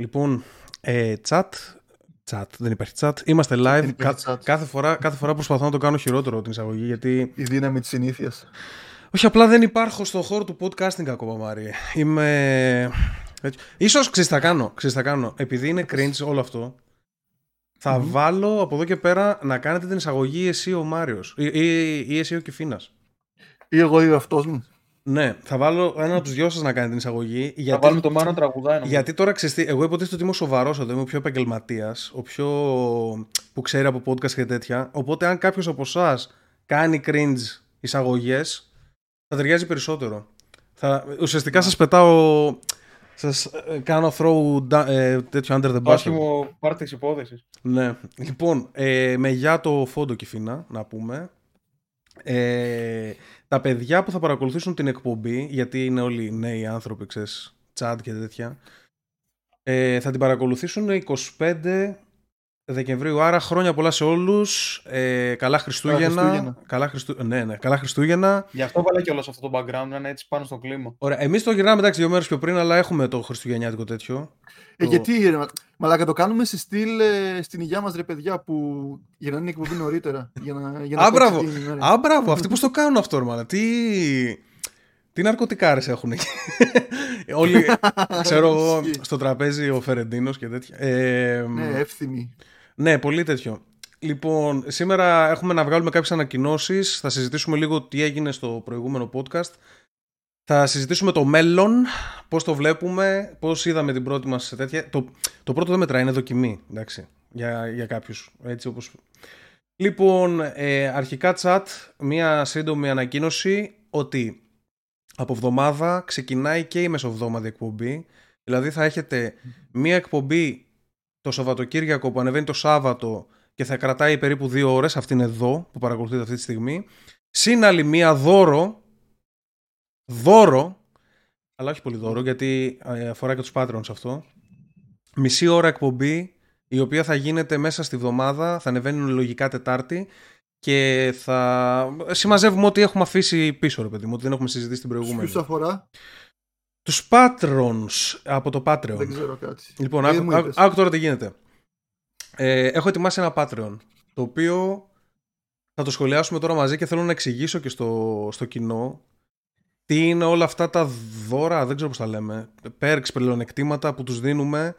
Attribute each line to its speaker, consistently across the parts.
Speaker 1: Λοιπόν, ε, chat. Chat, δεν υπάρχει chat. Είμαστε live. Κα, chat. Κάθε, φορά, κάθε φορά προσπαθώ να το κάνω χειρότερο την εισαγωγή. Γιατί...
Speaker 2: Η δύναμη της συνήθειας.
Speaker 1: Όχι, απλά δεν υπάρχω στον χώρο του podcasting ακόμα, Μάρι. Είμαι. Ίσως ξέρεις θα κάνω, ξέρεις θα κάνω. Επειδή είναι cringe όλο αυτό, θα βάλω από εδώ και πέρα να κάνετε την εισαγωγή εσύ ο Μάριος ή, ή, ή εσύ ο Κιφίνας.
Speaker 2: Ή εγώ ή ο αυτός μου.
Speaker 1: Ναι, θα βάλω έναν από τους δυο σας να κάνει την εισαγωγή.
Speaker 3: Γιατί... Θα βάλουμε το Μάνο τραγουδάει.
Speaker 1: Γιατί τώρα ξέρεις, εγώ υποτίθεται ότι είμαι σοβαρός εδώ, είμαι ο πιο επαγγελματίας, ο πιο. που ξέρει από podcast και τέτοια. Οπότε, αν κάποιος από εσάς κάνει cringe εισαγωγές, θα ταιριάζει περισσότερο. Θα... Ουσιαστικά σας πετάω. Σας ε, κάνω throw ε, τέτοιο under the basket.
Speaker 3: Άσχημο πάρτε τη υπόθεση.
Speaker 1: Ναι. Λοιπόν, ε, με για το φόντο κυφίνα, να πούμε. Ε, τα παιδιά που θα παρακολουθήσουν την εκπομπή, γιατί είναι όλοι νέοι άνθρωποι, ξέρεις, τσάντ και τέτοια, ε, θα την παρακολουθήσουν 25 Δεκεμβρίου. Άρα χρόνια πολλά σε όλους. Ε, καλά Χριστούγεννα. Καλά Χριστούγεννα. Ναι, ναι, καλά Χριστούγεννα.
Speaker 3: Γι' αυτό βάλα και όλο αυτό το background να είναι έτσι πάνω στο κλίμα.
Speaker 1: Ωραία. Εμείς το γυρνάμε εντάξει δύο μέρες πιο πριν, αλλά έχουμε το Χριστουγεννιάτικο τέτοιο.
Speaker 2: Ε, το... Γιατί, ρε, μαλάκα, το κάνουμε σε στυλ ε, στην υγεία μας, ρε παιδιά, που γυρνάνε την εκπομπή νωρίτερα. Για να, για να
Speaker 1: Α, μπράβο. Α, μπράβο. Αυτοί πώς το κάνουν αυτό, μάλλον. Τι. Τι ναρκωτικάρες έχουν εκεί. Όλοι, ξέρω εγώ, στο τραπέζι ο Φερεντίνος και τέτοια.
Speaker 2: Ε, ναι, εύθυμοι.
Speaker 1: Ναι, πολύ τέτοιο. Λοιπόν, σήμερα έχουμε να βγάλουμε κάποιες ανακοινώσεις. Θα συζητήσουμε λίγο τι έγινε στο προηγούμενο podcast. Θα συζητήσουμε το μέλλον, πώς το βλέπουμε, πώς είδαμε την πρώτη μας σε τέτοια. Το, το πρώτο δεν μετράει, είναι δοκιμή, εντάξει, για, για κάποιους, έτσι όπως... Λοιπόν, ε, αρχικά chat, μία σύντομη ανακοίνωση ότι από εβδομάδα ξεκινάει και η μεσοβδόμαδη εκπομπή. Δηλαδή θα έχετε μία εκπομπή το Σαββατοκύριακο που ανεβαίνει το Σάββατο και θα κρατάει περίπου δύο ώρες, αυτή είναι εδώ που παρακολουθείτε αυτή τη στιγμή. Συν άλλη μία δώρο, δώρο, αλλά όχι πολύ δώρο γιατί ε, αφορά και τους Patreons αυτό. Μισή ώρα εκπομπή η οποία θα γίνεται μέσα στη βδομάδα, θα ανεβαίνει λογικά Τετάρτη και θα συμμαζεύουμε ό,τι έχουμε αφήσει πίσω, ρε παιδί μου, ότι δεν έχουμε συζητήσει την προηγούμενη.
Speaker 2: Ποιου αφορά;
Speaker 1: Τους patrons από το Patreon.
Speaker 2: Δεν ξέρω κάτι.
Speaker 1: Λοιπόν, άκου, άκου, άκου τώρα τι γίνεται. Ε, έχω ετοιμάσει ένα Patreon, το οποίο θα το σχολιάσουμε τώρα μαζί και θέλω να εξηγήσω και στο, στο κοινό τι είναι όλα αυτά τα δώρα, δεν ξέρω πώς τα λέμε, perks, πλεονεκτήματα που τους δίνουμε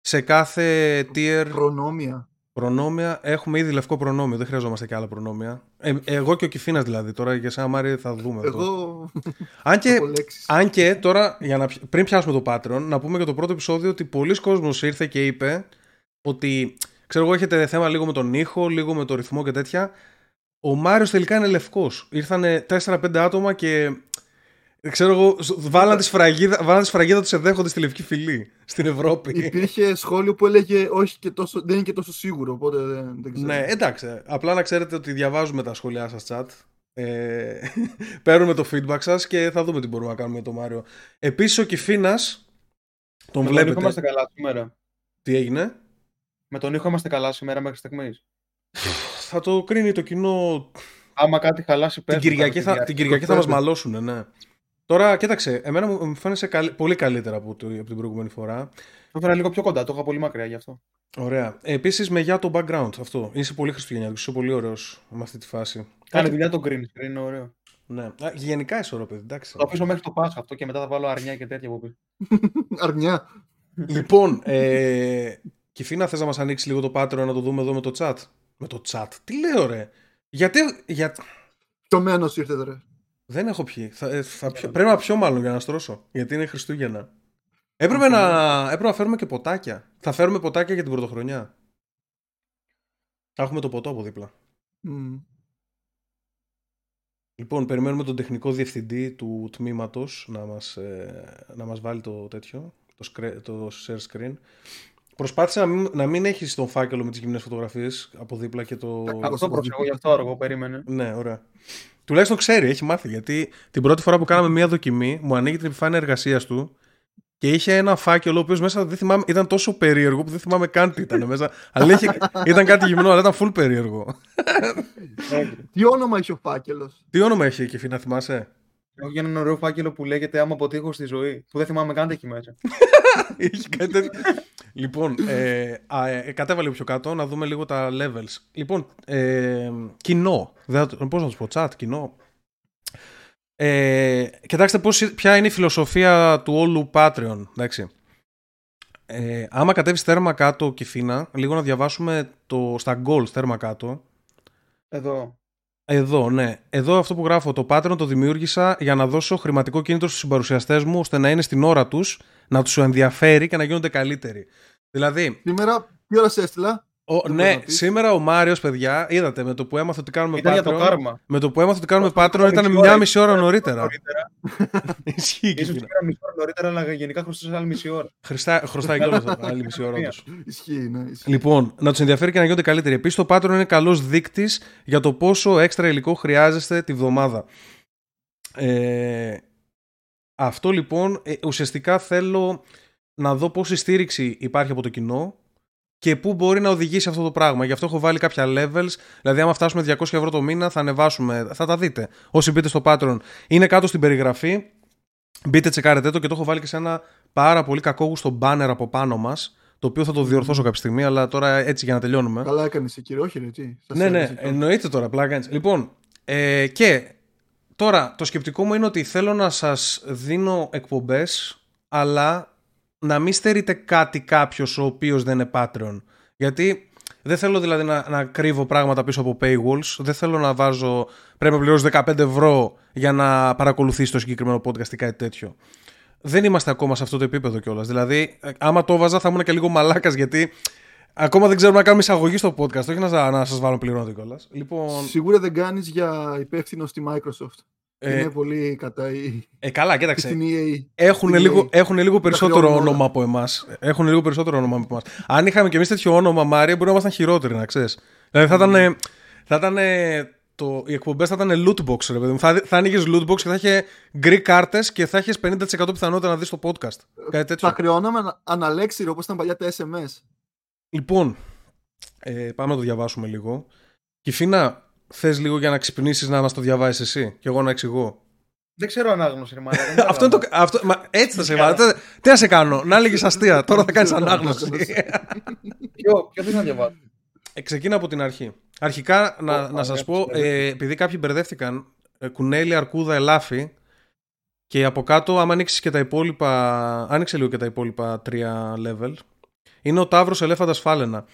Speaker 1: σε κάθε tier.
Speaker 2: Προνόμια.
Speaker 1: Προνόμια, έχουμε ήδη λευκό προνόμιο, δεν χρειαζόμαστε και άλλα προνόμια. Ε, εγώ και ο Κιφίνας δηλαδή, τώρα για σένα Μάρι θα δούμε.
Speaker 2: Εγώ.
Speaker 1: αν, και, αν και τώρα, για να, πριν πιάσουμε το Patreon, να πούμε για το πρώτο επεισόδιο ότι πολλοί κόσμος ήρθε και είπε ότι ξέρω εγώ έχετε θέμα λίγο με τον ήχο, λίγο με το ρυθμό και τέτοια. Ο Μάριος τελικά είναι λευκός. Ήρθανε 4-5 άτομα και Ξέρω εγώ, βάλαν τη σφραγίδα, βάλαν τη σφραγίδα τους εδέχονται στη λευκή φυλή στην Ευρώπη.
Speaker 2: Υπήρχε σχόλιο που έλεγε όχι και τόσο, δεν είναι και τόσο σίγουρο, οπότε δεν, δεν ξέρω.
Speaker 1: Ναι, εντάξει. Απλά να ξέρετε ότι διαβάζουμε τα σχόλιά σας chat. Ε, παίρνουμε το feedback σας και θα δούμε τι μπορούμε να κάνουμε με τον Μάριο. Επίσης ο Κιφίνας, τον με βλέπετε.
Speaker 3: τον ήχο είμαστε καλά σήμερα.
Speaker 1: Τι έγινε;
Speaker 3: Με τον ήχο είμαστε καλά σήμερα μέχρι στιγμής.
Speaker 1: θα το κρίνει το κοινό...
Speaker 3: Άμα κάτι χαλάσει
Speaker 1: πέρα. Την Κυριακή θα, την Κυριακή θα μας μαλώσουν, ναι. Τώρα, κοίταξε, εμένα μου φαίνεσαι πολύ καλύτερα από, το, από την προηγούμενη φορά.
Speaker 3: Το έφερα λίγο πιο κοντά, το είχα πολύ μακριά γι' αυτό.
Speaker 1: Ωραία. Επίσης, με για το background αυτό. Είσαι πολύ χριστουγεννιάτικος, είσαι πολύ ωραίος με αυτή τη φάση.
Speaker 3: Κάνει δουλειά το green screen, είναι ωραίο.
Speaker 1: Ναι. Α, γενικά είσαι ωραίο, παιδί. Εντάξει.
Speaker 3: Θα το αφήσω μέχρι το Πάσχα αυτό και μετά θα βάλω αρνιά και τέτοια από πίσω.
Speaker 2: αρνιά.
Speaker 1: λοιπόν, ε, Κιφίνα, θες να μας ανοίξεις λίγο το πάτρο να το δούμε εδώ με το chat; Με το chat. Τι λέω, ρε; Γιατί. Για...
Speaker 2: Το μένος ήρθες, ρε.
Speaker 1: Δεν έχω πιει. Θα, ε, θα πιω, πρέπει να πιω μάλλον για να στρώσω. Γιατί είναι Χριστούγεννα. Έπρεπε να, έπρεπε να φέρουμε και ποτάκια. Θα φέρουμε ποτάκια για την πρωτοχρονιά. Θα έχουμε το ποτό από δίπλα.
Speaker 2: Mm.
Speaker 1: Λοιπόν, περιμένουμε τον τεχνικό διευθυντή του τμήματος να μας, ε, να μας βάλει το τέτοιο, το, το share screen. Προσπάθησε να μην, να μην έχεις τον φάκελο με τις γυμνές φωτογραφίες από δίπλα και το...
Speaker 3: Αυτό πρόσεχω, γι' αυτό αργό περίμενε.
Speaker 1: Ναι, ωραία. Τουλάχιστον ξέρει, έχει μάθει. Γιατί την πρώτη φορά που κάναμε μία δοκιμή, μου ανοίγει την επιφάνεια εργασίας του και είχε ένα φάκελο ο οποίος μέσα δεν θυμάμαι, ήταν τόσο περίεργο που δεν θυμάμαι καν τι ήταν μέσα. αλλά είχε, ήταν κάτι γυμνό, αλλά ήταν full περίεργο.
Speaker 2: τι όνομα είχε ο φάκελος;
Speaker 1: Τι όνομα είχε και να θυμάσαι;
Speaker 3: Έχω για έναν ωραίο φάκελο που λέγεται Άμα αποτύχω στη ζωή. Που δεν θυμάμαι καν τι έχει μέσα.
Speaker 1: είχε κάτι τέτοιο. Λοιπόν, ε, α, ε, κατέβα λίγο πιο κάτω να δούμε λίγο τα levels. Λοιπόν, ε, κοινό. Δεν, θα το- πώς να του πω, chat, κοινό. Ε, κοιτάξτε πώς, ποια είναι η φιλοσοφία του όλου Patreon. Εντάξει. Ε, άμα κατέβεις τέρμα κάτω, Κιφίνα, λίγο να διαβάσουμε το, στα goals τέρμα κάτω.
Speaker 3: Εδώ.
Speaker 1: Εδώ, ναι. Εδώ αυτό που γράφω, το Patreon το δημιούργησα για να δώσω χρηματικό κίνητρο στους συμπαρουσιαστές μου ώστε να είναι στην ώρα τους, να τους ενδιαφέρει και να γίνονται καλύτεροι. Δηλαδή,
Speaker 2: Σήμερα, τι ώρα σε έστειλα;
Speaker 1: Ο,
Speaker 2: Δεν
Speaker 1: ναι,
Speaker 2: μπορείς να πεις;
Speaker 1: σήμερα ο Μάριος, παιδιά, είδατε με το που έμαθε ότι κάνουμε
Speaker 3: Ήταν για το
Speaker 1: Patreon.
Speaker 3: κάρμα.
Speaker 1: Με το που έμαθε ότι κάνουμε
Speaker 3: Αυτό
Speaker 1: Patreon
Speaker 3: ήταν
Speaker 1: ήταν
Speaker 3: μισή
Speaker 1: μια
Speaker 3: ώρα,
Speaker 1: μισή ώρα
Speaker 3: ήταν
Speaker 1: νωρίτερα.
Speaker 3: νωρίτερα.
Speaker 1: Ισχύει και
Speaker 3: Ίσως πήρα μισή ώρα νωρίτερα, αλλά γενικά χρωστούσε άλλη μισή ώρα.
Speaker 1: Χρωστά- Χρωστάει κιόλας άλλη μισή ώρα
Speaker 3: Μία.
Speaker 1: όντως.
Speaker 2: Ισχύει, ναι. Ισχύει.
Speaker 1: Λοιπόν, να τους ενδιαφέρει και να γίνονται καλύτεροι. Επίσης, το Patreon είναι καλός δείκτης για το πόσο έξτρα υλικό χρειάζεστε τη βδομάδα. Ε, αυτό λοιπόν, ε, ουσιαστικά θέλω να δω πόση στήριξη υπάρχει από το κοινό και πού μπορεί να οδηγήσει αυτό το πράγμα. Γι' αυτό έχω βάλει κάποια levels. Δηλαδή, άμα φτάσουμε 200 ευρώ το μήνα, θα ανεβάσουμε. Θα τα δείτε. Όσοι μπείτε στο Patreon, είναι κάτω στην περιγραφή. Μπείτε, τσεκάρετε το και το έχω βάλει και σε ένα πάρα πολύ κακόγουστο banner από πάνω μας. Το οποίο θα το διορθώσω κάποια στιγμή, αλλά τώρα έτσι για να τελειώνουμε.
Speaker 2: Καλά έκανες κύριε, όχι ρε, τι. Σας
Speaker 1: Ναι, ναι,
Speaker 2: άρεσε αυτό.
Speaker 1: εννοείται τώρα, πλάκα κάνεις. Λοιπόν, ε, και τώρα το σκεπτικό μου είναι ότι θέλω να σας δίνω εκπομπές, αλλά να μην στερείτε κάτι κάποιος ο οποίος δεν είναι Patreon. Γιατί δεν θέλω δηλαδή να, να κρύβω πράγματα πίσω από paywalls, δεν θέλω να βάζω, πρέπει να πληρώσεις 15 ευρώ για να παρακολουθείς το συγκεκριμένο podcast ή κάτι τέτοιο. Δεν είμαστε ακόμα σε αυτό το επίπεδο κιόλας. Δηλαδή, ε, άμα το βάζα θα ήμουν και λίγο μαλάκας γιατί ακόμα δεν ξέρουμε να κάνουμε εισαγωγή στο podcast. Όχι να, σα- να σας βάλω πληρώτη κιόλας. Λοιπόν.
Speaker 2: Σίγουρα δεν κάνεις για υπεύθυνο στη Microsoft.
Speaker 1: Ε,
Speaker 2: Είναι πολύ κατά η.
Speaker 1: ε, καλά,
Speaker 2: στην
Speaker 1: κοίταξε.
Speaker 2: EA.
Speaker 1: Έχουν
Speaker 2: στην
Speaker 1: λίγο,
Speaker 2: EA.
Speaker 1: έχουν λίγο περισσότερο
Speaker 2: χρεώνουν όλα.
Speaker 1: όνομα από εμάς. Έχουν λίγο περισσότερο όνομα από εμάς. Αν είχαμε κι εμείς τέτοιο όνομα, Μάρια, μπορεί να ήμασταν χειρότεροι, να ξέρεις. Δηλαδή θα ήταν. Θα ήταν το, οι εκπομπές θα ήταν loot box, ρε παιδί μου. Θα, θα άνοιγες loot box και θα είχε γκρι κάρτες και θα είχες 50% πιθανότητα να δεις το podcast. Κάτι τέτοιο.
Speaker 2: Θα χρεώναμε ανα- αναλέξιρο όπως ήταν παλιά τα SMS.
Speaker 1: Λοιπόν, ε, πάμε να το διαβάσουμε λίγο. Κυφίνα, θες λίγο για να ξυπνήσεις να μας το διαβάσεις εσύ και εγώ να εξηγώ;
Speaker 3: Δεν ξέρω ανάγνωση, ρε μαλάκα, δεν
Speaker 1: αυτό είναι το. Αυτό, μα, έτσι θα σε βάλω. Τι- Τι να σε κάνω, να έλεγε αστεία. Τώρα θα κάνεις
Speaker 2: Δεν ξέρω
Speaker 1: ανάγνωση.
Speaker 2: ανάγνωση.
Speaker 3: Ποιο, ποιο θες να διαβάσω;
Speaker 1: Ε, ξεκίνα από την αρχή. Αρχικά, να,
Speaker 3: Ω,
Speaker 1: να σας
Speaker 3: ωραία,
Speaker 1: πω,
Speaker 3: ωραία.
Speaker 1: ε, επειδή κάποιοι μπερδεύτηκαν, ε, κουνέλι, αρκούδα, ελάφι και από κάτω, άμα ανοίξεις και τα υπόλοιπα, άνοιξε λίγο και τα υπόλοιπα τρία level, είναι ο Ταύρος Ελέφαντας Φάλαινα.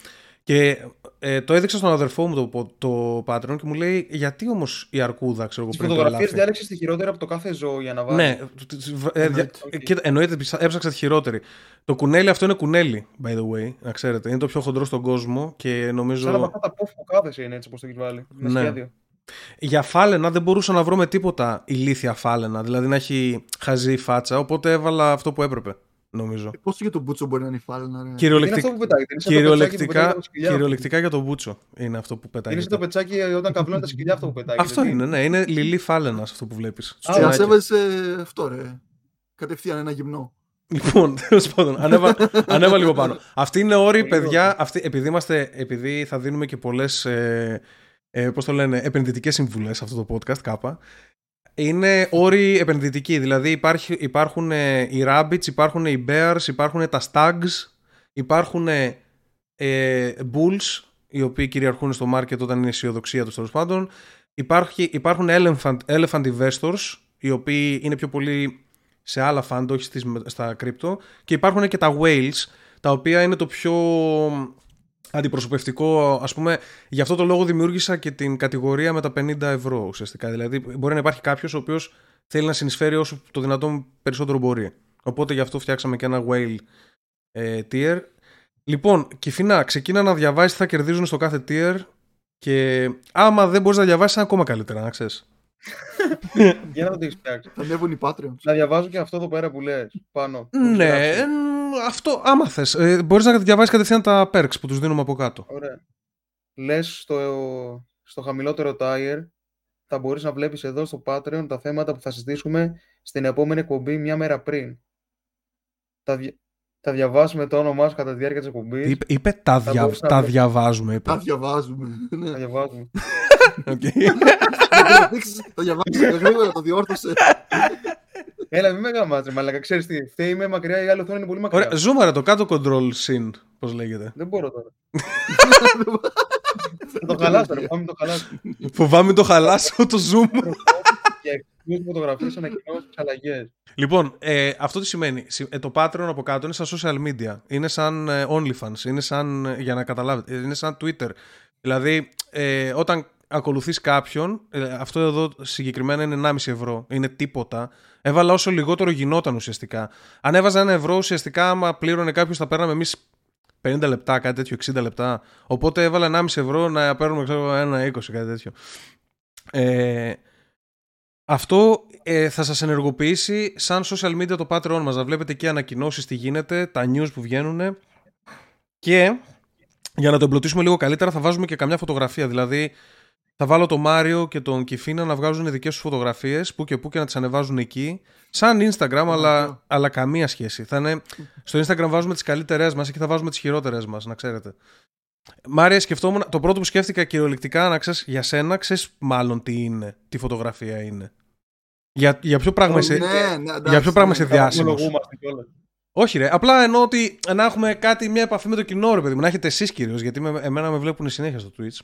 Speaker 1: Και ε, το έδειξα στον αδερφό μου το, το Patreon και μου λέει, γιατί όμως η αρκούδα, ξέρω εγώ,
Speaker 3: Τις
Speaker 1: πριν το
Speaker 3: φωτογραφίες
Speaker 1: ελάφι.
Speaker 3: διάλεξες τη χειρότερη από το κάθε ζώο για να βάλεις.
Speaker 1: Ναι, τ- τ- β- ε, δια-
Speaker 3: οκ.
Speaker 1: ε, κοίτα, εννοείται, ψα- έψαξα τη χειρότερη. Το κουνέλι αυτό είναι κουνέλι, by the way, να ξέρετε. Είναι το πιο χοντρό στον κόσμο και νομίζω.
Speaker 3: Σαν από αυτά τα πουφ που κάθεσαι είναι έτσι όπως το έχεις βάλει. Με
Speaker 1: Ναι.
Speaker 3: σχέδιο.
Speaker 1: Για φάλαινα δεν μπορούσα να βρω με τίποτα ηλίθια φάλαινα. Δηλαδή να έχει χαζή φάτσα. Οπότε έβαλα αυτό που έπρεπε, νομίζω.
Speaker 2: Πώ για τον Μπούτσο μπορεί να είναι η φάλαινα, ρε.
Speaker 3: Είναι
Speaker 1: Κυριολεκτικ-
Speaker 3: αυτό που πετάγεται. Είναι σαν το πετσάκι που πετάγεται
Speaker 1: Κυριολεκτικά,
Speaker 3: από τα σκυλιά.
Speaker 1: κυριολεκτικά για τον Μπούτσο είναι αυτό που πετάει.
Speaker 3: Είναι σαν το πετσάκι όταν καβλώνει τα σκυλιά αυτό που πετάγεται.
Speaker 1: Αυτό
Speaker 3: Τι
Speaker 1: είναι, ναι. Είναι λιλί φάλαινα αυτό που βλέπεις.
Speaker 3: Α,
Speaker 2: Ε, ας έβαζε αυτό, ρε. Κατευθείαν ένα γυμνό.
Speaker 1: Λοιπόν, τέλος πάντων, ανέβα, ανέβα λίγο πάνω. Αυτή είναι όρη,
Speaker 3: Πολύ
Speaker 1: παιδιά, αυτή, επειδή, είμαστε, επειδή θα δίνουμε και πολλές. Ε, ε, πώς το λένε, επενδυτικές συμβουλές σε αυτό το podcast, κάπα. Είναι όροι επενδυτικοί. Δηλαδή υπάρχει, υπάρχουν ε, οι rabbits, υπάρχουν οι bears, υπάρχουν τα stags, υπάρχουν ε, ε, bulls, οι οποίοι κυριαρχούν στο market όταν είναι η αισιοδοξία τους τέλος πάντων. Υπάρχει, υπάρχουν elephant, elephant investors, οι οποίοι είναι πιο πολύ σε άλλα fund, όχι στις, στα crypto. Και υπάρχουν και τα whales, τα οποία είναι το πιο αντιπροσωπευτικό. Ας πούμε, γι' αυτό το λόγο δημιούργησα και την κατηγορία με τα 50 ευρώ ουσιαστικά. Δηλαδή, μπορεί να υπάρχει κάποιος ο οποίος θέλει να συνεισφέρει όσο το δυνατόν περισσότερο μπορεί. Οπότε γι' αυτό φτιάξαμε και ένα whale ε, tier. Λοιπόν, Κυφίνα, ξεκίνα να διαβάζει τι θα κερδίζουν στο κάθε tier. Και άμα δεν μπορείς να διαβάσεις, ακόμα καλύτερα, να ξέρεις.
Speaker 3: Για να το έχει φτιάξεις.
Speaker 2: Θα ανέβουν οι Patreons.
Speaker 3: Να διαβάζω και αυτό εδώ πέρα που λες πάνω. που
Speaker 1: Ναι,
Speaker 3: γράψεις.
Speaker 1: ε, αυτό άμα θες. Ε, μπορείς να διαβάσεις κατευθείαν τα perks που τους δίνουμε από κάτω.
Speaker 3: Ωραία. Λες στο, στο χαμηλότερο tier θα μπορείς να βλέπεις εδώ στο Patreon τα θέματα που θα συζητήσουμε στην επόμενη εκπομπή μια μέρα πριν. Θα, δια- θα διαβάσουμε το όνομά σου κατά τη διάρκεια της εκπομπής.
Speaker 1: Είπε, είπε τα,
Speaker 3: Θα
Speaker 1: δια,
Speaker 3: μπορούσα να
Speaker 1: τα
Speaker 3: βρω.
Speaker 1: διαβάζουμε. Είπε.
Speaker 2: Τα διαβάζουμε. Ναι.
Speaker 3: Θα διαβάσουμε.
Speaker 1: Οκ.
Speaker 2: Θα δείξεις, Το διαβάζεις γρήγορα, το διόρθωσε.
Speaker 3: Έλα, μην με γαμάτσε, μαλάκα. Ξέρεις τι, φταίει με μακριά, η άλλη οθόνη είναι πολύ μακριά.
Speaker 1: Ωραία, ζούμε ρε, το κάτω control sin, πώς λέγεται.
Speaker 3: Δεν μπορώ τώρα. Θα το χαλάσω, ρε, πάμε το χαλάσω.
Speaker 1: Φοβάμαι το χαλάσω το zoom.
Speaker 3: Και εκτός φωτογραφίες, ανακοινώσεις, αλλαγές.
Speaker 1: Λοιπόν, ε, αυτό τι σημαίνει. Συ- Ε, το Patreon από κάτω είναι σαν social media. Είναι σαν ε, OnlyFans. Είναι σαν, ε, για να καταλάβετε, είναι σαν Twitter. Δηλαδή, ε, όταν ακολουθείς κάποιον, ε, αυτό εδώ συγκεκριμένα είναι 1,5 ευρώ. Είναι τίποτα. Έβαλα όσο λιγότερο γινόταν ουσιαστικά. Αν έβαζα ένα ευρώ, ουσιαστικά άμα πλήρωνε κάποιος, θα παίρναμε εμείς 50 λεπτά, κάτι τέτοιο, 60 λεπτά. Οπότε έβαλα 1,5 ευρώ να παίρνουμε, ξέρω, ένα 20, κάτι τέτοιο. Ε, αυτό ε, θα σας ενεργοποιήσει σαν social media το Patreon μας. Να βλέπετε και ανακοινώσεις τι γίνεται, τα news που βγαίνουν και για να το εμπλουτίσουμε λίγο καλύτερα θα βάζουμε και καμιά φωτογραφία. Δηλαδή θα βάλω τον Μάριο και τον Κιφίνα να βγάζουν δικές τους φωτογραφίες που και που και να τις ανεβάζουν εκεί. Σαν Instagram αλλά, αλλά καμία σχέση. Θα είναι, στο Instagram βάζουμε τις καλύτερές μας και θα βάζουμε τις χειρότερες μας, να ξέρετε. Μάρια, σκεφτόμουν. Το πρώτο που σκέφτηκα κυριολεκτικά, να ξέρεις για σένα, ξέρεις μάλλον τι είναι, τι φωτογραφία είναι. Για, για ποιο πράγμα είσαι,
Speaker 2: Ναι, ναι, εντάξει,
Speaker 1: για ποιο πράγμα
Speaker 2: ναι.
Speaker 1: είσαι διάσημος.
Speaker 3: Ομολογούμαστε κιόλας.
Speaker 1: Όχι, ρε. Απλά εννοώ ότι να έχουμε κάτι, μια επαφή με το κοινό, ρε παιδί μου. Να έχετε εσείς κυρίως, γιατί με, εμένα με βλέπουν συνέχεια στο Twitch.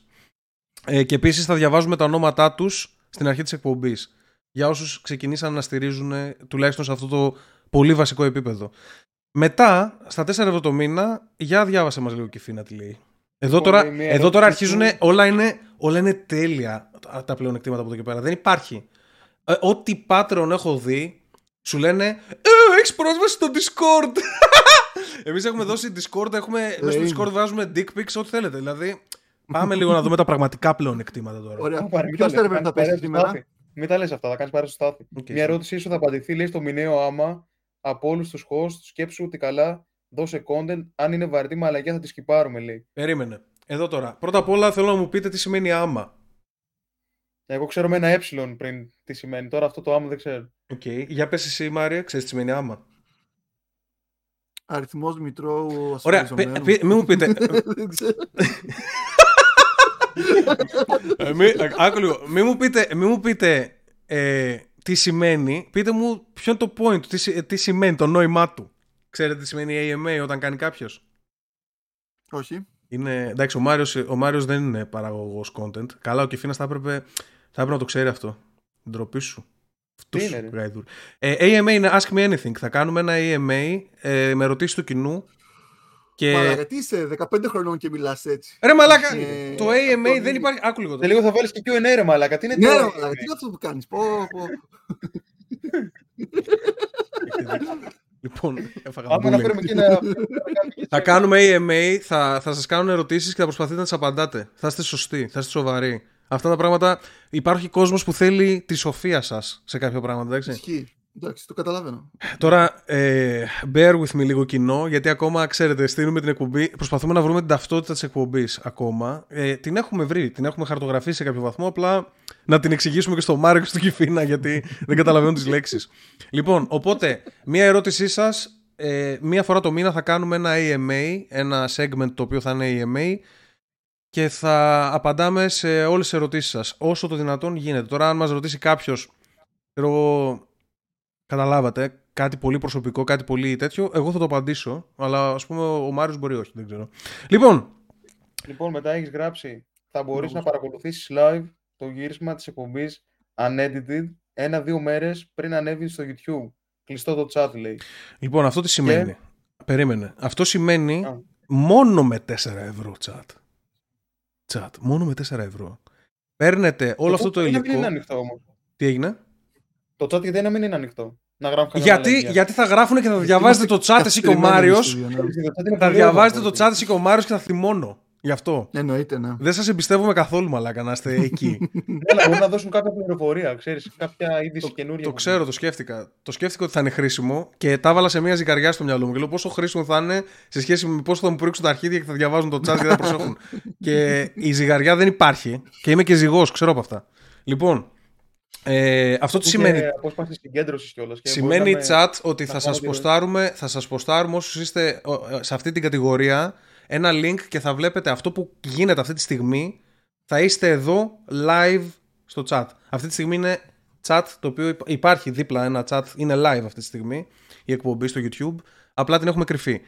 Speaker 1: Ε, και επίσης θα διαβάζουμε τα ονόματά τους στην αρχή της εκπομπής. Για όσους ξεκινήσαν να στηρίζουν ε, τουλάχιστον σε αυτό το πολύ βασικό επίπεδο. Μετά, στα 4 ευρώ το μήνα, για διάβασε μας λίγο Κιφίνα τι λέει. Εδώ
Speaker 3: Λοιπόν,
Speaker 1: τώρα,
Speaker 3: λέει μία
Speaker 1: εδώ τώρα
Speaker 3: ερώτηση
Speaker 1: αρχίζουν,
Speaker 3: του-
Speaker 1: όλα είναι, όλα είναι τέλεια τα- τα πλεονεκτήματα από εδώ και πέρα. Δεν υπάρχει. Ε, ό,τι Patreon έχω δει, σου λένε Ε, έχεις πρόσβαση στο Discord. Εμείς έχουμε δώσει Discord, έχουμε, μέσα στο
Speaker 2: είναι.
Speaker 1: Discord βάζουμε dick pics, ό,τι θέλετε. Δηλαδή, πάμε λίγο να δούμε τα πραγματικά πλεονεκτήματα τώρα.
Speaker 2: Ωραία.
Speaker 3: Ω, πάρε, μην
Speaker 2: Ποιος
Speaker 3: τα λες,
Speaker 2: σερβερ
Speaker 3: κάνεις
Speaker 2: θα πέσει
Speaker 3: παρέα στο
Speaker 2: σήμερα.
Speaker 3: Στάθη. Μην τα λες αυτά, θα κάνεις παρέα στο Στάθη.
Speaker 1: Οκ,
Speaker 3: Μια ερώτησή σου θα απαντηθεί, λέει, στο μηνιαίο AMA από όλους τους hosts, σκέψου ότι καλά, δώσε content, αν είναι βαρετή μαλακία θα τη σκιπάρουμε, λέει.
Speaker 1: Περίμενε. Εδώ τώρα. Πρώτα απ' όλα θέλω να μου πείτε τι σημαίνει AMA.
Speaker 3: Εγώ ξέρω με ένα ε πριν τι σημαίνει, τώρα αυτό το AMA δεν ξέρω.
Speaker 1: Οκ. Για πες εσύ Μάρια, ξέρεις τι σημαίνει AMA.
Speaker 2: Αριθμός Μητρώου
Speaker 1: Ωραία,
Speaker 2: ασφαλιζομένου.
Speaker 1: πε- πε- μην μου πείτε.
Speaker 2: Δεν ξέρω.
Speaker 1: Ε, μη, ε, άκου λίγο. Μην μου πείτε, μη μου πείτε ε, τι σημαίνει. Πείτε μου ποιο είναι το point, του, τι, συ- ε, τι σημαίνει το νόημά του. Ξέρετε τι σημαίνει AMA όταν κάνει κάποιος;
Speaker 2: Όχι.
Speaker 1: Είναι, εντάξει, ο Μάριος, ο Μάριος δεν είναι παραγωγός content. Καλά, ο Κεφίνας θα έπρεπε, θα έπρεπε να το ξέρει αυτό. Την ντροπή σου.
Speaker 3: Τι
Speaker 1: Αυτούς
Speaker 3: είναι, ρε;
Speaker 1: σου γαϊδούρ. Ε, AMA είναι Ask Me Anything. Θα κάνουμε ένα AMA ε, με ερωτήσεις του κοινού. Και...
Speaker 2: Μαλάκα, γιατί είσαι 15 χρονών και μιλάς έτσι.
Speaker 1: Ρε μαλάκα,
Speaker 2: Ε,
Speaker 1: το AMA
Speaker 2: αυτό
Speaker 1: δεν υπάρχει. Άκου λίγο
Speaker 3: Σε
Speaker 1: τώρα.
Speaker 3: λίγο θα βάλεις και Q&A ρε μαλάκα, τι είναι
Speaker 2: Ναι,
Speaker 3: το
Speaker 2: ρε,
Speaker 3: AMA?
Speaker 2: μαλάκα, τι είναι αυτό που κάνεις. Πω, πω.
Speaker 1: Λοιπόν, έφαγα
Speaker 3: Άμα να
Speaker 1: bullying.
Speaker 3: φέρουμε και ένα...
Speaker 1: Θα κάνουμε AMA, θα, θα σας κάνουν ερωτήσεις και θα προσπαθείτε να τις απαντάτε. Θα είστε σωστοί, θα είστε σοβαροί. Αυτά τα πράγματα, υπάρχει κόσμος που θέλει τη σοφία σας σε κάποια πράγματα, εντάξει.
Speaker 2: Ισχύει. Εντάξει, το καταλαβαίνω.
Speaker 1: Τώρα, ε, bear with me λίγο κοινό, γιατί ακόμα, ξέρετε, στείλουμε την εκπομπή, προσπαθούμε να βρούμε την ταυτότητα της εκπομπής ακόμα. Ε, την έχουμε βρει, την έχουμε χαρτογραφήσει σε κάποιο βαθμό, απλά να την εξηγήσουμε και στο Μάριο και στο Κιφίνα, γιατί δεν καταλαβαίνουν τις λέξεις. Λοιπόν, οπότε, μία ερώτησή σας, ε, μία φορά το μήνα θα κάνουμε ένα AMA, ένα segment το οποίο θα είναι AMA, και θα απαντάμε σε όλες τις ερωτήσεις σας, όσο το δυνατόν γίνεται. Τώρα, αν μας ρωτήσει κάποιος, ξέρω εγώ, καταλάβατε, κάτι πολύ προσωπικό, κάτι πολύ τέτοιο, εγώ θα το απαντήσω, αλλά ας πούμε ο Μάριος μπορεί όχι, δεν ξέρω. Λοιπόν,
Speaker 3: Λοιπόν, μετά έχεις γράψει, θα μπορείς
Speaker 2: Λόγος.
Speaker 3: να παρακολουθήσεις live το γύρισμα της εκπομπής unedited ένα-δύο μέρες πριν ανέβεις στο YouTube. Κλειστό το chat, λέει.
Speaker 1: λοιπόν αυτό τι σημαίνει. Περίμενε. Αυτό σημαίνει
Speaker 3: Α.
Speaker 1: μόνο με 4 ευρώ chat. Chat, μόνο με 4 ευρώ. Παίρνετε όλο αυτό το
Speaker 3: chat γιατί να
Speaker 1: υλικό.
Speaker 3: μην είναι ανοιχτό όμως.
Speaker 1: Τι έγινε;
Speaker 3: Το chat γιατί να μην είναι ανοιχτό; Να γράφουν καμιά
Speaker 1: Γιατί,
Speaker 3: μαλακία.
Speaker 1: γιατί θα γράφουν και θα διαβάζετε το chat εσύ και ο
Speaker 2: Καθυστερημένο
Speaker 1: Μάριος.
Speaker 2: στο ίδιο, ναι.
Speaker 3: Το chat είναι
Speaker 1: Θα
Speaker 3: πολύ
Speaker 1: διαβάζετε
Speaker 3: όμορφο,
Speaker 1: το chat εσύ και ο Μάριος και θα θυμώνω. Γι' αυτό.
Speaker 2: Εννοείται, ναι.
Speaker 1: Δεν σας εμπιστεύομαι καθόλου μαλάκα να είστε εκεί.
Speaker 3: Έλα, μπορεί να δώσουν κάποια πληροφορία, ξέρεις, κάποια είδηση καινούργια.
Speaker 1: Το
Speaker 3: που-
Speaker 1: ξέρω, το σκέφτηκα. Το σκέφτηκα ότι θα είναι χρήσιμο και τα έβαλα σε μια ζυγαριά στο μυαλό μου. Και λέω πόσο χρήσιμο θα είναι σε σχέση με πόσο θα μου πρίξουν τα αρχίδια και θα διαβάζουν το chat και θα προσέχουν. και η ζυγαριά δεν υπάρχει και είμαι και ζυγός, ξέρω από αυτά. Λοιπόν, ε, αυτό τι
Speaker 3: Είχε
Speaker 1: σημαίνει;
Speaker 3: απόσπαση συγκέντρωσης κιόλας. και
Speaker 1: Σημαίνει
Speaker 3: μπορεί να με-
Speaker 1: chat ότι
Speaker 3: να
Speaker 1: θα
Speaker 3: κάνω
Speaker 1: σας,
Speaker 3: και-
Speaker 1: ποστάρουμε, θα σας ποστάρουμε όσους είστε ε, σε αυτή την κατηγορία ένα link και θα βλέπετε αυτό που γίνεται αυτή τη στιγμή θα είστε εδώ live στο chat. Αυτή τη στιγμή είναι chat το οποίο υπ- υπάρχει δίπλα ένα chat, είναι live αυτή τη στιγμή η εκπομπή στο YouTube, απλά την έχουμε κρυφή.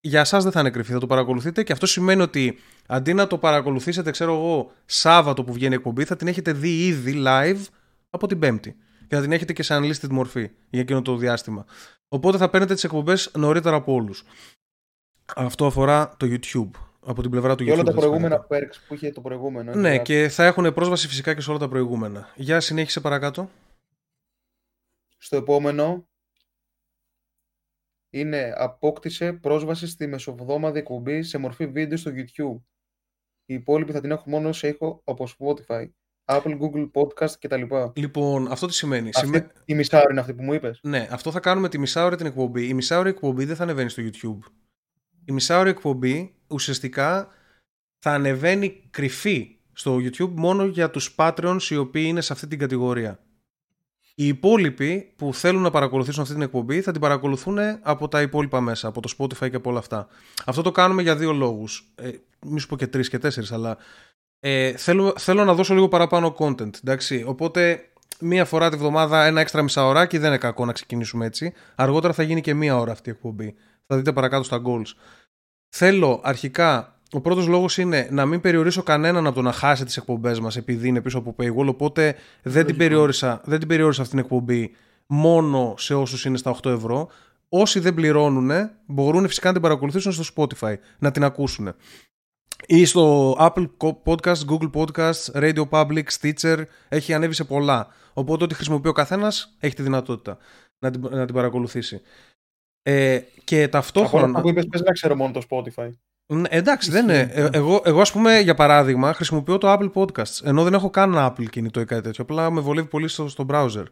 Speaker 1: Για εσάς δεν θα είναι κρυφή, θα το παρακολουθείτε και αυτό σημαίνει ότι αντί να το παρακολουθήσετε, ξέρω εγώ, Σάββατο που βγαίνει η εκπομπή, θα την έχετε δει ήδη live από την Πέμπτη. Και θα την έχετε και σε unlisted μορφή για εκείνο το διάστημα. Οπότε θα παίρνετε τις εκπομπές νωρίτερα από όλους. Αυτό αφορά το YouTube. Από την πλευρά του
Speaker 3: Και
Speaker 1: YouTube.
Speaker 3: όλα τα
Speaker 1: θα τις
Speaker 3: προηγούμενα
Speaker 1: παίρνετε.
Speaker 3: perks που είχε το προηγούμενο.
Speaker 1: Ναι,
Speaker 3: έτσι,
Speaker 1: και θα έχουν πρόσβαση φυσικά και σε όλα τα προηγούμενα. Για συνέχισε παρακάτω.
Speaker 3: Στο επόμενο είναι απόκτησε πρόσβαση στη μεσοβδόμαδη εκπομπή σε μορφή βίντεο στο YouTube. Οι υπόλοιποι θα την έχουν μόνο σε ήχο από Spotify, Apple, Google Podcast κτλ.
Speaker 1: Λοιπόν, αυτό τι σημαίνει.
Speaker 3: Αυτή
Speaker 1: Σημαίνει-
Speaker 3: η μισάωρη είναι αυτή που μου είπες.
Speaker 1: Ναι, αυτό θα κάνουμε τη μισάωρη την εκπομπή. Η μισάωρη εκπομπή δεν θα ανεβαίνει στο YouTube. Η μισάωρη εκπομπή ουσιαστικά θα ανεβαίνει κρυφή στο YouTube μόνο για τους Patreons οι οποίοι είναι σε αυτή την κατηγορία. Οι υπόλοιποι που θέλουν να παρακολουθήσουν αυτή την εκπομπή θα την παρακολουθούν από τα υπόλοιπα μέσα, από το Spotify και από όλα αυτά. Αυτό το κάνουμε για δύο λόγους. Ε, μη σου πω και τρεις και τέσσερις, αλλά ε, θέλω, θέλω να δώσω λίγο παραπάνω content. Εντάξει; Οπότε μία φορά τη βδομάδα ένα έξτρα μισάωράκι δεν είναι κακό να ξεκινήσουμε έτσι. Αργότερα θα γίνει και μία ώρα αυτή η εκπομπή. Θα δείτε παρακάτω στα goals. Θέλω αρχικά, ο πρώτος λόγος είναι να μην περιορίσω κανέναν από το να χάσει τις εκπομπές μας επειδή είναι πίσω από paywall, οπότε δεν την,
Speaker 2: Λογικό.
Speaker 1: περιόρισα, δεν την περιόρισα αυτή την εκπομπή μόνο σε όσους είναι στα 8 ευρώ. Όσοι δεν πληρώνουν μπορούν φυσικά να την παρακολουθήσουν στο Spotify, να την ακούσουν. Ή στο Apple Podcast, Google Podcasts, Radio Public, Stitcher, έχει ανέβει σε πολλά. Οπότε ό,τι χρησιμοποιεί ο καθένας έχει τη δυνατότητα να την, να την παρακολουθήσει. Ε, και
Speaker 3: Από όλα
Speaker 1: ταυτόχρονα...
Speaker 3: αυτά που είπες, πες να ξέρω μόνο το Spotify.
Speaker 1: Ναι, εντάξει, δεν είναι.
Speaker 2: Ισχύει,
Speaker 1: Ε,
Speaker 2: ναι.
Speaker 1: εγώ, εγώ, ας πούμε, για παράδειγμα, χρησιμοποιώ το Apple Podcasts. Ενώ δεν έχω καν ένα Apple κινητό ή κάτι τέτοιο. Απλά με βολεύει πολύ στο, στο browser.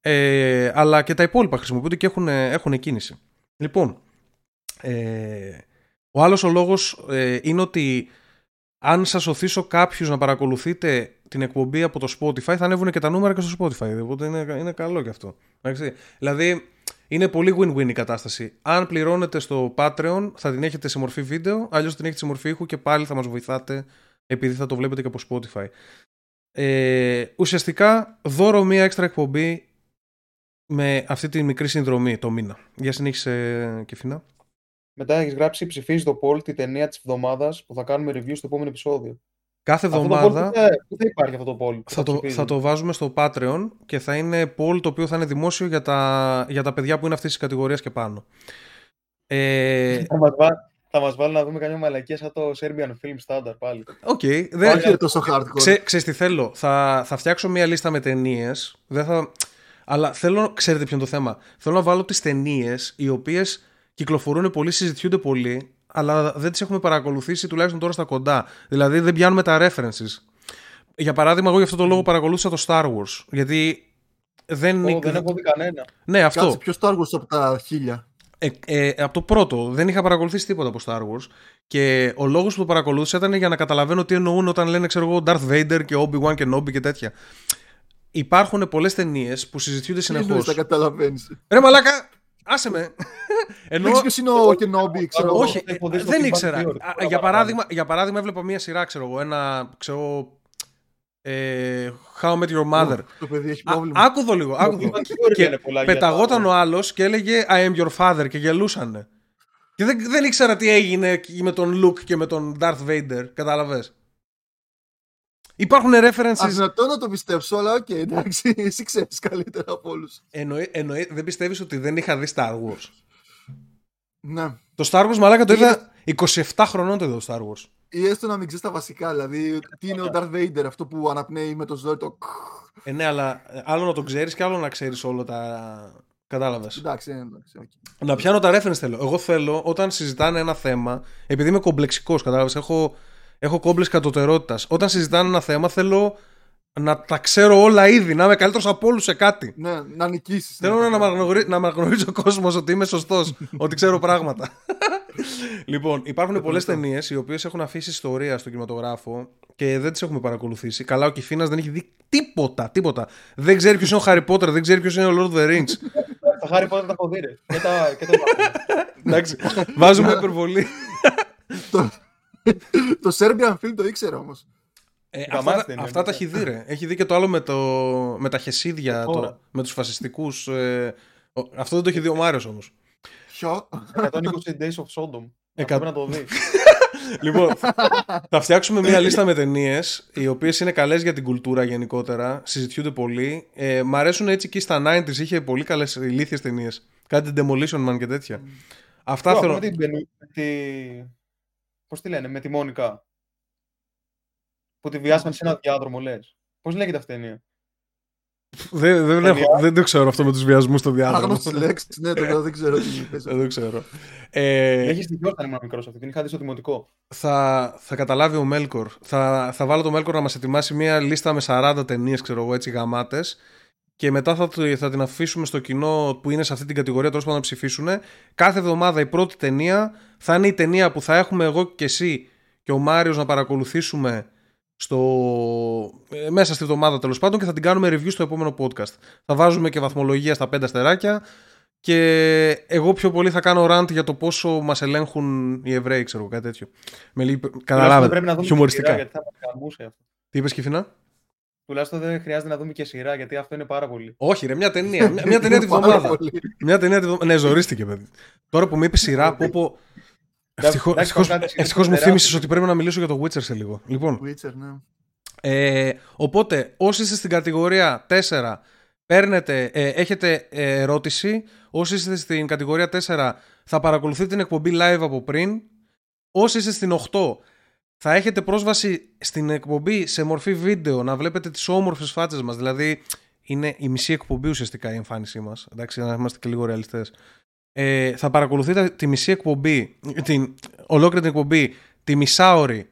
Speaker 1: Ε, αλλά και τα υπόλοιπα χρησιμοποιούνται και έχουν, έχουν κίνηση. Λοιπόν, ε, ο άλλος ο λόγος ε, είναι ότι αν σας οθήσω κάποιους να παρακολουθείτε την εκπομπή από το Spotify θα ανέβουν και τα νούμερα και στο Spotify. Οπότε είναι, είναι καλό και αυτό. Εντάξει. Δηλαδή είναι πολύ win-win η κατάσταση. Αν πληρώνετε στο Patreon θα την έχετε σε μορφή βίντεο, αλλιώς την έχετε σε μορφή ήχου και πάλι θα μας βοηθάτε επειδή θα το βλέπετε και από Spotify. Ε, ουσιαστικά δώρο μία έξτρα εκπομπή με αυτή τη μικρή συνδρομή το μήνα. Για συνέχισε Κεφίνα.
Speaker 3: Μετά έχεις γράψει ψηφίζεις το poll τη ταινία της εβδομάδας που θα κάνουμε review στο επόμενο επεισόδιο.
Speaker 1: Κάθε
Speaker 3: Αυτό το poll
Speaker 1: εβδομάδα
Speaker 3: πού θα, πού θα υπάρχει αυτό το poll. που
Speaker 1: θα το,
Speaker 3: ψηφίζεις;
Speaker 1: θα το βάζουμε στο Patreon και θα είναι poll το οποίο θα είναι δημόσιο για τα, για τα παιδιά που είναι αυτής της κατηγορίας και πάνω. Ε,
Speaker 3: Θα μας, βά- θα μας βάλει να δούμε καμιά μαλακία σαν το Serbian Film Standard πάλι.
Speaker 1: Οκ, δεν,
Speaker 2: Όχι είναι τόσο hardcore.
Speaker 1: Ξέ, ξέρεις τι θέλω. Θα, θα φτιάξω μια λίστα με ταινίες. Θα... Αλλά θέλω, ξέρετε ποιο είναι το θέμα. Θέλω να βάλω τις ταινίες οι οποίες κυκλοφορούν πολύ, συζητιούνται πολύ, αλλά δεν τις έχουμε παρακολουθήσει τουλάχιστον τώρα στα κοντά. Δηλαδή δεν πιάνουμε τα references. Για παράδειγμα, εγώ για αυτό το λόγο παρακολούθησα το Star Wars. Γιατί δεν.
Speaker 3: Ω, δεν έχω δει κανένα.
Speaker 1: Ναι, αυτό.
Speaker 2: Κάτσε πιο Star Wars από τα χίλια;
Speaker 1: Ε, ε, από το πρώτο δεν είχα παρακολουθήσει τίποτα από Star Wars και ο λόγος που το παρακολούθησα ήταν για να καταλαβαίνω τι εννοούν όταν λένε ξέρω εγώ Darth Vader και Obi-Wan και Nobi και τέτοια. Υπάρχουν πολλές ταινίες που συζητιούνται
Speaker 2: Τι εννοείς,
Speaker 1: συνεχώς.
Speaker 2: τα καταλαβαίνεις.
Speaker 1: Ρε μαλάκα, άσε με. Ενώ,
Speaker 2: Δεν ξέρεις ποιος είναι ο Kenobi, ξέρω εγώ.
Speaker 1: όχι,
Speaker 3: έχω δει στο
Speaker 1: δεν
Speaker 3: Big Bang
Speaker 1: ήξερα.
Speaker 3: Theory.
Speaker 1: Α,
Speaker 3: Πολλά
Speaker 1: για,
Speaker 3: παραπάνω.
Speaker 1: παράδειγμα, για παράδειγμα έβλεπα μια σειρά, ξέρω εγώ, ένα, ξέρω, ε, How I Met Your Mother.
Speaker 2: Το παιδί έχει
Speaker 1: Α,
Speaker 2: πρόβλημα.
Speaker 1: άκου εδώ λίγο, άκου
Speaker 3: Το
Speaker 1: εδώ.
Speaker 3: Big Bang Theory
Speaker 1: Και
Speaker 3: λένε πολλά για
Speaker 1: πεταγόταν
Speaker 3: τα-
Speaker 1: ο άλλος και έλεγε I am your father και γελούσανε. Και δεν, δεν ήξερα τι έγινε με τον Luke και με τον Darth Vader. Κατάλαβες; Υπάρχουν references.
Speaker 2: Αδυνατό να το πιστέψω, αλλά οκ, εντάξει, εσύ ξέρεις καλύτερα από όλους.
Speaker 1: Εννοεί, εννοεί, δεν πιστεύεις ότι δεν είχα δει Star Wars;
Speaker 2: Ναι.
Speaker 1: Το Star Wars μαλάκα το
Speaker 2: Είδα-
Speaker 1: είδα 27 χρονών το είδα το Star Wars.
Speaker 2: Ή έστω να μην ξέρεις τα βασικά, δηλαδή τι είναι ο Darth Vader, αυτό που αναπνέει με το ζόρι το...
Speaker 1: Ε, ναι, αλλά ε, άλλο να το ξέρεις και άλλο να ξέρεις όλα τα... Κατάλαβες.
Speaker 2: Εντάξει, ναι, εντάξει, οκ.
Speaker 1: Να πιάνω τα reference θέλω. Εγώ θέλω όταν συζητάνε ένα θέμα, επειδή είμαι κομπλεξικός, κατάλαβες, έχω, έχω κόμπλεξ κατωτερότητας. Όταν συζητάνε ένα θέμα, θέλω να τα ξέρω όλα ήδη, να είμαι καλύτερος από όλους σε κάτι.
Speaker 2: Ναι, να νικήσεις.
Speaker 1: Θέλω
Speaker 2: ναι.
Speaker 1: να, με αναγνωρί- να με αναγνωρίζει ο κόσμος ότι είμαι σωστός, ότι ξέρω πράγματα. λοιπόν, υπάρχουν πολλές ταινίες οι οποίες έχουν αφήσει ιστορία στο κινηματογράφο και δεν τις έχουμε παρακολουθήσει. Καλά, ο Κιφίνας δεν έχει δει τίποτα, τίποτα. Δεν ξέρει ποιος είναι ο Χάρι Πότερ, δεν ξέρει ποιος είναι ο Lord of the Rings.
Speaker 3: Τα Harry Potter τα έχω δει, ρε. Και τα- και το
Speaker 1: Εντάξει, βάζουμε υπερβολή.
Speaker 2: Το Serbian film το ήξερα όμως.
Speaker 1: Ε,
Speaker 3: Γαμάτι
Speaker 1: αυτά, τα-
Speaker 3: ταινία,
Speaker 1: αυτά τα
Speaker 3: ναι.
Speaker 1: έχει δει ρε. Έχει δει και το άλλο με, το, με τα χεσίδια,
Speaker 3: Ε,
Speaker 1: το,
Speaker 3: τώρα.
Speaker 1: με τους φασιστικούς. ε, ο- αυτό δεν το έχει δει ο Μάριος όμως.
Speaker 2: Ποιο;
Speaker 3: 120 Days of Sodom.
Speaker 1: Εκα-
Speaker 3: Αυτό πρέπει να το δεις.
Speaker 1: λοιπόν, θα φτιάξουμε μια λίστα με ταινίες, οι οποίες είναι καλές για την κουλτούρα γενικότερα. Συζητιούνται πολύ. Ε, μ' αρέσουν έτσι και στα 90s είχε πολύ καλές ηλίθιες ταινίες. Κάτι Demolition Man και τέτοια. Αυτά
Speaker 3: Μπρο,
Speaker 1: θέλω.
Speaker 3: με την Μπενου- με τη... Πώς τη λένε, με τη Μόνικα. Που τη βιάσαν σε ένα διάδρομο, λες. Πώς λέγεται αυτή η ταινία;
Speaker 1: Δεν, δεν,
Speaker 3: Ταινία.
Speaker 1: έχω, δεν το ξέρω αυτό με τους βιασμούς στο διάδρομο.
Speaker 2: Άγνωστη λέξης. Ναι, το δεν ξέρω τι είπες.
Speaker 1: δεν το ξέρω. Ε,
Speaker 3: Έχεις στοιχειώσει όταν ήμουν μικρός αυτή. Την είχα δει στο δημοτικό.
Speaker 1: θα, θα καταλάβει ο Μέλκορ. Θα, θα βάλω το Μέλκορ να μας ετοιμάσει μια λίστα με 40 ταινίες, ξέρω εγώ, έτσι γαμάτες. Και μετά θα, το- θα την αφήσουμε στο κοινό που είναι σε αυτή την κατηγορία τέλος πάντων να ψηφίσουν. Κάθε εβδομάδα η πρώτη ταινία θα είναι η ταινία που θα έχουμε εγώ και εσύ και ο Μάριος να παρακολουθήσουμε στο... ε, μέσα στη εβδομάδα τέλος πάντων και θα την κάνουμε review στο επόμενο podcast. Θα βάζουμε και βαθμολογία στα πέντε αστεράκια και εγώ πιο πολύ θα κάνω rant για το πόσο μας ελέγχουν οι Εβραίοι, ξέρω εγώ, κάτι τέτοιο. Με λίγη...
Speaker 3: Τουλάχιστον
Speaker 1: Καταλάβετε.
Speaker 3: δεν πρέπει να δούμε και
Speaker 1: χιουμοριστικά.
Speaker 3: σειρά, γιατί θα μας γαμούσε αυτό.
Speaker 1: Τι είπες, Κυφίνα;
Speaker 3: Τουλάχιστον δεν χρειάζεται να δούμε και σειρά, γιατί αυτό είναι πάρα πολύ.
Speaker 1: Όχι, ρε, μια ταινία. Μια, μια ταινία τη
Speaker 2: Πάρα
Speaker 1: βδομάδα.
Speaker 2: πολύ.
Speaker 1: Μια ταινία τη βδομάδα. Ναι, ζορίστηκε, παιδί. Τώρα που μου είπε σειρά, που πω. Ευτυχώ
Speaker 3: εντάξει, θα κάνεις
Speaker 1: ευτυχώς μου
Speaker 3: τεράστιο.
Speaker 1: θύμισες ότι πρέπει να μιλήσω για το Witcher σε λίγο. Λοιπόν,
Speaker 2: Witcher, ναι.
Speaker 1: ε, οπότε, όσοι είστε στην κατηγορία 4, παίρνετε, ε, έχετε ε, ερώτηση. Όσοι είστε στην κατηγορία 4, θα παρακολουθείτε την εκπομπή live από πριν. Όσοι είστε στην 8, θα έχετε πρόσβαση στην εκπομπή σε μορφή βίντεο να βλέπετε τις όμορφες φάτσες μας. Δηλαδή, είναι η μισή εκπομπή ουσιαστικά η εμφάνισή μας. Εντάξει, να είμαστε και λίγο ρεαλιστές. Ε, θα παρακολουθείτε τη μισή εκπομπή, την ολόκληρη την εκπομπή, τη μισάωρη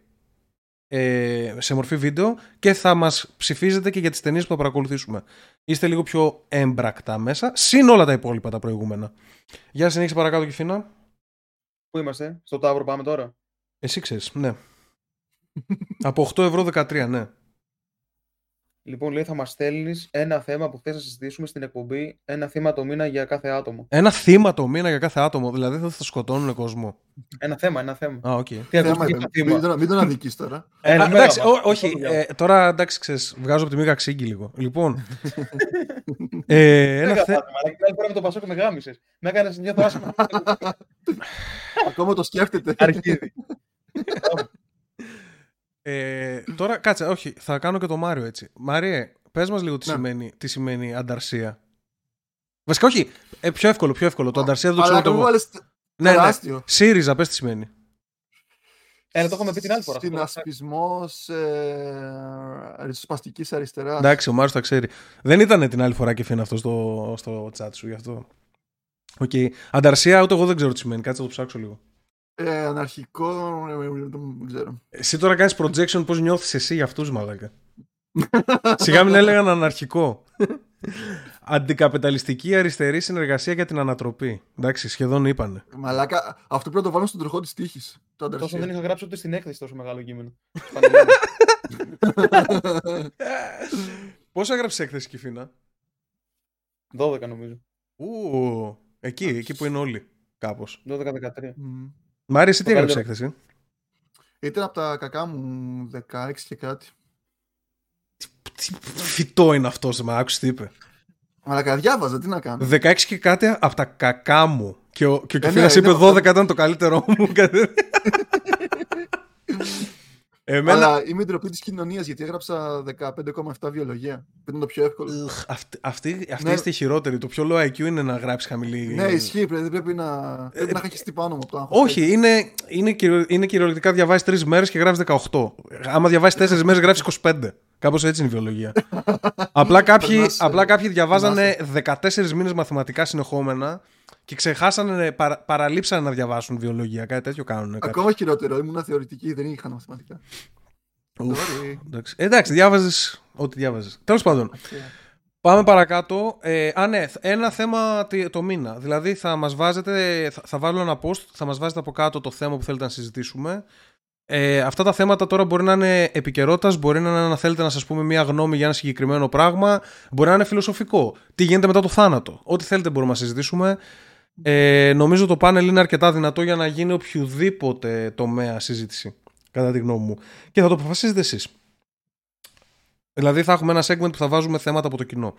Speaker 1: ε, σε μορφή βίντεο και θα μας ψηφίζετε και για τις ταινίες που θα παρακολουθήσουμε. Είστε λίγο πιο έμπρακτα μέσα, συν όλα τα υπόλοιπα τα προηγούμενα. Για συνέχισε παρακάτω Κιφίνα.
Speaker 3: Πού είμαστε, στο Ταύρο πάμε τώρα;
Speaker 1: Εσύ ξέρεις, ναι. Από 8 ευρώ 13, ναι.
Speaker 3: Λοιπόν, λέει θα μας στέλνεις ένα θέμα που θες να συζητήσουμε στην εκπομπή, ένα θέμα το μήνα για κάθε άτομο.
Speaker 1: Ένα θύμα το μήνα για κάθε άτομο, δηλαδή δεν θα σκοτώνουν κόσμο.
Speaker 3: Ένα θέμα, ένα θέμα.
Speaker 1: Α, οκ.
Speaker 3: Τι
Speaker 2: Θέμα
Speaker 3: ακούστηκε
Speaker 2: ήταν.
Speaker 3: ένα
Speaker 2: Μην
Speaker 3: θύμα.
Speaker 2: τον- Μην τον αδικείς τώρα.
Speaker 3: Ένα
Speaker 1: Α,
Speaker 3: μέγα
Speaker 1: εντάξει,
Speaker 3: μας.
Speaker 1: ό- όχι,
Speaker 3: Αυτό το
Speaker 1: ε, τώρα εντάξει, ξέρεις, βγάζω από τη μύγα ξύγκι λίγο. Λοιπόν, ε, ένα
Speaker 3: Μέγα
Speaker 1: θε...
Speaker 3: θαύμα, αλλά την άλλη φορά με το Πασόκ με γάμισες. Με έκανε νιώθω άσχημα.
Speaker 2: Ακόμα το σκέφτεται.
Speaker 3: Αρχίδι.
Speaker 1: ε, τώρα κάτσε, όχι, θα κάνω και το Μάριο έτσι. Μάριε, πες μας λίγο τι,
Speaker 2: Ναι.
Speaker 1: σημαίνει, τι σημαίνει ανταρσία. Βασικά όχι, ε, πιο εύκολο, πιο εύκολο. Το ανταρσία δεν το
Speaker 2: Αλλά
Speaker 1: ξέρω
Speaker 2: μου
Speaker 1: το εγώ.
Speaker 2: βάλες
Speaker 1: Ναι, ναι.
Speaker 2: τεράστιο.
Speaker 1: ΣΥΡΙΖΑ, πες τι σημαίνει.
Speaker 3: Ένα το έχουμε πει την άλλη φορά. αυτό.
Speaker 2: Συνασπισμός ε, ριζοσπαστικής αριστεράς.
Speaker 1: Εντάξει, ο Μάριος τα ξέρει. Δεν ήταν την άλλη φορά και φύγει αυτό στο, στο chat σου γι' αυτό. Οκ. Ανταρσία, ούτε εγώ δεν ξέρω τι σημαίνει. Κάτσε να το ψάξω λίγο.
Speaker 2: Ε, αναρχικό, ε, ε, ε, δεν ξέρω.
Speaker 1: Εσύ τώρα κάνεις projection πώς νιώθεις εσύ για αυτούς, μαλάκα; Σιγά μην έλεγαν αναρχικό. Αντικαπιταλιστική αριστερή συνεργασία για την ανατροπή. Εντάξει, σχεδόν είπανε.
Speaker 2: Μαλάκα, αυτό πρέπει να το βάλουμε στον τροχό της τύχης. Το
Speaker 3: Τόσο
Speaker 2: ανταρσία.
Speaker 3: δεν είχα γράψει ούτε στην έκθεση τόσο μεγάλο κείμενο.
Speaker 1: Πώς έγραψες έκθεση, Κιφίνα;
Speaker 3: 12 νομίζω.
Speaker 1: Ου, εκεί, εκεί που είναι όλοι. Κάπως.
Speaker 3: 12-13.
Speaker 2: Μμ.
Speaker 1: Μάρια, εσύ τι
Speaker 3: Το
Speaker 1: έγραψε
Speaker 3: καλύτερο.
Speaker 1: έκθεση;
Speaker 2: Ήταν από τα κακά μου 16 και κάτι.
Speaker 1: Τι φυτό είναι αυτός, μα άκουσες τι είπε;
Speaker 2: Μαλάκα, διάβαζα, τι να κάνω.
Speaker 1: 16 και κάτι από τα κακά μου. Και ο, και ο
Speaker 2: Ε,
Speaker 1: Κιφίνας
Speaker 2: ναι,
Speaker 1: είπε
Speaker 2: είναι
Speaker 1: 12 ήταν το καλύτερό μου. Εμένα...
Speaker 2: Αλλά είμαι η ντροπή της κοινωνίας γιατί έγραψα 15,7 βιολογία. Που ήταν το πιο εύκολο.
Speaker 1: Ugh, αυτή αυτή, αυτή
Speaker 2: Ναι.
Speaker 1: είστε η χειρότερη. Το πιο low IQ είναι να γράψει χαμηλή.
Speaker 2: Ναι, ισχύει. Πρέπει, δεν πρέπει να. Πρέπει να χαχιστεί πάνω μου από το άγχος.
Speaker 1: Ε, Όχι, είναι, είναι, κυριο- είναι κυριολεκτικά διαβάζει τρεις μέρες και γράφεις 18. Άμα διαβάσεις τέσσερις μέρες, γράφεις 25. Κάπως έτσι είναι η βιολογία. απλά, κάποιοι,
Speaker 2: Περνάς,
Speaker 1: απλά
Speaker 2: ε,
Speaker 1: κάποιοι διαβάζανε 14 μήνες μαθηματικά συνεχόμενα και ξεχάσανε, παρα, παραλείψανε να διαβάσουν βιολογία. Κάτι τέτοιο κάνουν. κάποιοι.
Speaker 2: Ακόμα χειρότερο. Ήμουν θεωρητική, δεν είχα μαθηματικά.
Speaker 1: Ουφ,
Speaker 2: Sorry.
Speaker 1: εντάξει, εντάξει διάβαζες ό,τι διάβαζες. Τέλος πάντων, Πάμε παρακάτω. Ε, α, ναι, ένα θέμα τη- το μήνα. Δηλαδή θα μας βάζετε, θα, θα βάλω ένα post, θα μας βάζετε από κάτω το θέμα που θέλετε να συζητήσουμε. Ε, αυτά τα θέματα τώρα μπορεί να είναι επικαιρότητας, μπορεί να είναι να θέλετε να σας πούμε μια γνώμη για ένα συγκεκριμένο πράγμα, μπορεί να είναι φιλοσοφικό. Τι γίνεται μετά το θάνατο. Ό,τι θέλετε μπορούμε να συζητήσουμε. Ε, νομίζω το πάνελ είναι αρκετά δυνατό για να γίνει οποιοδήποτε τομέα συζήτηση, κατά τη γνώμη μου. Και θα το αποφασίζετε εσείς. Δηλαδή θα έχουμε ένα segment που θα βάζουμε θέματα από το κοινό.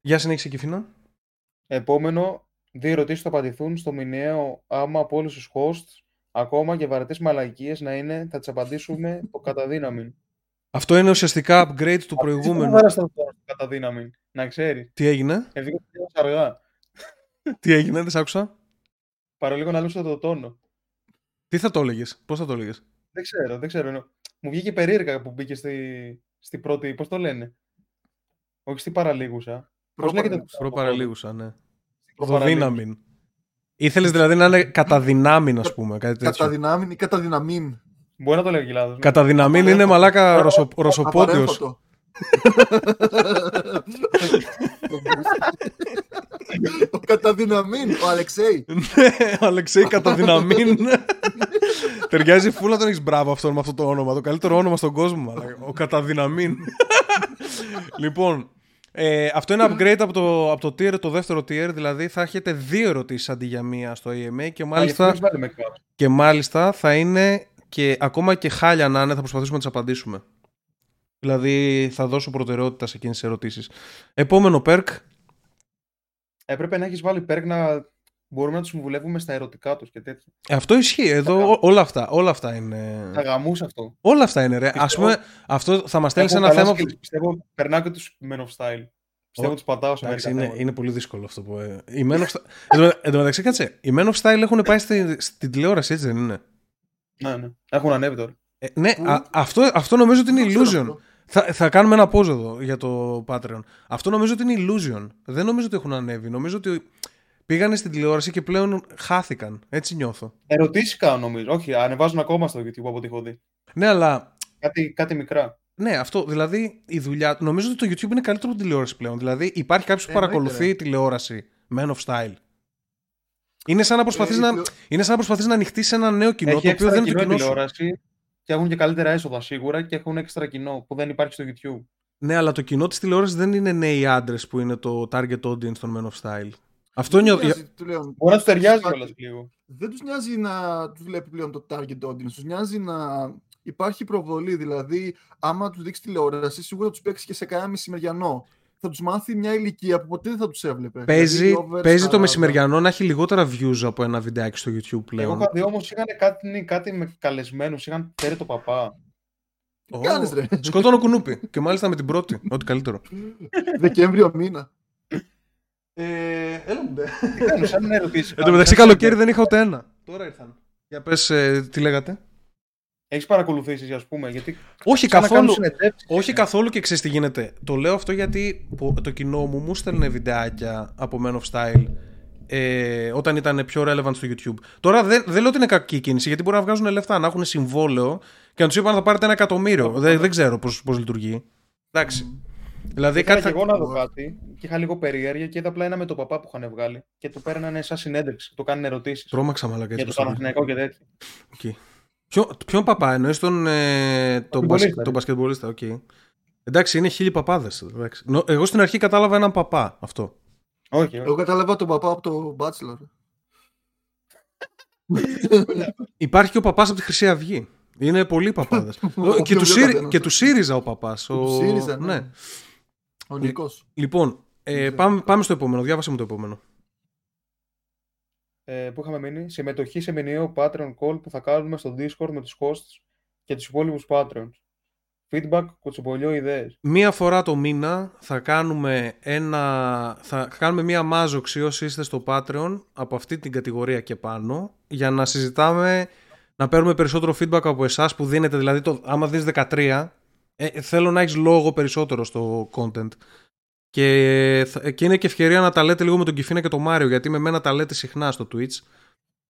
Speaker 1: Για συνέχισε Κιφίνα.
Speaker 3: Επόμενο, δύο ερωτήσεις θα απαντηθούν στο μηνιαίο άμα από όλους τους hosts, ακόμα και βαρετές μαλακίες να είναι, θα τις απαντήσουμε το κατά δύναμη.
Speaker 1: Αυτό είναι ουσιαστικά upgrade του
Speaker 3: Δεν
Speaker 1: προηγούμενου.
Speaker 3: θα το κατά δύναμη, να ξέρεις.
Speaker 1: Τι έγινε,
Speaker 3: Εβγήκε αργά.
Speaker 1: τι έγινε, δεν σ' άκουσα.
Speaker 3: Παραλίγο να λούσα το τόνο.
Speaker 1: Τι θα το έλεγες, πώς θα το έλεγες;
Speaker 3: Δεν ξέρω, δεν ξέρω. Μου βγήκε περίεργα που μπήκε στη, στη πρώτη. Πώς το λένε; Όχι στην παραλίγουσα. Πώς λέγεται.
Speaker 2: Προπαραλίγουσα.
Speaker 1: Προπαραλίγουσα, ναι.
Speaker 3: Προπαραλίγουσα.
Speaker 1: Δοδύναμιν. Ήθελες δηλαδή να είναι κατά δυνάμιν, ας πούμε. Κάτι τέτοιο.
Speaker 2: Κατά δυνάμει ή κατά δυναμήν.
Speaker 3: Μπορεί να το λέγει λάθο. Ναι.
Speaker 1: Κατά δυναμίν είναι μαλάκα ρωσο, ρωσοπότιος.
Speaker 2: Απαρέμφατο. Ο κατά δυναμήν, ο Αλεξέη.
Speaker 1: Ναι, ο Αλεξέη κατά δυναμίν. Ταιριάζει φούλα τον έχεις μπράβο αυτόν με αυτό το όνομα. Το καλύτερο όνομα στον κόσμο. μαλάκα. Ο κατά δυναμίν. λοιπόν, ε, αυτό είναι upgrade από το, από το tier, το δεύτερο tier. Δηλαδή θα έχετε δύο ερωτήσεις αντί για μία στο AMA και μάλιστα, και μάλιστα θα είναι και ακόμα και χάλια να είναι, θα προσπαθήσουμε να τις απαντήσουμε. Δηλαδή θα δώσω προτεραιότητα σε εκείνες τις ερωτήσεις. Επόμενο perk.
Speaker 3: Έπρεπε να έχεις βάλει perk να μπορούμε να τους συμβουλεύουμε στα ερωτικά τους και τέτοια.
Speaker 1: Ε, αυτό ισχύει. Εδώ ό- όλα αυτά, όλα αυτά είναι.
Speaker 3: Θα γαμούσε αυτό.
Speaker 1: Όλα αυτά είναι, ρε.
Speaker 3: Πιστεύω-
Speaker 1: Ας πούμε, αυτό θα μας στέλνει
Speaker 3: Έχω
Speaker 1: ένα
Speaker 3: καλά
Speaker 1: θέμα.
Speaker 3: skills. Πιστεύω περνάω και τους Men of Style. Πιστεύω τους πατάω σε
Speaker 1: Εντάξει,
Speaker 3: μερικά
Speaker 1: είναι,
Speaker 3: θέματα.
Speaker 1: είναι πολύ δύσκολο αυτό που. ε, Οι Men of Style. Εν τω- εν τω μεταξύ, κάτσε. Οι Men of Style έχουν πάει στη, στην τηλεόραση, έτσι δεν είναι;
Speaker 3: Ναι, ναι. Έχουν ανέβει τώρα.
Speaker 1: Ε, ναι,
Speaker 2: Πού;
Speaker 1: α- αυτό, αυτό νομίζω ότι είναι
Speaker 2: Δεν ξέρω
Speaker 1: illusion.
Speaker 2: αυτό.
Speaker 1: Θα, θα κάνουμε ένα pause εδώ για το Patreon. Αυτό νομίζω ότι είναι illusion. Δεν νομίζω ότι έχουν ανέβει. Νομίζω ότι πήγανε στην τηλεόραση και πλέον χάθηκαν. Έτσι νιώθω.
Speaker 3: Ερωτήσει κάνω νομίζω. Όχι, ανεβάζουν ακόμα στο YouTube από ό,τι έχω δει.
Speaker 1: Ναι, αλλά
Speaker 3: Κάτι, κάτι μικρά.
Speaker 1: Ναι, αυτό. Δηλαδή η δουλειά. Νομίζω ότι το YouTube είναι καλύτερο από την τηλεόραση πλέον. Δηλαδή υπάρχει κάποιος που
Speaker 2: Ε,
Speaker 1: παρακολουθεί
Speaker 2: εννοείται,
Speaker 1: τηλεόραση. Man of style. Είναι σαν να προσπαθείς
Speaker 2: Ε,
Speaker 1: να,
Speaker 2: τηλεο-
Speaker 1: είναι σαν να, προσπαθείς να ανοιχτείς ένα νέο κοινό
Speaker 3: Έχει
Speaker 1: το οποίο
Speaker 3: έξτρα
Speaker 1: δεν είναι το
Speaker 3: κοινό η
Speaker 1: κοινό σου.
Speaker 3: τηλεόραση και έχουν και καλύτερα έσοδα σίγουρα και έχουν έξτρα κοινό που δεν υπάρχει στο YouTube.
Speaker 1: Ναι, αλλά το κοινό της τηλεόρασης δεν είναι νέοι άντρες που είναι το target audience των Men of Style. Αυτό
Speaker 2: Δεν
Speaker 1: νιώθω.
Speaker 2: τους νοιάζει, του λέω,
Speaker 3: Μπορεί να τους ταιριάζει
Speaker 2: Υπάρχει-
Speaker 3: κιόλας λίγο.
Speaker 2: Δεν τους νοιάζει να τους βλέπει πλέον το target audience, τους νοιάζει να υπάρχει προβολή. Δηλαδή, άμα τους δείξει τηλεόραση, σίγουρα θα τους παίξει και σε κανένα μεσημεριανό. Θα τους μάθει μια ηλικία που ποτέ δεν θα τους έβλεπε.
Speaker 1: Παίζει,
Speaker 2: Δηλαδή, over
Speaker 1: παίζει το
Speaker 2: 40.
Speaker 1: μεσημεριανό να έχει λιγότερα views από ένα βιντεάκι στο YouTube
Speaker 3: Εγώ
Speaker 1: πλέον.
Speaker 3: είχα δει όμως είχαν κάτι, κάτι με καλεσμένους, είχαν φέρει το παπά.
Speaker 2: Τι κάνεις, ρε.
Speaker 1: Σκότωνο κουνούπι. και μάλιστα με την πρώτη. Ό,τι καλύτερο.
Speaker 2: Δεκέμβριο μήνα.
Speaker 1: Ε, έλα μου,
Speaker 3: Τι κάνουν, σαν να ερωτήσεις.
Speaker 1: Εν τω μεταξύ, καλοκαίρι δεν είχα ούτε ένα. Τώρα ήρθαν. Για πες, ε, τι λέγατε;
Speaker 3: Έχεις παρακολουθήσεις, ας πούμε, γιατί.
Speaker 1: Όχι
Speaker 3: σαν να κάνουν
Speaker 1: καθόλου.
Speaker 3: συνεντεύξεις
Speaker 1: Όχι
Speaker 3: είναι.
Speaker 1: καθόλου και ξέρεις τι γίνεται. Το λέω αυτό γιατί που- το κοινό μου μου στέλνε βιντεάκια από Men of Style ε, όταν ήταν πιο relevant στο YouTube. Τώρα δεν, δεν λέω ότι είναι κακή κίνηση γιατί μπορεί να βγάζουν λεφτά, να έχουν συμβόλαιο και να τους είπαν θα πάρετε ένα εκατομμύριο. δεν, δεν ξέρω πώς πώς λειτουργεί. Εντάξει. Δηλαδή
Speaker 3: Ήθελα
Speaker 1: κάτι
Speaker 3: και
Speaker 1: θα...
Speaker 3: εγώ να δω κάτι και είχα λίγο περιέργεια και είδα απλά ένα με το παπά που είχαν βγάλει και του παίρνανε σαν συνέντευξη. Του κάνανε ερωτήσεις.
Speaker 1: Τρόμαξα μαλάκα
Speaker 3: Για
Speaker 1: έτσι
Speaker 3: το
Speaker 1: πως το λέω.
Speaker 3: Παναθηναϊκό και τέτοια.
Speaker 1: Οκ. Ποιο, ποιον παπά εννοείς τον, ε, τον,
Speaker 3: Μπασκετμπολίστα,
Speaker 1: μπασ,
Speaker 3: ρε.
Speaker 1: τον μπασκετμπολίστα, οκ. Εντάξει, είναι χίλιοι παπάδες. Εγώ στην αρχή κατάλαβα έναν παπά αυτό.
Speaker 3: Όχι, όχι.
Speaker 2: Εγώ κατάλαβα τον παπά από το Bachelor.
Speaker 1: Υπάρχει και ο παπάς από τη Χρυσή Αυγή. Είναι πολλοί παπάδες.
Speaker 2: Ο
Speaker 1: και, του
Speaker 2: πιο
Speaker 1: ΣΥΡΙ-
Speaker 2: καθένας.
Speaker 1: και του ΣΥΡΙΖΑ ο παπάς.
Speaker 2: Του ΣΥΡΙΖΑ, ναι. Ο Νικός.
Speaker 1: Λοιπόν, ε,
Speaker 2: ξέρω.
Speaker 1: πάμε, πάμε στο επόμενο. Διάβασε μου το επόμενο.
Speaker 3: Ε, πού είχαμε μείνει; Συμμετοχή σε μηνιαίο Patreon call που θα κάνουμε στο Discord με τους hosts και τους υπόλοιπους Patreons. Feedback, κουτσομπολιό, ιδέες.
Speaker 1: Μία φορά το μήνα θα κάνουμε, ένα, θα κάνουμε μία μάζοξη όσοι είστε στο Patreon από αυτή την κατηγορία και πάνω για να συζητάμε, να παίρνουμε περισσότερο feedback από εσάς που δίνετε. Δηλαδή, το, άμα δίνεις 13, ε, θέλω να έχεις λόγο περισσότερο στο content. Και, θα- και είναι και ευκαιρία να τα λέτε λίγο με τον Κιφίνα και τον Μάριο, γιατί με μένα τα λέτε συχνά στο Twitch.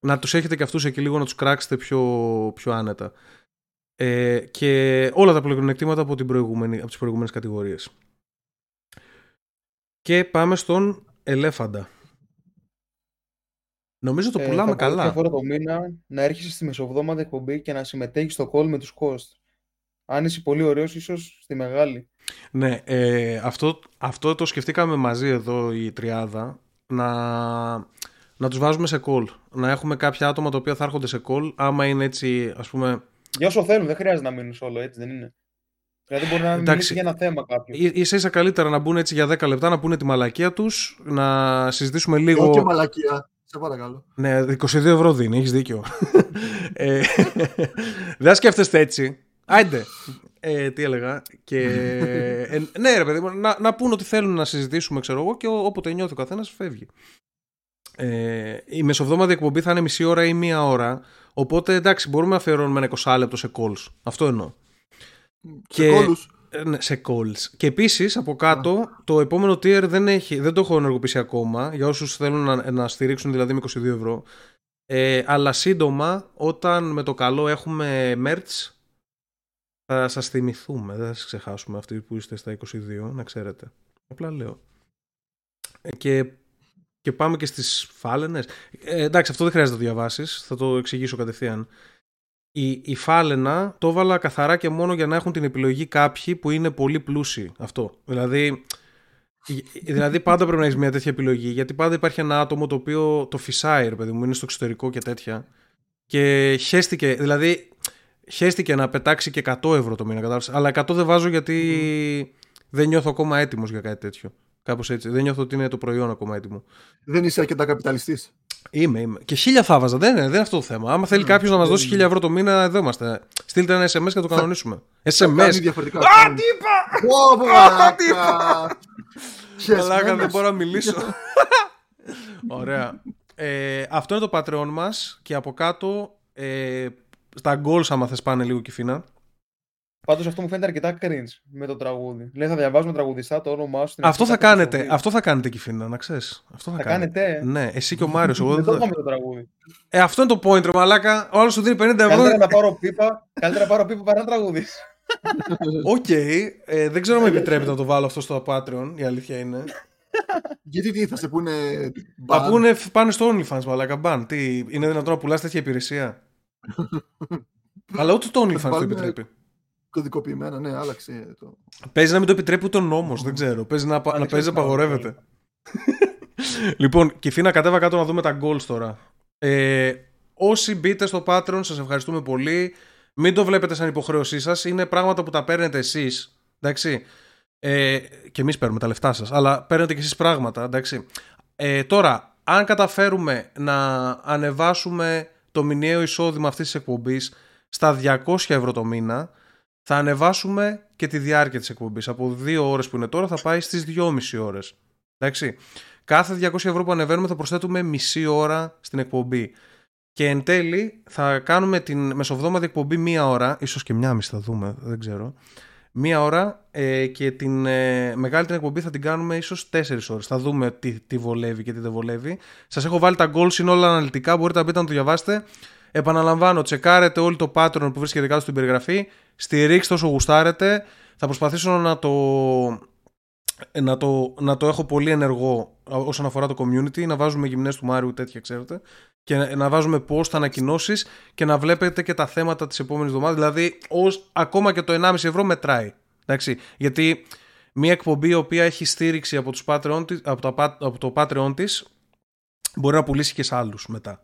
Speaker 1: Να τους έχετε και αυτούς εκεί λίγο να τους κράξετε πιο, πιο άνετα. Ε, και όλα τα πλεονεκτήματα από, την προηγούμενη, από τις προηγούμενες κατηγορίες. Και πάμε στον Ελέφαντα. Νομίζω το
Speaker 3: Ε,
Speaker 1: πουλάμε
Speaker 3: θα μπορείς
Speaker 1: καλά.
Speaker 3: Μια φορά το μήνα να έρχεσαι στη μεσοβδόμαδα εκπομπή και να συμμετέχεις στο call με τους hosts. Αν είσαι πολύ ωραίος, ίσως στη μεγάλη.
Speaker 1: Ναι, ε, αυτό, αυτό το σκεφτήκαμε μαζί εδώ η τριάδα να, να τους βάζουμε σε call. Να έχουμε κάποια άτομα τα οποία θα έρχονται σε call άμα είναι έτσι ας πούμε
Speaker 3: Για όσο θέλουν, δεν χρειάζεται να μείνουν όλο, έτσι δεν είναι. Δηλαδή μπορεί να
Speaker 1: Εντάξει.
Speaker 3: μιλήσει για ένα θέμα κάποιος.
Speaker 1: σα ίσα καλύτερα να μπουν έτσι για 10 λεπτά, να πούνε τη μαλακία τους, να συζητήσουμε λίγο.
Speaker 2: Όχι και μαλακία. Σε παρακαλώ.
Speaker 1: Ναι, 22 ευρώ δίνει, έχεις δίκιο. ε, δεν σκέφτεστε έτσι. Άιντε. Ε, τι έλεγα. Και, ε, ναι, ρε παιδί μου, να, να πούν ότι θέλουν να συζητήσουμε, ξέρω εγώ, και ό- όποτε νιώθει ο καθένας φεύγει. Ε, η μεσοβδόμαδη εκπομπή θα είναι μισή ώρα ή μία ώρα. Οπότε εντάξει, μπορούμε να αφιερώνουμε ένα 20 λεπτό σε calls. Αυτό εννοώ.
Speaker 2: Σε
Speaker 1: Και-
Speaker 2: κόλους.
Speaker 1: Ε, ναι, σε calls. Και επίσης από κάτω το επόμενο tier δεν, έχει, δεν το έχω ενεργοποιήσει ακόμα για όσους θέλουν να, να στηρίξουν δηλαδή με 22 ευρώ. Ε, αλλά σύντομα όταν με το καλό έχουμε merch θα σας θυμηθούμε. Δεν θα σας ξεχάσουμε αυτοί που είστε στα 22 να ξέρετε. Απλά λέω. Ε, και, και πάμε και στις φάλαινες. Ε, εντάξει αυτό δεν χρειάζεται να το διαβάσεις. Θα το εξηγήσω κατευθείαν η, η φάλαινα το έβαλα καθαρά και μόνο για να έχουν την επιλογή κάποιοι που είναι πολύ πλούσιοι. Αυτό. Δηλαδή, δηλαδή πάντα πρέπει να έχεις μια τέτοια επιλογή. Γιατί πάντα υπάρχει ένα άτομο το οποίο το φυσάει, ρε παιδί μου, είναι στο εξωτερικό και τέτοια. Και χέστηκε, δηλαδή, χέστηκε να πετάξει και 100 ευρώ το μήνα, κατάλαβες. Αλλά 100 δεν βάζω γιατί δεν νιώθω ακόμα έτοιμος για κάτι τέτοιο. Κάπως έτσι. Δεν νιώθω ότι είναι το προϊόν ακόμα έτοιμο.
Speaker 2: Δεν είσαι αρκετά καπιταλιστής.
Speaker 1: Είμαι, είμαι. Και χίλια θα βάζα. Δεν είναι, δεν είναι αυτό το θέμα. Άμα θέλει
Speaker 2: Ναι,
Speaker 1: κάποιος να μας
Speaker 2: δεν
Speaker 1: δώσει
Speaker 2: είναι.
Speaker 1: χίλια ευρώ το μήνα, εδώ είμαστε. Στείλτε ένα SMS και το κανονίσουμε.
Speaker 2: Θα
Speaker 1: SMS.
Speaker 2: κάνει διαφορετικά.
Speaker 1: Α, τι είπα!
Speaker 2: Ω,
Speaker 1: τι
Speaker 2: μαλάκα!
Speaker 1: Μαλάκα, δεν
Speaker 2: Χεσμένος.
Speaker 1: μπορώ να μιλήσω. Ωραία. Ε, αυτό είναι το Patreon μας και από κάτω ε, στα goals άμα θες πάνε λίγο κυφίνα.
Speaker 3: Πάντως αυτό μου φαίνεται αρκετά cringe με το τραγούδι. Λέει θα διαβάζουμε τραγουδιστά το όνομά σου. στην
Speaker 1: Αυτό θα
Speaker 3: εξώτα
Speaker 1: κάνετε,
Speaker 3: επιστολή.
Speaker 1: αυτό θα κάνετε κυφίνα, να ξέρεις. Αυτό θα,
Speaker 3: Θα
Speaker 1: κάνετε.
Speaker 3: κάνετε;
Speaker 1: Ναι, εσύ και ο Μάριος. Εγώ
Speaker 3: Δεν
Speaker 1: δεν
Speaker 3: το
Speaker 1: θα...
Speaker 3: είχαμε το τραγούδι.
Speaker 1: Ε, αυτό είναι το point, ρε μαλάκα. Ο άλλος σου δίνει 50 ευρώ.
Speaker 3: Καλύτερα να πάρω πίπα, καλύτερα να πάρω πίπα παρά να τραγουδίσει.
Speaker 1: Οκ. Ε, δεν ξέρω αν με επιτρέπεται να το βάλω αυτό στο Patreon, η αλήθεια είναι.
Speaker 2: Γιατί τι θα σε πούνε.
Speaker 1: Θα
Speaker 2: ban?
Speaker 1: πούνε πάνε στο OnlyFans, μαλάκα. Μπαν. Τι, είναι δυνατόν να πουλάς τέτοια υπηρεσία; Αλλά ούτε το OnlyFans το
Speaker 2: βάλουμε-
Speaker 1: επιτρέπει.
Speaker 2: Κωδικοποιημένα, ναι, άλλαξε το.
Speaker 1: Παίζει να μην το επιτρέπει ούτε ο νόμο, δεν ξέρω. Παίζει να, να
Speaker 3: Άνοιξε
Speaker 1: παίζει
Speaker 3: το
Speaker 1: απαγορεύεται. λοιπόν, Κυφίνα, κατέβα κάτω να δούμε τα goals τώρα. Ε, όσοι μπείτε στο Patreon, σας ευχαριστούμε πολύ. Μην το βλέπετε σαν υποχρέωσή σας. Είναι πράγματα που τα παίρνετε εσείς. Εντάξει. Ε, και εμείς παίρνουμε τα λεφτά σας. Αλλά παίρνετε και εσείς πράγματα. Εντάξει. Ε, τώρα, αν καταφέρουμε να ανεβάσουμε το μηνιαίο εισόδημα αυτής της εκπομπής στα 200 ευρώ το μήνα, θα ανεβάσουμε και τη διάρκεια της εκπομπής. Από 2 ώρες που είναι τώρα θα πάει στις 2,5 ώρες. Εντάξει. Κάθε 200 ευρώ που ανεβαίνουμε θα προσθέτουμε μισή ώρα στην εκπομπή. Και εν τέλει θα κάνουμε την μεσοβδόμαδη εκπομπή μία ώρα, ίσως και μία μισή θα δούμε, δεν ξέρω. Μία ώρα ε, και την ε, μεγάλη την εκπομπή θα την κάνουμε ίσως 4 ώρες. Θα δούμε τι, τι βολεύει και τι δεν βολεύει. Σας έχω βάλει τα goals, είναι όλα αναλυτικά, μπορείτε να μπείτε να το διαβάσετε. Επαναλαμβάνω, τσεκάρετε όλο το Patreon που βρίσκεται κάτω στην περιγραφή. Στηρίξτε όσο γουστάρετε. Θα προσπαθήσω να το, να το, να το έχω πολύ ενεργό όσον αφορά το community, να βάζουμε γυμνές του Μάριου τέτοια ξέρετε και να, να βάζουμε post, ανακοινώσεις και να βλέπετε και τα θέματα της επόμενης εβδομάδας δηλαδή ως, ακόμα και το 1,5 ευρώ μετράει εντάξει, γιατί μια εκπομπή η οποία έχει στήριξη από, τους Patreon, της- από, τα, από το Patreon της μπορεί να πουλήσει και σε άλλους μετά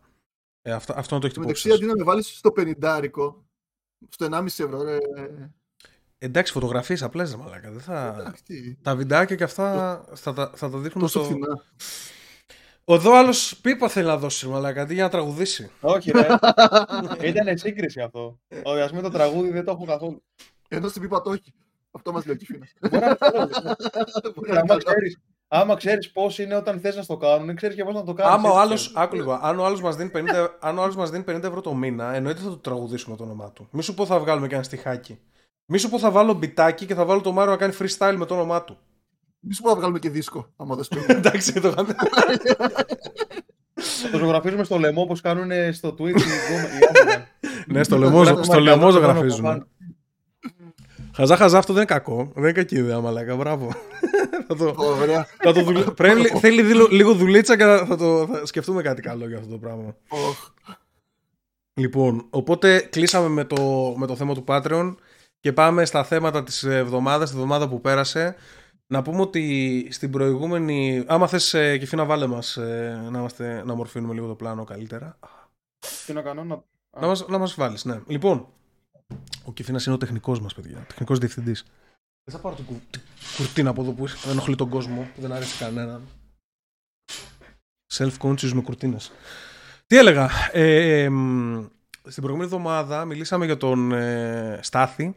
Speaker 1: ε, αυτό, αυτό να το έχετε
Speaker 2: Στο
Speaker 1: υπόψη
Speaker 2: μεταξύ,
Speaker 1: σας.
Speaker 2: αντί να με βάλεις στο 50 στο 1,5 ευρώ, ρε.
Speaker 1: Εντάξει φωτογραφίες απλές ρε μαλάκα δεν θα...
Speaker 2: Εντάξει, τι,
Speaker 1: τα βιντεάκια και αυτά θα, τα- θα τα δείχνουμε
Speaker 2: τόσο
Speaker 1: στο...
Speaker 2: φθηνά.
Speaker 1: Εδώ άλλος πίπα θέλει να δώσει, μαλάκα, αντί για να τραγουδήσει.
Speaker 3: Όχι, ρε. Ήταν σύγκριση αυτό. Ότι ας πούμε το τραγούδι δεν το έχω καθόλου.
Speaker 2: Ενώ στην πίπα το έχει. Αυτό μας λέει ο Κιφίνας.
Speaker 3: Μπορεί να το άμα ξέρεις, άμα ξέρεις πώς είναι όταν θες να στο κάνουν, ξέρεις και πώς να το κάνεις.
Speaker 1: Άμα ο
Speaker 3: έτσι
Speaker 1: άλλο,
Speaker 3: ξέρεις.
Speaker 1: άκου λίγο, αν ο άλλος μας δίνει, 50 αν ο άλλος μας δίνει 50 ευρώ το μήνα, εννοείται θα του τραγουδήσουμε το όνομά του. Μη σου πω θα βγάλουμε και ένα στιχάκι. Μη σου πω θα βάλω μπιτάκι και θα βάλω το Μάριο να κάνει freestyle με το όνομά του.
Speaker 2: Μη σου πω να βγάλουμε και δίσκο, άμα δεν σπίτι.
Speaker 1: Εντάξει, το κάνουμε.
Speaker 3: Θα το ζωγραφίζουμε στο λαιμό όπως κάνουν στο Twitch οι γκομα- οι άμυνα.
Speaker 1: ναι, στο λαιμό,
Speaker 3: Γράφουμε
Speaker 1: στο λαιμό
Speaker 3: μαρκαδόρο
Speaker 1: ζωγραφίζουμε.
Speaker 3: από
Speaker 1: Χαζά, χαζά, αυτό δεν είναι κακό. Δεν είναι κακή ιδέα, μαλάκα. Μπράβο. θα το,
Speaker 2: Ωραία.
Speaker 1: θα το δουλε... Πρέπει, θέλει δίλο- λίγο δουλίτσα και θα, θα το, θα σκεφτούμε κάτι καλό για αυτό το πράγμα.
Speaker 2: Οχ.
Speaker 1: Λοιπόν, οπότε κλείσαμε με το, με το θέμα του Patreon και πάμε στα θέματα της εβδομάδας, τη εβδομάδα που πέρασε. Να πούμε ότι στην προηγούμενη... Άμα θες, ε, Κεφίνα, βάλε μας ε, να, είμαστε, να μορφύνουμε λίγο το πλάνο καλύτερα.
Speaker 3: Τι να κάνω, να...
Speaker 1: Να μας, να μας βάλεις, ναι. Λοιπόν, ο Κεφίνας είναι ο τεχνικός μας, παιδιά. Τεχνικός διευθυντής. Δεν θα πάρω την, κου... την κουρτίνα από εδώ που ενοχλεί τον κόσμο, που δεν αρέσει κανέναν. Self-conscious με κουρτίνες. Τι έλεγα; Ε, ε, μ, στην προηγούμενη εβδομάδα μιλήσαμε για τον ε, Στάθη,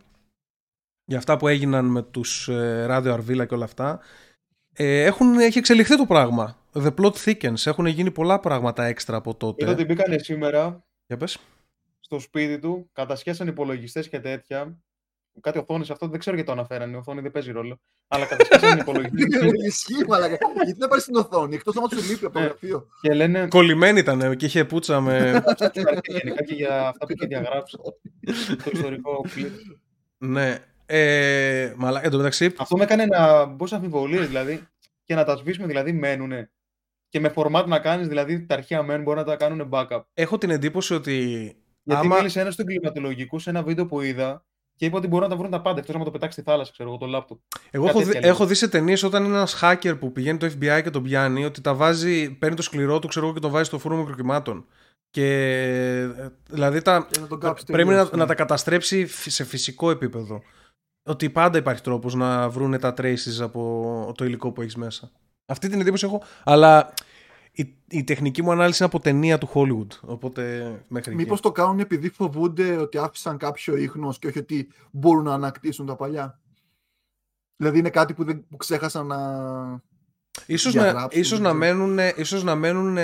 Speaker 1: για αυτά που έγιναν με τους ε, Radio Αρβίλα και όλα αυτά. Ε, έχουν, έχει εξελιχθεί το πράγμα. The plot thickens. Έχουν γίνει πολλά πράγματα έξτρα από τότε.
Speaker 3: Είδα ότι μπήκανε σήμερα
Speaker 1: Για πες.
Speaker 3: στο σπίτι του, κατασχέσαν υπολογιστές και τέτοια. Κάτι οθόνες, αυτό δεν ξέρω γιατί το αναφέρανε. Η οθόνη δεν παίζει ρόλο. Αλλά κατασχέσαν υπολογιστές
Speaker 2: Ισχύει, μαλακα. Γιατί να πάρεις στην οθόνη, εκτός άμα σου λείπει από το
Speaker 3: Ε.
Speaker 2: γραφείο.
Speaker 3: και λένε.
Speaker 1: Κολλημένη ήταν και είχε πούτσα με...
Speaker 3: γενικά και για αυτά που είχε διαγράψει. το ιστορικό κλειπ.
Speaker 1: ναι. Ε, μαλά, εν τω μεταξύ,
Speaker 3: Αυτό με έκανε να μπω σε αμφιβολίες δηλαδή και να τα σβήσουμε δηλαδή μένουνε. Και με format να κάνεις, δηλαδή τα αρχεία μένουν μπορεί να τα κάνουν backup.
Speaker 1: έχω την εντύπωση ότι
Speaker 3: Γιατί
Speaker 1: άμα...
Speaker 3: μίλησε ένας του εγκληματολογικού σε ένα βίντεο που είδα και είπε ότι μπορούν να τα βρουν τα πάντα εκτός να το πετάξει στη θάλασσα, ξέρω εγώ, το λάπτοπ.
Speaker 1: Εγώ
Speaker 3: Κάτι
Speaker 1: έχω δει,
Speaker 3: τέτοια
Speaker 1: έχω δει σε ταινίες όταν είναι ένας hacker που πηγαίνει το FBI και τον πιάνει ότι τα βάζει, παίρνει το σκληρό του ξέρω εγώ, και το βάζει στο φούρνο μικροκυμάτων. Και ε, δηλαδή τα,
Speaker 2: Για να τον κάψει
Speaker 1: πρέπει
Speaker 2: τελείως,
Speaker 1: να,
Speaker 2: ναι.
Speaker 1: να τα καταστρέψει φυ- σε φυσικό επίπεδο. Ότι πάντα υπάρχει τρόπος να βρουν τα traces από το υλικό που έχεις μέσα. Αυτή την εντύπωση έχω, αλλά η, η τεχνική μου ανάλυση είναι από ταινία του Hollywood. Οπότε μέχρι εκεί.
Speaker 2: Μήπως το κάνουν επειδή φοβούνται ότι άφησαν κάποιο ίχνος και όχι ότι μπορούν να ανακτήσουν τα παλιά; Δηλαδή είναι κάτι που, δεν, που ξέχασαν να.
Speaker 1: Ίσως να,
Speaker 2: διαγράψουν,
Speaker 1: ίσως
Speaker 2: δεν
Speaker 1: να
Speaker 2: ξέρω.
Speaker 1: μένουν, ίσως να μένουν,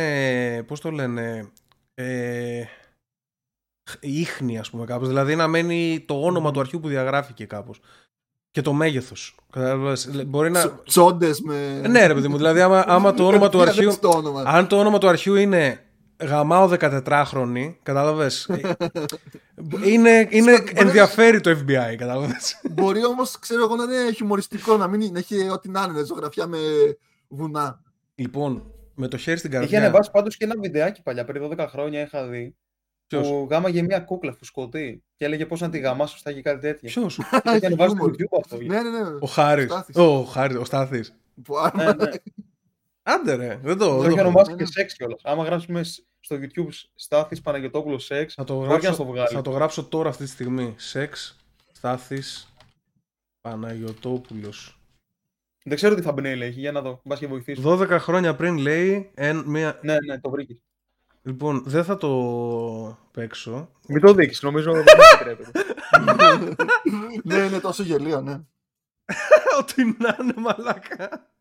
Speaker 1: πώς το λένε, ε, ίχνη ας πούμε κάπως. Δηλαδή να μένει το όνομα
Speaker 2: Μμμ.
Speaker 1: του αρχείου που διαγράφηκε κάπως. Και το μέγεθος. Κατάλαβες, λέ- Μπορεί να...
Speaker 2: Τσόντες με.
Speaker 1: Ε, Ναι ρε παιδί μου, δηλαδή άμα, άμα το όνομα του
Speaker 2: Δεν
Speaker 1: αρχείου...
Speaker 2: έχεις το όνομα.
Speaker 1: Αν το όνομα του αρχείου είναι γαμάω 14χρονη, κατάλαβες, ε, είναι, είναι
Speaker 2: Μπορεί-
Speaker 1: ενδιαφέρει το FBI, κατάλαβες.
Speaker 2: Μπορεί όμως, ξέρω εγώ, να είναι χιουμοριστικό, να μην είναι, να έχει ό,τι να είναι, ζωγραφιά με βουνά.
Speaker 1: Λοιπόν, με το χέρι στην
Speaker 3: Είχε
Speaker 1: καρδιά.
Speaker 3: ανεβάσει πάντως και ένα βιντεάκι παλιά, πριν 12 χρόνια είχα δει.
Speaker 1: Ποιος;
Speaker 3: Που γάμαγε μια κούκλα φουσκωτή και έλεγε πώς να τη γαμά σωστά και κάτι τέτοιο.
Speaker 1: Ποιος;
Speaker 3: Το είχε ανεβάσει στο
Speaker 2: Χιούμορ.
Speaker 3: YouTube αυτό.
Speaker 2: Ναι, ναι, ναι.
Speaker 1: Ο Χάρης.
Speaker 2: Στάθης.
Speaker 1: Ο Χάρης, ο Στάθης.
Speaker 2: Που άμα-
Speaker 3: Ναι, ναι.
Speaker 1: Άντε ρε, δεν το...
Speaker 3: Το
Speaker 1: δεν
Speaker 3: είχε
Speaker 1: το-
Speaker 3: ονομάσει
Speaker 2: ναι,
Speaker 3: και
Speaker 2: ναι.
Speaker 3: σεξ κιόλας. Άμα γράψουμε σ- στο YouTube Στάθης Παναγιοτόπουλος σεξ,
Speaker 1: Θα το,
Speaker 3: μπορεί και να
Speaker 1: γράψω,
Speaker 3: στο βγάλει.
Speaker 1: θα το γράψω τώρα αυτή τη στιγμή. Σεξ, Στάθης, Παναγιωτόπουλος.
Speaker 3: Δεν ξέρω τι θα μπει έχει, για να δω. Μπας και βοηθήσεις.
Speaker 1: 12 χρόνια πριν λέει εν, μία...
Speaker 3: Ναι, ναι, το βρήκες.
Speaker 1: Λοιπόν, δεν θα το παίξω.
Speaker 3: Μην το δείξεις, νομίζω δεν επιτρέπεται.
Speaker 2: ναι, είναι τόσο γελίο, ναι.
Speaker 1: Ό,τι να είναι μαλάκα.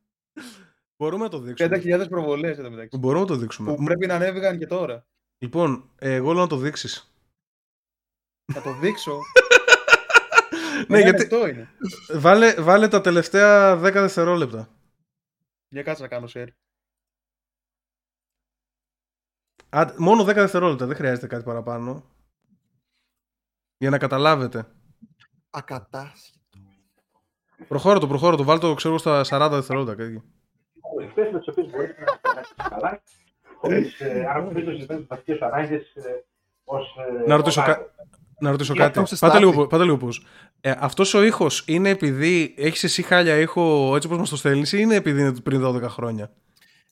Speaker 1: Μπορούμε να το δείξουμε.
Speaker 3: 5.000 προβολές εδώ μεταξύ.
Speaker 1: Μπορούμε να το δείξουμε.
Speaker 3: Που πρέπει να ανέβηκαν και τώρα.
Speaker 1: Λοιπόν, ε, εγώ λέω να το δείξεις.
Speaker 3: Να το δείξω.
Speaker 1: ναι,
Speaker 3: Ένα
Speaker 1: γιατί
Speaker 3: λεπτό είναι.
Speaker 1: βάλε, βάλε τα τελευταία 10 δευτερόλεπτα.
Speaker 3: Για κάτσε να κάνω share.
Speaker 1: Α, μόνο 10 δευτερόλεπτα, δεν χρειάζεται κάτι παραπάνω. Για να καταλάβετε.
Speaker 2: Ακατάσχετο.
Speaker 1: Προχώρα το, προχώρα το. Βάλτε το, ξέρω, στα 40 δευτερόλεπτα. Κάτι.
Speaker 4: κορυφές με τις οποίες μπορείτε να περάσετε καλά, χωρίς ε, αν μην το ζητάτε βασικές ανάγκες ε, ως ε,
Speaker 1: Να ρωτήσω,
Speaker 4: ομάδα.
Speaker 1: κα... να ρωτήσω
Speaker 2: Για
Speaker 1: κάτι.
Speaker 2: τον σε
Speaker 1: Πάτε
Speaker 2: στάθη.
Speaker 1: λίγο, πάτε λίγο πώς. Ε, αυτός ο ήχος είναι επειδή έχεις εσύ χάλια ήχο έτσι όπως μας το στέλνεις ή είναι επειδή είναι πριν 12 χρόνια;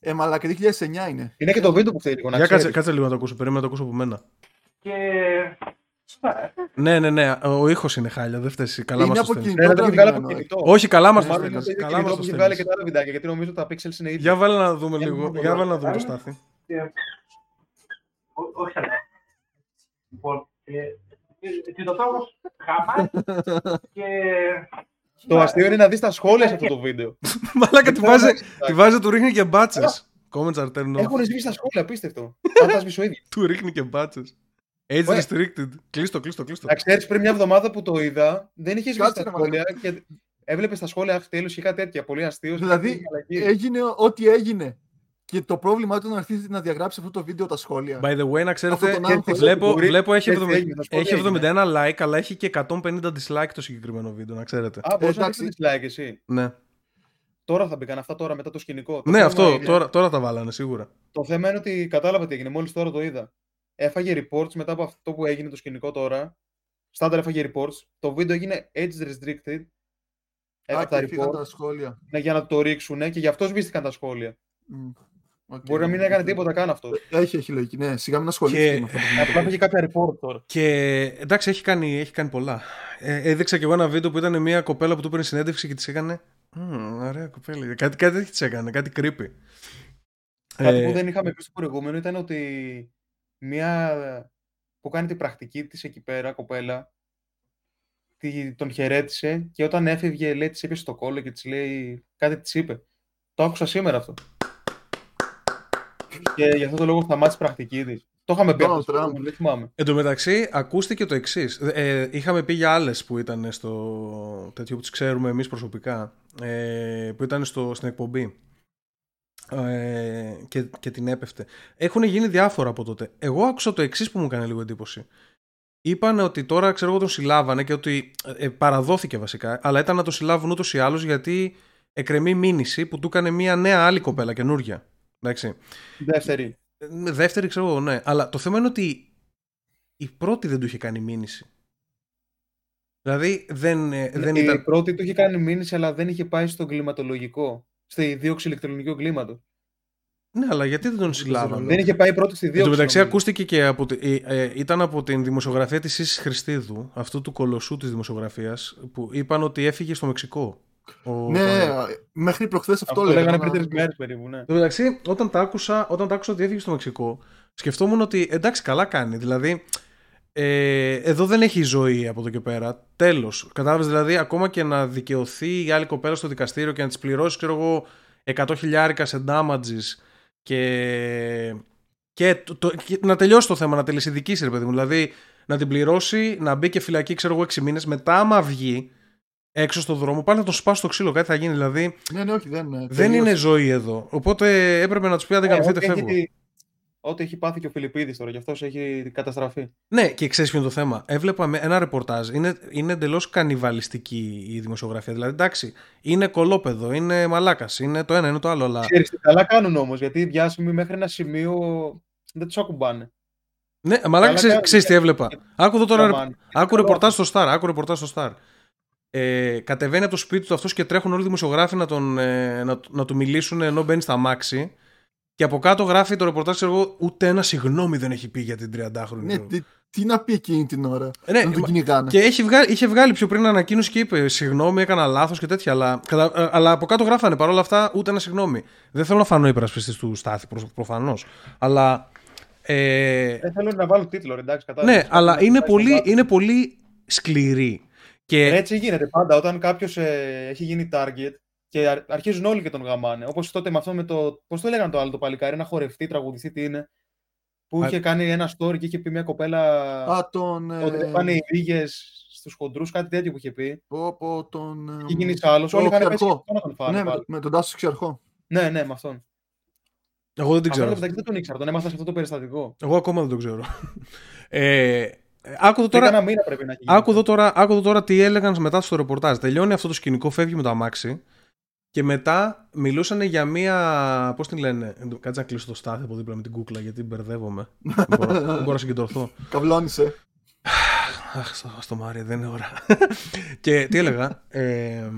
Speaker 2: Ε, μαλάκα, 2009 είναι.
Speaker 3: Είναι και το βίντεο που θέλει λίγο να
Speaker 1: Για κάτσε,
Speaker 3: ξέρεις.
Speaker 1: κάτσε λίγο να το ακούσω. Περίμενα να το ακούσω από μένα.
Speaker 4: Και ναι,
Speaker 1: Ναι, ναι, ναι. Ο ήχος είναι χάλια. Δεν φταίει. εσύ. Καλά
Speaker 2: Είναι
Speaker 1: μας το
Speaker 2: από
Speaker 1: στέλνεις.
Speaker 3: Ναι,
Speaker 2: κινητό
Speaker 3: δεν το έχει βγάλει από
Speaker 2: τραβηγμένο.
Speaker 3: κινητό.
Speaker 1: Όχι, καλά μας το
Speaker 3: Μάλλον είναι το
Speaker 1: στέλνεις.
Speaker 3: ίδιο
Speaker 1: Καλά μας
Speaker 3: κινητό
Speaker 1: το
Speaker 3: που έχει βγάλει και
Speaker 1: στέλνεις.
Speaker 3: τα άλλα βιντεάκια, γιατί νομίζω τα pixels είναι ίδια.
Speaker 1: Για βάλε να δούμε
Speaker 3: Για να
Speaker 1: λίγο.
Speaker 3: δούμε
Speaker 1: Για
Speaker 3: το
Speaker 1: βάλε να δούμε το
Speaker 4: άλλο.
Speaker 1: στάθι.
Speaker 4: και... Ό- όχι καλά. Λοιπόν, ε, ε, Τιτοτάουρος χαμάει και...
Speaker 3: Το αστείο είναι να δεις τα σχόλια σε αυτό το βίντεο.
Speaker 1: Μαλάκα τη
Speaker 3: Δεν
Speaker 1: βάζει,
Speaker 3: ξέρω,
Speaker 1: τη βάζει, του ρίχνει και μπάτσες. Comments are turned off.
Speaker 3: Έχουν σβήσει τα σχόλια, απίστευτο. Αν τα σβήσω ίδιο.
Speaker 1: Του ρίχνει και μπάτσες. Age
Speaker 3: Ωραία.
Speaker 1: restricted. Κλείστο, κλείστο, κλείστο.
Speaker 3: Να ξέρεις, πριν μια εβδομάδα που το είδα, δεν είχε σβήσει
Speaker 2: Κάτσε
Speaker 3: τα
Speaker 2: να
Speaker 3: σχόλια και έβλεπες τα σχόλια αχ τέλος και κάτι τέτοια. Πολύ αστείος.
Speaker 2: Δηλαδή, Έγινε ό,τι έγινε. Και το πρόβλημα ήταν να αρχίσει να διαγράψει αυτό το βίντο τα σχόλια.
Speaker 1: By the way, να ξέρετε,
Speaker 2: Αυτό τον άγχος
Speaker 1: βλέπω,
Speaker 3: μπορεί-
Speaker 1: βλέπω έχει,
Speaker 3: έτσι
Speaker 1: 70
Speaker 3: έγινε, θα σου πω τι
Speaker 1: έχει
Speaker 3: έγινε.
Speaker 1: 71 like, αλλά έχει και 150 dislike το συγκεκριμένο βίντεο, να ξέρετε.
Speaker 3: Α, μπορεί να
Speaker 2: εντάξει.
Speaker 3: δείξει dislike εσύ;
Speaker 1: Ναι,
Speaker 3: Τώρα θα μπήκαν αυτά τώρα μετά το σκηνικό. Το
Speaker 1: ναι
Speaker 3: θέμα
Speaker 1: αυτό,
Speaker 3: είναι-
Speaker 1: τώρα, τώρα τα βάλανε σίγουρα.
Speaker 3: Το θέμα είναι ότι κατάλαβα τι έγινε, μόλις τώρα το είδα. Έφαγε reports μετά από αυτό που έγινε το σκηνικό τώρα. Στάνταρ έφαγε reports. Το βίντεο έγινε age restricted.
Speaker 2: Α,
Speaker 3: από τα
Speaker 2: και φύγαν
Speaker 3: reports
Speaker 2: τα σχόλια.
Speaker 3: ναι, για να το ρίξουν και γι' αυτό σβήστηκαν τα σχόλια.
Speaker 2: Μμ. Οκ.
Speaker 3: Μπορεί να μην έκανε τίποτα καν αυτό.
Speaker 2: Έχει, έχει λογική. Ναι, σιγά μην ασχολήθηκε
Speaker 1: Και-
Speaker 2: με αυτό. το πράγμα.
Speaker 3: Απλά είχε κάποια report τώρα.
Speaker 1: Και εντάξει, έχει κάνει, έχει κάνει πολλά. Ε, έδειξα κι εγώ ένα βίντεο που ήταν μια κοπέλα που του έπαιρνε συνέντευξη και της έκανε. «Μμμ, ωραία κοπέλα. Κάτι, κάτι τέτοιο της έκανε, κάτι creepy.
Speaker 3: Κάτι
Speaker 1: Ε,
Speaker 3: που δεν είχαμε πει στο προηγούμενο ήταν ότι μια που κάνει την πρακτική της εκεί πέρα, κοπέλα, τη- τον χαιρέτησε και όταν έφευγε, λέει, της είπε στο κόλλο και της λέει, κάτι της είπε. Το άκουσα σήμερα αυτό. Και γι' αυτό το λόγο σταμάτησε η πρακτική της. Το είχαμε πει
Speaker 2: Donald
Speaker 3: αυτό στο
Speaker 2: Trump.
Speaker 3: προηγούμενο, δεν θυμάμαι.
Speaker 1: Εν τω μεταξύ, ακούστηκε το εξής. Ε, είχαμε πει για άλλες που ήταν στο τέτοιο που τις ξέρουμε εμείς προσωπικά, ε, που ήταν στο, στην εκπομπή ε, και, και την έπεφτε. Έχουν γίνει διάφορα από τότε. Εγώ άκουσα το εξής που μου έκανε λίγο εντύπωση. Είπαν ότι τώρα ξέρω εγώ τον συλλάβανε και ότι ε, παραδόθηκε βασικά, αλλά ήταν να το συλλάβουν ούτως ή άλλως γιατί εκρεμεί μήνυση που του έκανε μια νέα άλλη κοπέλα καινούρια. Εντάξει.
Speaker 3: Δεύτερη.
Speaker 1: Ε, Δεύτερη ξέρω εγώ, ναι. Αλλά το θέμα είναι ότι η πρώτη δεν του είχε κάνει μήνυση. Δηλαδή δεν, ε, δεν
Speaker 3: η
Speaker 1: ήταν.
Speaker 3: πρώτη του είχε κάνει μήνυση, αλλά δεν είχε πάει στον κλιματολογικό. Στη δίωξη ηλεκτρονικού εγκλήματο.
Speaker 1: Ναι, αλλά γιατί δεν τον συλλάβανε;
Speaker 3: Δεν είχε πάει πρώτη στη
Speaker 1: Εν τω
Speaker 3: δίωξη.
Speaker 1: μεταξύ
Speaker 3: νομίζω.
Speaker 1: ακούστηκε και από, τη- ε, ε, ήταν από την δημοσιογραφία της Ίσης Χριστίδου, αυτού του κολοσσού της δημοσιογραφίας, που είπαν ότι έφυγε στο Μεξικό. Ο
Speaker 2: Ναι,
Speaker 1: Παναγιώτης.
Speaker 2: μέχρι προχθές αυτό,
Speaker 3: Αυτό
Speaker 2: λέγανε.
Speaker 3: λέγανε
Speaker 2: αλλά-
Speaker 3: πριν τρεις μέρες περίπου, ναι.
Speaker 1: Εν τω μεταξύ, όταν τα άκουσα, όταν τα άκουσα ότι έφυγε στο Μεξικό, σκεφτόμουν ότι εντάξει, καλά κάνει. Δηλαδή, ε, εδώ δεν έχει ζωή από εδώ και πέρα. Τέλος. Κατάλαβες δηλαδή, ακόμα και να δικαιωθεί η άλλη κοπέλα στο δικαστήριο και να της πληρώσει, ξέρω εγώ, 100 χιλιάρικα σε damages και. Και, το, το- και να τελειώσει το θέμα, να τελεσυδικήσει, ρε παιδί μου. Δηλαδή, να την πληρώσει, να μπει και φυλακή, ξέρω εγώ, 6 μήνες. Μετά, άμα βγει έξω στο δρόμο, πάλι να τον σπάσει το ξύλο. Κάτι θα γίνει. Δηλαδή,
Speaker 2: Ναι, ναι, όχι, δεν.
Speaker 1: δεν
Speaker 2: τελείωσε.
Speaker 1: είναι ζωή εδώ. Οπότε έπρεπε να τους πει: Αν δεν
Speaker 3: Ε,
Speaker 1: καμφθείτε,
Speaker 3: ό,τι
Speaker 1: φεύγω.
Speaker 3: έχει- Ό,τι έχει πάθει και ο Φιλιππίδης τώρα, γι' αυτό έχει καταστραφεί.
Speaker 1: Ναι, και ξέρεις ποιο είναι το θέμα. Έβλεπα με- ένα ρεπορτάζ. Είναι, είναι εντελώς κανιβαλιστική η δημοσιογραφία. Δηλαδή, εντάξει, είναι κολόπεδο, είναι μαλάκας, είναι το ένα, είναι το άλλο. Αλλά...
Speaker 3: Ξέρεις τι καλά κάνουν όμως, γιατί οι διάσημοι μέχρι ένα σημείο δεν τους ακουμπάνε.
Speaker 1: Ναι, μαλάκα,
Speaker 3: Καλά
Speaker 1: ξέρει
Speaker 3: κάνουν.
Speaker 1: ξέρεις τι έβλεπα. Άκου εδώ τώρα.
Speaker 3: Γαμάνε.
Speaker 1: Άκου ρεπορτάζ στο Star. Άκου ρεπορτάζ στο Star. Ε, κατεβαίνει από το σπίτι του αυτός και τρέχουν όλοι οι δημοσιογράφοι να, τον, ε, να, να του μιλήσουν ενώ μπαίνει στα μάξι. Και από κάτω γράφει το ρεπορτάζ, ξέρω εγώ, ούτε ένα συγγνώμη δεν έχει πει για την 30χρονη.
Speaker 2: Ναι, τι, τι να πει εκείνη την ώρα.
Speaker 1: Ναι,
Speaker 2: να τον
Speaker 1: μα-
Speaker 2: κυνηγάνε.
Speaker 1: Και έχει βγάλει, είχε βγάλει πιο πριν ανακοίνωση και είπε: Συγγνώμη, έκανα λάθος και τέτοια. Αλλά, κατα- αλλά από κάτω γράφανε παρόλα αυτά ούτε ένα συγγνώμη. Δεν θέλω να φανώ υπερασπιστής του Στάθη προφανώς. Αλλά. Ε,
Speaker 3: Δεν θέλω να βάλω τίτλο, ρε, εντάξει, κατάλαβα.
Speaker 1: ναι, αλλά είναι πολύ, είναι πολύ σκληρή. Και
Speaker 3: Έτσι γίνεται πάντα. Όταν κάποιος έχει γίνει target και αρ- αρχίζουν όλοι και τον γαμάνε. Όπως τότε με αυτό με το. Πώς το έλεγαν το άλλο το παλικάρι, ένα χορευτή, τραγουδιστή, τι είναι. Που
Speaker 1: Α-
Speaker 3: είχε κάνει ένα story και είχε πει μια κοπέλα.
Speaker 2: Α, τον. ε,
Speaker 3: Ότι δεν πάνε οι ρίγες στους χοντρούς, κάτι τέτοιο που είχε πει.
Speaker 2: πω, πω, τον. ε,
Speaker 3: Είχε γίνει άλλος.
Speaker 2: το
Speaker 3: Όλοι είχαν πέσει
Speaker 2: Ξερχό.
Speaker 3: και να τον φάνε.
Speaker 2: Ναι, με,
Speaker 3: πάλι.
Speaker 2: με τον Τάσος Ξερχό.
Speaker 3: ναι, ναι, με αυτόν.
Speaker 1: εγώ δεν την
Speaker 3: Αυτό
Speaker 1: ξέρω.
Speaker 3: μεταξύ δεν τον ήξερα, τον έμαθα σε αυτό το περιστατικό.
Speaker 1: Εγώ ακόμα δεν το ξέρω. ε, άκου εδώ
Speaker 3: Τώρα...
Speaker 1: τώρα,
Speaker 3: Ένα μήνα πρέπει να έχει γίνει.
Speaker 1: άκου εδώ τώρα, άκου εδώ τώρα τι έλεγαν μετά στο ρεπορτάζ. Τελειώνει αυτό το σκηνικό, φεύγει με το αμάξι. Και μετά μιλούσαν για μία. Πώς την λένε; Κάτσε να κλείσω το στάθι από δίπλα με την κούκλα γιατί μπερδεύομαι. δεν, μπορώ, δεν μπορώ να συγκεντρωθώ.
Speaker 2: Καβλώνησε.
Speaker 1: Αχ, στο, στο Μάρι, δεν είναι ώρα. και τι έλεγα. Ε,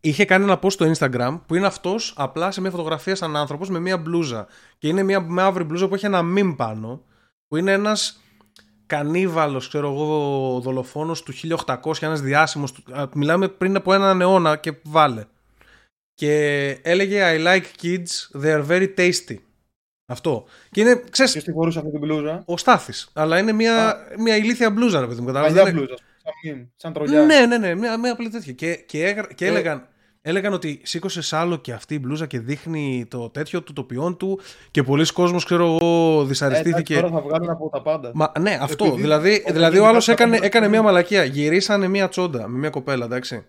Speaker 1: είχε κάνει ένα post στο Instagram που είναι αυτός απλά σε μια φωτογραφία σαν άνθρωπος με μια μπλούζα. Και είναι μια μαύρη μπλούζα που έχει ένα μιμ πάνω. Που είναι ένας κανίβαλος, ξέρω εγώ, δολοφόνος του 1800, ένας διάσημος. Μιλάμε πριν από έναν αιώνα και βάλε. Και έλεγε I like kids, they are very tasty. Αυτό. Και είναι, ξέρεις,
Speaker 3: Ποιος τη φορούσε αυτή την μπλούζα;
Speaker 1: ο Στάθης. Αλλά είναι μια, μια ηλίθια μπλούζα, ρε παιδί μου. κατάλαβες,
Speaker 3: Παλιά
Speaker 1: δεν είναι-
Speaker 3: μπλούζα. Σαν μιμ, σαν τρολιά.
Speaker 1: Ναι, ναι, ναι, μια, μια απλή τέτοια. Και, και, έγρα- και
Speaker 2: Ε.
Speaker 1: έλεγαν, έλεγαν ότι σήκωσες σ' άλλο και αυτή η μπλούζα και δείχνει το τέτοιο του, το ποιόν του και πολλοί κόσμος, ξέρω εγώ,
Speaker 3: Ε, εντάξει,
Speaker 1: δυσαρεστήθηκε.
Speaker 3: Τώρα θα βγάλουν από τα πάντα.
Speaker 1: Μα, ναι, αυτό.
Speaker 2: Επειδή-
Speaker 1: δηλαδή,
Speaker 3: Όταν
Speaker 1: δηλαδή ο
Speaker 3: γίνει
Speaker 1: άλλος
Speaker 3: κάτι
Speaker 1: έκανε,
Speaker 3: θα
Speaker 1: έκανε
Speaker 3: πούμε.
Speaker 1: μια μαλακία. Γυρίσανε μια τσόντα με μια κοπέλα, εντάξει.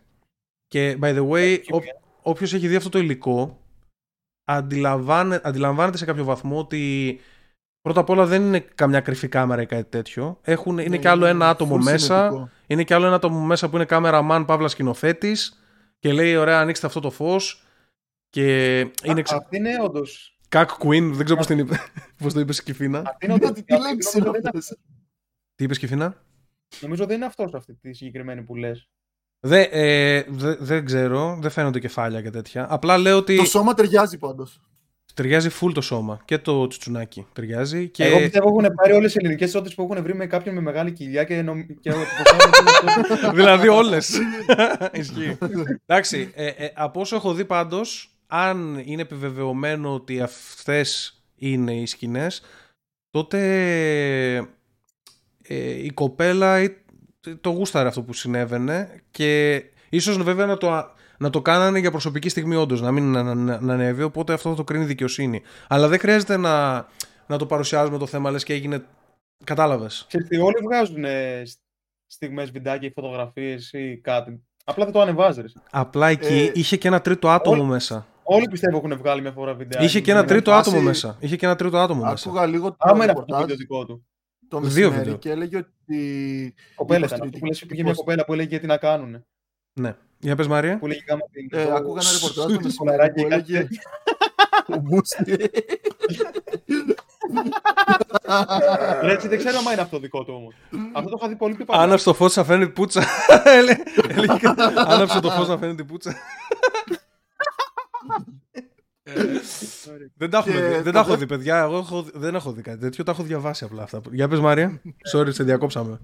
Speaker 1: Και by the way,
Speaker 3: Και
Speaker 1: ο,
Speaker 3: μια.
Speaker 1: όποιος έχει δει αυτό το υλικό, αντιλαμβάνε, αντιλαμβάνεται σε κάποιο βαθμό ότι πρώτα απ' όλα δεν είναι καμιά κρυφή κάμερα ή κάτι τέτοιο. Έχουν, είναι
Speaker 2: Ναι,
Speaker 1: κι άλλο
Speaker 2: ναι,
Speaker 1: ένα άτομο
Speaker 2: full
Speaker 1: μέσα.
Speaker 2: συνετικό.
Speaker 1: Είναι κι άλλο ένα άτομο μέσα που είναι κάμερα man παύλας σκηνοθέτης και λέει: Ωραία, ανοίξτε αυτό το φως. Και είναι ξε...
Speaker 3: Αυτή είναι όντως.
Speaker 1: Κακ Queen, δεν ξέρω πώς την είπε. Πώς το είπε Σκυφίνα.
Speaker 3: Αυτή είναι όντως-
Speaker 2: Τι τι λέξεις είναι
Speaker 3: νομίζω δεν είναι-
Speaker 2: αυτές.
Speaker 1: Τι είπε Σκυφίνα;
Speaker 3: Νομίζω δεν είναι αυτός αυτή τη συγκεκριμένη που λες.
Speaker 1: Δεν ε, δε, δεν ξέρω, δεν φαίνονται κεφάλια και τέτοια. Απλά λέω ότι.
Speaker 2: Το σώμα ταιριάζει πάντως.
Speaker 1: Ταιριάζει full το σώμα. Και το τσουτσουνάκι ταιριάζει. Και...
Speaker 3: Εγώ πιστεύω έχουν πάρει όλες τι ελληνικές όντε που έχουν βρει με κάποιον με μεγάλη κοιλιά και. νομ- και...
Speaker 1: δηλαδή όλες. Ισχύει. Εντάξει, ε, ε, από όσο έχω δει πάντως, αν είναι επιβεβαιωμένο ότι αυτές είναι οι σκηνές, τότε ε, η κοπέλα ε, το γούσταρε αυτό που συνέβαινε και ίσως βέβαια να το, να το κάνανε για προσωπική στιγμή όντως, να μην να, να, να ανέβει, οπότε αυτό θα το κρίνει η δικαιοσύνη. Αλλά δεν χρειάζεται να, να το παρουσιάζουμε το θέμα, λες και έγινε... Κατάλαβες.
Speaker 3: Ξέρετε, όλοι βγάζουν στιγμές, βιντεάκια ή φωτογραφίες ή κάτι. Απλά δεν το ανεβάζεις. ρε.
Speaker 1: Απλά εκεί
Speaker 2: Ε,
Speaker 1: είχε και ένα τρίτο άτομο
Speaker 2: όλοι-
Speaker 1: μέσα.
Speaker 3: Όλοι πιστεύω έχουν βγάλει μια φορά βιντεάκι.
Speaker 1: Είχε και ένα
Speaker 3: Είναι-
Speaker 1: τρίτο
Speaker 2: φάση-
Speaker 1: άτομο μέσα. Είχε και ένα τρίτο άτομο μέσα.
Speaker 2: Άκουγα λίγο το
Speaker 3: Άμα είναι αυτό το
Speaker 2: ρεπορτάζ
Speaker 3: βίντεο δικό του.
Speaker 2: το
Speaker 1: Δύο
Speaker 2: μεσημέρι
Speaker 1: βίντεο.
Speaker 2: και έλεγε ότι
Speaker 3: Κοπέλα ήταν. Αυτό
Speaker 2: υποστηρικτική
Speaker 3: που λες, πήγε μια
Speaker 2: υποστηρικτική
Speaker 3: κοπέλα που έλεγε τι να κάνουν.
Speaker 1: Ναι. Για πες Μαρία.
Speaker 3: Που λέγει κάμα την.
Speaker 2: Ε,
Speaker 3: το-
Speaker 2: άκουγα ένα ρεπορτάζ το
Speaker 3: το
Speaker 2: μεσημέρι
Speaker 3: νεράκι
Speaker 2: που
Speaker 3: ή κάτι
Speaker 2: έλεγε ο Μπούστη.
Speaker 3: Ρε, έτσι, δεν ξέρω αν είναι αυτό δικό του όμως. Αυτό το είχα δει πολύ πιο παλιά.
Speaker 1: Άναψε το φως να φαίνεται την πουτσα. Έλε- έλεγε, Άναψε το φως να φαίνεται την πουτσα. Δεν τα, έχουμε
Speaker 2: Και
Speaker 1: δει, δεν
Speaker 2: το
Speaker 1: τα έχω
Speaker 2: δε-
Speaker 1: δει, παιδιά. Εγώ έχω, δεν έχω δει κάτι τέτοιο. Τα έχω διαβάσει απλά αυτά. Για πες Μαρία. Sorry, σε διακόψαμε.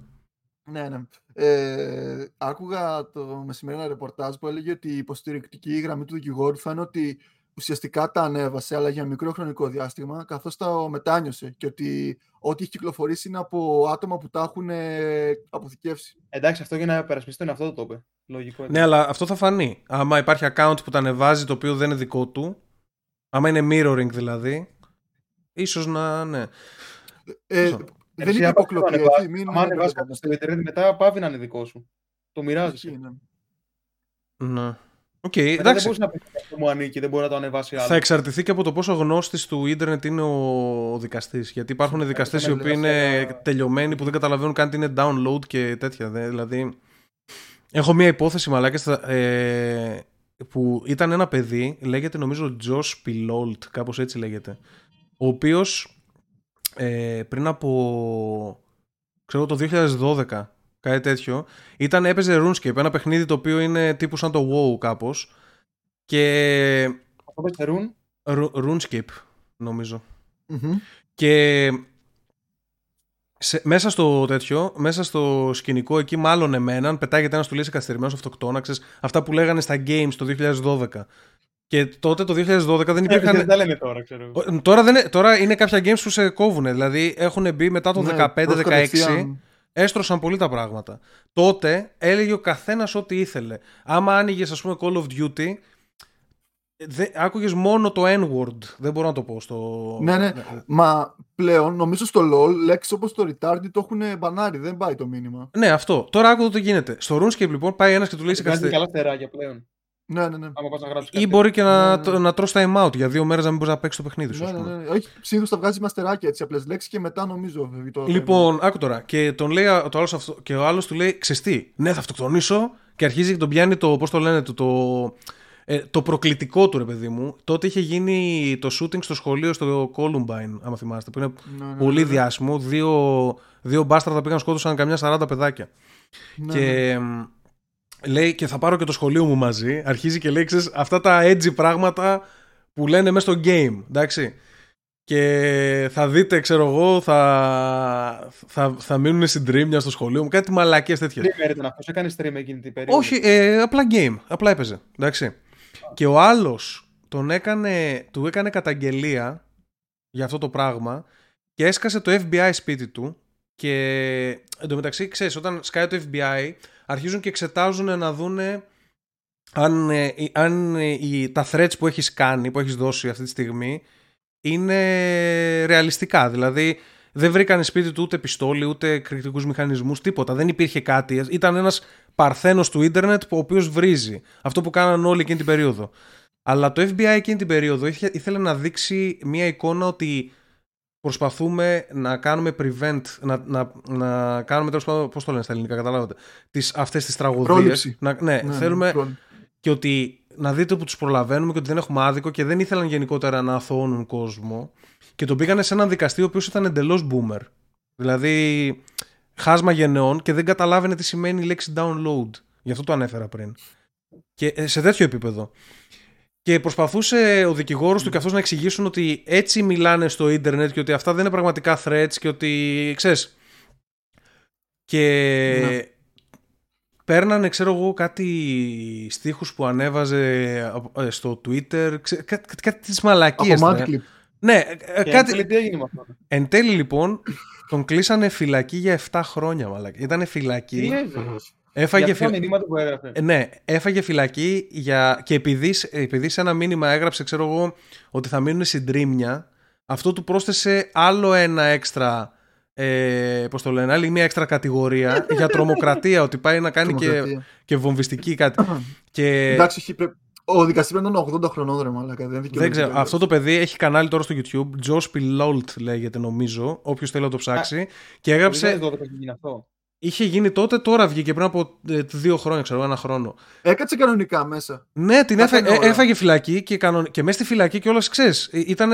Speaker 2: Ναι, ναι. Ε, άκουγα το μεσημέρι ένα ρεπορτάζ που έλεγε ότι η υποστηρικτική γραμμή του δικηγόρου θα είναι ότι ουσιαστικά τα ανέβασε, αλλά για μικρό χρονικό διάστημα, καθώς τα μετάνιωσε και ότι ό,τι έχει κυκλοφορήσει είναι από άτομα που τα έχουν ε, αποθηκεύσει.
Speaker 3: Εντάξει, αυτό για να περασπιστεί τον εαυτό του το είπε. Λογικό. έτσι.
Speaker 1: Ναι, αλλά αυτό θα φανεί. Άμα υπάρχει account που τα ανεβάζει το οποίο δεν είναι δικό του, άμα είναι mirroring δηλαδή, ίσως να, ναι.
Speaker 2: Ε,
Speaker 1: So.
Speaker 2: Δεν
Speaker 3: Εσύ,
Speaker 2: είναι
Speaker 3: άμα
Speaker 2: υποκλοπή,
Speaker 3: το ανεβάσεις,
Speaker 2: έτσι. Μην
Speaker 3: άμα ανεβάσεις κάτι στο Ιντερνετ, μετά παύει να είναι δικό σου. Το μοιράζει.
Speaker 2: Ισχύει, ναι.
Speaker 1: ναι. Οκ,
Speaker 3: Μετά δεν
Speaker 1: εντάξει.
Speaker 3: μπορείς να πεις αυτό μου ανήκει, δεν μπορεί να το ανεβάσει άλλο.
Speaker 1: Θα εξαρτηθεί και από το πόσο γνώστης του ίντερνετ είναι ο δικαστής. Γιατί υπάρχουν δικαστές οι
Speaker 3: ναι,
Speaker 1: οποίοι
Speaker 3: ναι,
Speaker 1: είναι
Speaker 3: ναι.
Speaker 1: τελειωμένοι που δεν καταλαβαίνουν καν τι είναι download και τέτοια. δε. Δηλαδή, έχω μία υπόθεση μαλάκες θα- ε, που ήταν ένα παιδί, λέγεται νομίζω Josh Pilolt, κάπως έτσι λέγεται, ο οποίος ε, πριν από ξέρω το 2012 κάτι τέτοιο ήταν, έπαιζε RuneScape ένα παιχνίδι το οποίο είναι τύπου σαν το WoW κάπως και
Speaker 3: Αυτό πες θερούν.
Speaker 1: Ru- RuneScape νομίζω
Speaker 2: Μμμ.
Speaker 1: και σε, μέσα στο τέτοιο, μέσα στο σκηνικό εκεί μάλλον εμέναν, πετάγεται ένας του λέει σε καθυστερημένος αυτοκτόνα, ξέρεις, αυτά που λέγανε στα games το 2012. Και τότε το 2012 δεν υπήρχαν...
Speaker 3: Δεν τα λένε τώρα, ξέρω. εγώ.
Speaker 1: Ο- Τώρα, δεν, είναι- τώρα είναι κάποια games που σε κόβουν. Δηλαδή έχουν μπει μετά το
Speaker 2: Ναι,
Speaker 1: 15-16,
Speaker 2: προς κατευθείαν.
Speaker 1: έστρωσαν πολύ τα πράγματα. Τότε έλεγε ο καθένας ό,τι ήθελε. Άμα άνοιγες, ας πούμε, Call of Duty, δεν, άκουγες μόνο το N-word. Δεν μπορώ να το πω στο.
Speaker 2: Ναι, ναι. Μα πλέον νομίζω στο LOL λέξεις όπως το retarded το έχουν μπανάρει, δεν πάει το μήνυμα.
Speaker 1: Ναι, αυτό. Τώρα άκουγα τι γίνεται. Στο RuneScape λοιπόν πάει ένας και του λέει σε
Speaker 3: Βγάζει
Speaker 1: καθυστε...
Speaker 3: καλά στεράκια πλέον.
Speaker 2: Ναι, ναι, ναι.
Speaker 3: Άμα πας να γράψεις
Speaker 1: Ή
Speaker 3: κάτι.
Speaker 1: μπορεί και να,
Speaker 2: Ναι, ναι.
Speaker 1: το- να τρως time out για δύο μέρες να μην μπορείς να παίξεις το παιχνίδι σου.
Speaker 2: Ναι,
Speaker 1: ας
Speaker 2: ναι,
Speaker 1: πούμε.
Speaker 2: ναι. Όχι, συνήθως τα βγάζεις με αστεράκια έτσι απλές λέξεις και μετά νομίζω. φεύγει το
Speaker 1: Λοιπόν, άκου τώρα. Και, τον λέει, το άλλος αυτό, και ο άλλος του λέει: Ξεστή, ναι, θα αυτοκτονήσω. Και αρχίζει και τον πιάνει το. Πώς το λένε, το, το, ε, το προκλητικό του, ρε παιδί μου. Τότε είχε γίνει το shooting στο σχολείο στο Columbine, άμα θυμάστε, που είναι
Speaker 2: Ναι, ναι,
Speaker 1: πολύ
Speaker 2: ναι.
Speaker 1: διάσημο. Δύο, δύο μπάσταρδα πήγαν σκότωσαν καμιά 40 παιδάκια.
Speaker 2: Ναι,
Speaker 1: και
Speaker 2: ναι.
Speaker 1: εμ, λέει και θα πάρω και το σχολείο μου μαζί. Αρχίζει και λέει, ξέρεις, αυτά τα edgy πράγματα που λένε μέσα στο game, εντάξει. Και θα δείτε, ξέρω εγώ, θα, θα, θα μείνουν συντρίμια στο σχολείο μου. Κάτι μαλακίες τέτοιες.
Speaker 3: Streamer ήταν αυτός, έκανε stream εκείνη την περίοδο.
Speaker 1: Όχι, ε, απλά game. Απλά έπαιζε. Εντάξει. Και ο άλλος τον έκανε, του έκανε καταγγελία για αυτό το πράγμα και έσκασε το FBI σπίτι του και εντωμεταξύ ξέρεις όταν σκάει το FBI αρχίζουν και εξετάζουν να δούνε αν, ε, οι- αν ε, οι- τα threats που έχεις κάνει, που έχεις δώσει αυτή τη στιγμή είναι ρεαλιστικά. Δηλαδή δεν βρήκανε σπίτι του ούτε πιστόλι, ούτε κριτικούς μηχανισμούς, τίποτα. Δεν υπήρχε κάτι. Ήταν ένας παρθένος του ίντερνετ που- ο οποίος βρίζει. Αυτό που κάναν όλοι εκείνη την περίοδο. Αλλά το FBI εκείνη την περίοδο είχε- ήθελε να δείξει μια εικόνα ότι προσπαθούμε να κάνουμε prevent, να, να, να κάνουμε τέλος πάντων, πώς το λένε στα ελληνικά, καταλάβατε, τις, αυτές τις τραγωδίες.
Speaker 2: Πρόληψη.
Speaker 1: Να, ναι,
Speaker 2: Ναι,
Speaker 1: θέλουμε
Speaker 2: ναι,
Speaker 1: και ότι να δείτε που τους προλαβαίνουμε και ότι δεν έχουμε άδικο και δεν ήθελαν γενικότερα να αθωώνουν κόσμο και τον πήγανε σε έναν δικαστή ο οποίος ήταν εντελώς boomer. Δηλαδή χάσμα γενεών και δεν καταλάβαινε τι σημαίνει η λέξη download. Γι' αυτό το ανέφερα πριν. Και ε, σε τέτοιο επίπεδο. Και προσπαθούσε ο δικηγόρος του και αυτός να εξηγήσουν ότι έτσι μιλάνε στο ίντερνετ και ότι αυτά δεν είναι πραγματικά threats και ότι, ξέρεις, και
Speaker 2: Ναι.
Speaker 1: παίρνανε, ξέρω εγώ, κάτι στίχους που ανέβαζε ε, στο Twitter, ξέ, κά, κάτι, κάτι τις μαλακίες.
Speaker 2: Από
Speaker 1: ναι.
Speaker 2: Mad Clip.
Speaker 1: Ναι, ε,
Speaker 3: Και
Speaker 1: κάτι,
Speaker 3: εν τέλει τι έγινε με αυτό.
Speaker 1: Εν τέλει λοιπόν, τον κλείσανε φυλακή για 7 χρόνια, μαλάκα. Ήτανε
Speaker 3: Τι
Speaker 1: φυλακή.
Speaker 3: Λες, ρε.
Speaker 1: Έφαγε,
Speaker 3: Για αυτά
Speaker 1: φυ-
Speaker 3: μηνύματα που έγραφε;
Speaker 1: ε, ναι, έφαγε φυλακή για... και επειδή, επειδή σε ένα μήνυμα έγραψε, ξέρω εγώ, ότι θα μείνουν συντρίμια, αυτό του πρόσθεσε άλλο ένα έξτρα. Ε, πώς το λένε, άλλη μια έξτρα κατηγορία για τρομοκρατία, ότι πάει να κάνει και,
Speaker 2: Τρομοκρατία.
Speaker 1: και βομβιστική κάτι. και
Speaker 2: Εντάξει, έχει πρέ- ο δικαστή πρέπει να είναι 80 χρονών, ρε μαλάκα. Δεν,
Speaker 1: δεν
Speaker 2: δικαιολογείται.
Speaker 1: ξέρω, αυτό το παιδί έχει κανάλι τώρα στο YouTube, Josh Pilolt λέγεται νομίζω, όποιος θέλει να το ψάξει, και έγραψε,
Speaker 3: Το 2012 έχει γίνει αυτό.
Speaker 1: είχε γίνει τότε, τώρα βγήκε πριν από ε, δύο χρόνια, ξέρω, ένα χρόνο.
Speaker 2: Έκατσε κανονικά μέσα.
Speaker 1: Ναι, την
Speaker 2: Τα
Speaker 1: έφα...
Speaker 2: έκανε
Speaker 1: ε,
Speaker 2: όλα.
Speaker 1: έφαγε φυλακή και, κανον... και μέσα στη φυλακή και όλα ξέρεις, ήταν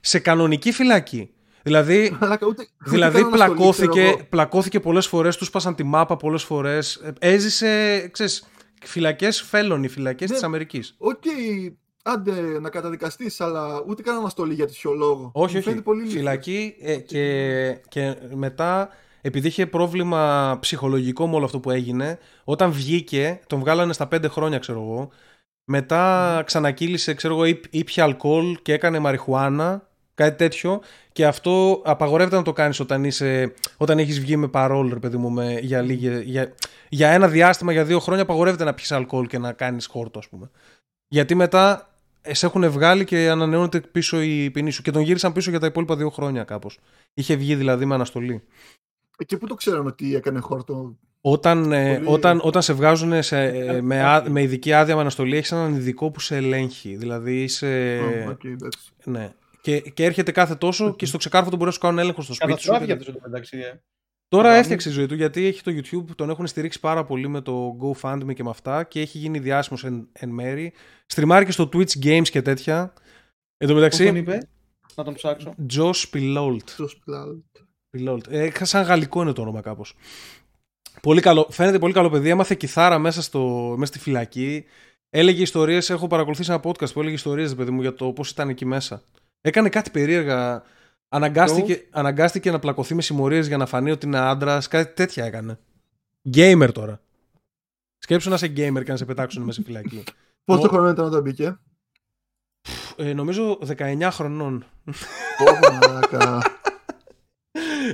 Speaker 1: σε κανονική φυλακή. Δηλαδή,
Speaker 2: Μαλάκα, ούτε, ούτε
Speaker 1: δηλαδή
Speaker 2: καν αναστολή, ξέρω
Speaker 1: πλακώθηκε,
Speaker 2: εγώ.
Speaker 1: πλακώθηκε πολλές φορές, τους σπάσαν τη μάπα πολλές φορές. Ε, Έζησε, ξέρεις, φυλακές felon, οι φυλακές
Speaker 2: Ναι.
Speaker 1: της Αμερικής.
Speaker 2: Οκ, άντε να καταδικαστείς, αλλά ούτε καν αναστολή για τέτοιο λόγο.
Speaker 1: Όχι,
Speaker 2: Μου
Speaker 1: όχι.
Speaker 2: φαίνεται πολύ λίγο.
Speaker 1: Φυλακή ε, και, και μετά, επειδή είχε πρόβλημα ψυχολογικό με όλο αυτό που έγινε, όταν βγήκε, τον βγάλανε στα πέντε χρόνια, ξέρω εγώ. Μετά ξανακύλησε, ξέρω εγώ, ή- ήπια αλκοόλ και έκανε μαριχουάνα, κάτι τέτοιο. Και αυτό απαγορεύεται να το κάνεις όταν, είσαι, όταν έχεις βγει με παρόλ, ρε παιδί μου, με, για, λίγε, για, για ένα διάστημα, για δύο χρόνια, απαγορεύεται να πιεις αλκοόλ και να κάνεις χόρτο, ας πούμε. Γιατί μετά ε, σε έχουν βγάλει και ανανεώνεται πίσω η ποινή σου. Και τον γύρισαν πίσω για τα υπόλοιπα δύο χρόνια κάπως. Είχε βγει δηλαδή με αναστολή.
Speaker 2: Και πού το ξέραμε ότι έκανε χόρτο.
Speaker 1: Όταν, ε,
Speaker 2: Πολύ-
Speaker 1: όταν, όταν σε βγάζουν σε, ε, με, α- με ειδική άδεια με αναστολή, έχεις έναν ειδικό που σε ελέγχει. Δηλαδή είσαι.
Speaker 2: Α, οκ, εντάξει.
Speaker 1: ναι. Και, και έρχεται κάθε τόσο και στο ξεκάρφωτο μπορείς να σου κάνουν έλεγχο στο σπίτι σου.
Speaker 3: Καταστράφηκε
Speaker 1: και-
Speaker 3: αυτό το μεταξύ. ε.
Speaker 1: Τώρα
Speaker 3: Γαμί.
Speaker 1: έφτιαξε η ζωή του γιατί έχει το YouTube, τον έχουν στηρίξει πάρα πολύ με το GoFundMe και με αυτά και έχει γίνει διάσημος εν, εν μέρη. Στριμάρει και στο Twitch Games και τέτοια. Εν τω
Speaker 3: Πώς τον
Speaker 1: μεταξύ,
Speaker 3: είπε, να τον ψάξω.
Speaker 1: Josh Pilolt.
Speaker 2: Στο σπλάλ.
Speaker 1: Pilolt. Ε, σαν γαλλικό είναι το όνομα κάπως. Πολύ καλό, φαίνεται πολύ καλό παιδί. Έμαθε κιθάρα μέσα, στο, μέσα στη φυλακή. Έλεγε ιστορίες, έχω παρακολουθήσει ένα podcast που έλεγε ιστορίες, παιδί μου, για το πώς ήταν εκεί μέσα. Έκανε κάτι περίεργα. Αναγκάστηκε, αναγκάστηκε να πλακωθεί με συμμορίες για να φανεί ότι είναι άντρας. Κάτι τέτοια έκανε. Gamer τώρα. Σκέψου να είσαι gamer και να σε πετάξουν μέσα στη φυλακή.
Speaker 2: Πόσο
Speaker 1: Ο-
Speaker 2: χρόνο ήταν όταν μπήκε;
Speaker 1: Ε, νομίζω 19 χρονών.
Speaker 2: Πω, μαλάκα.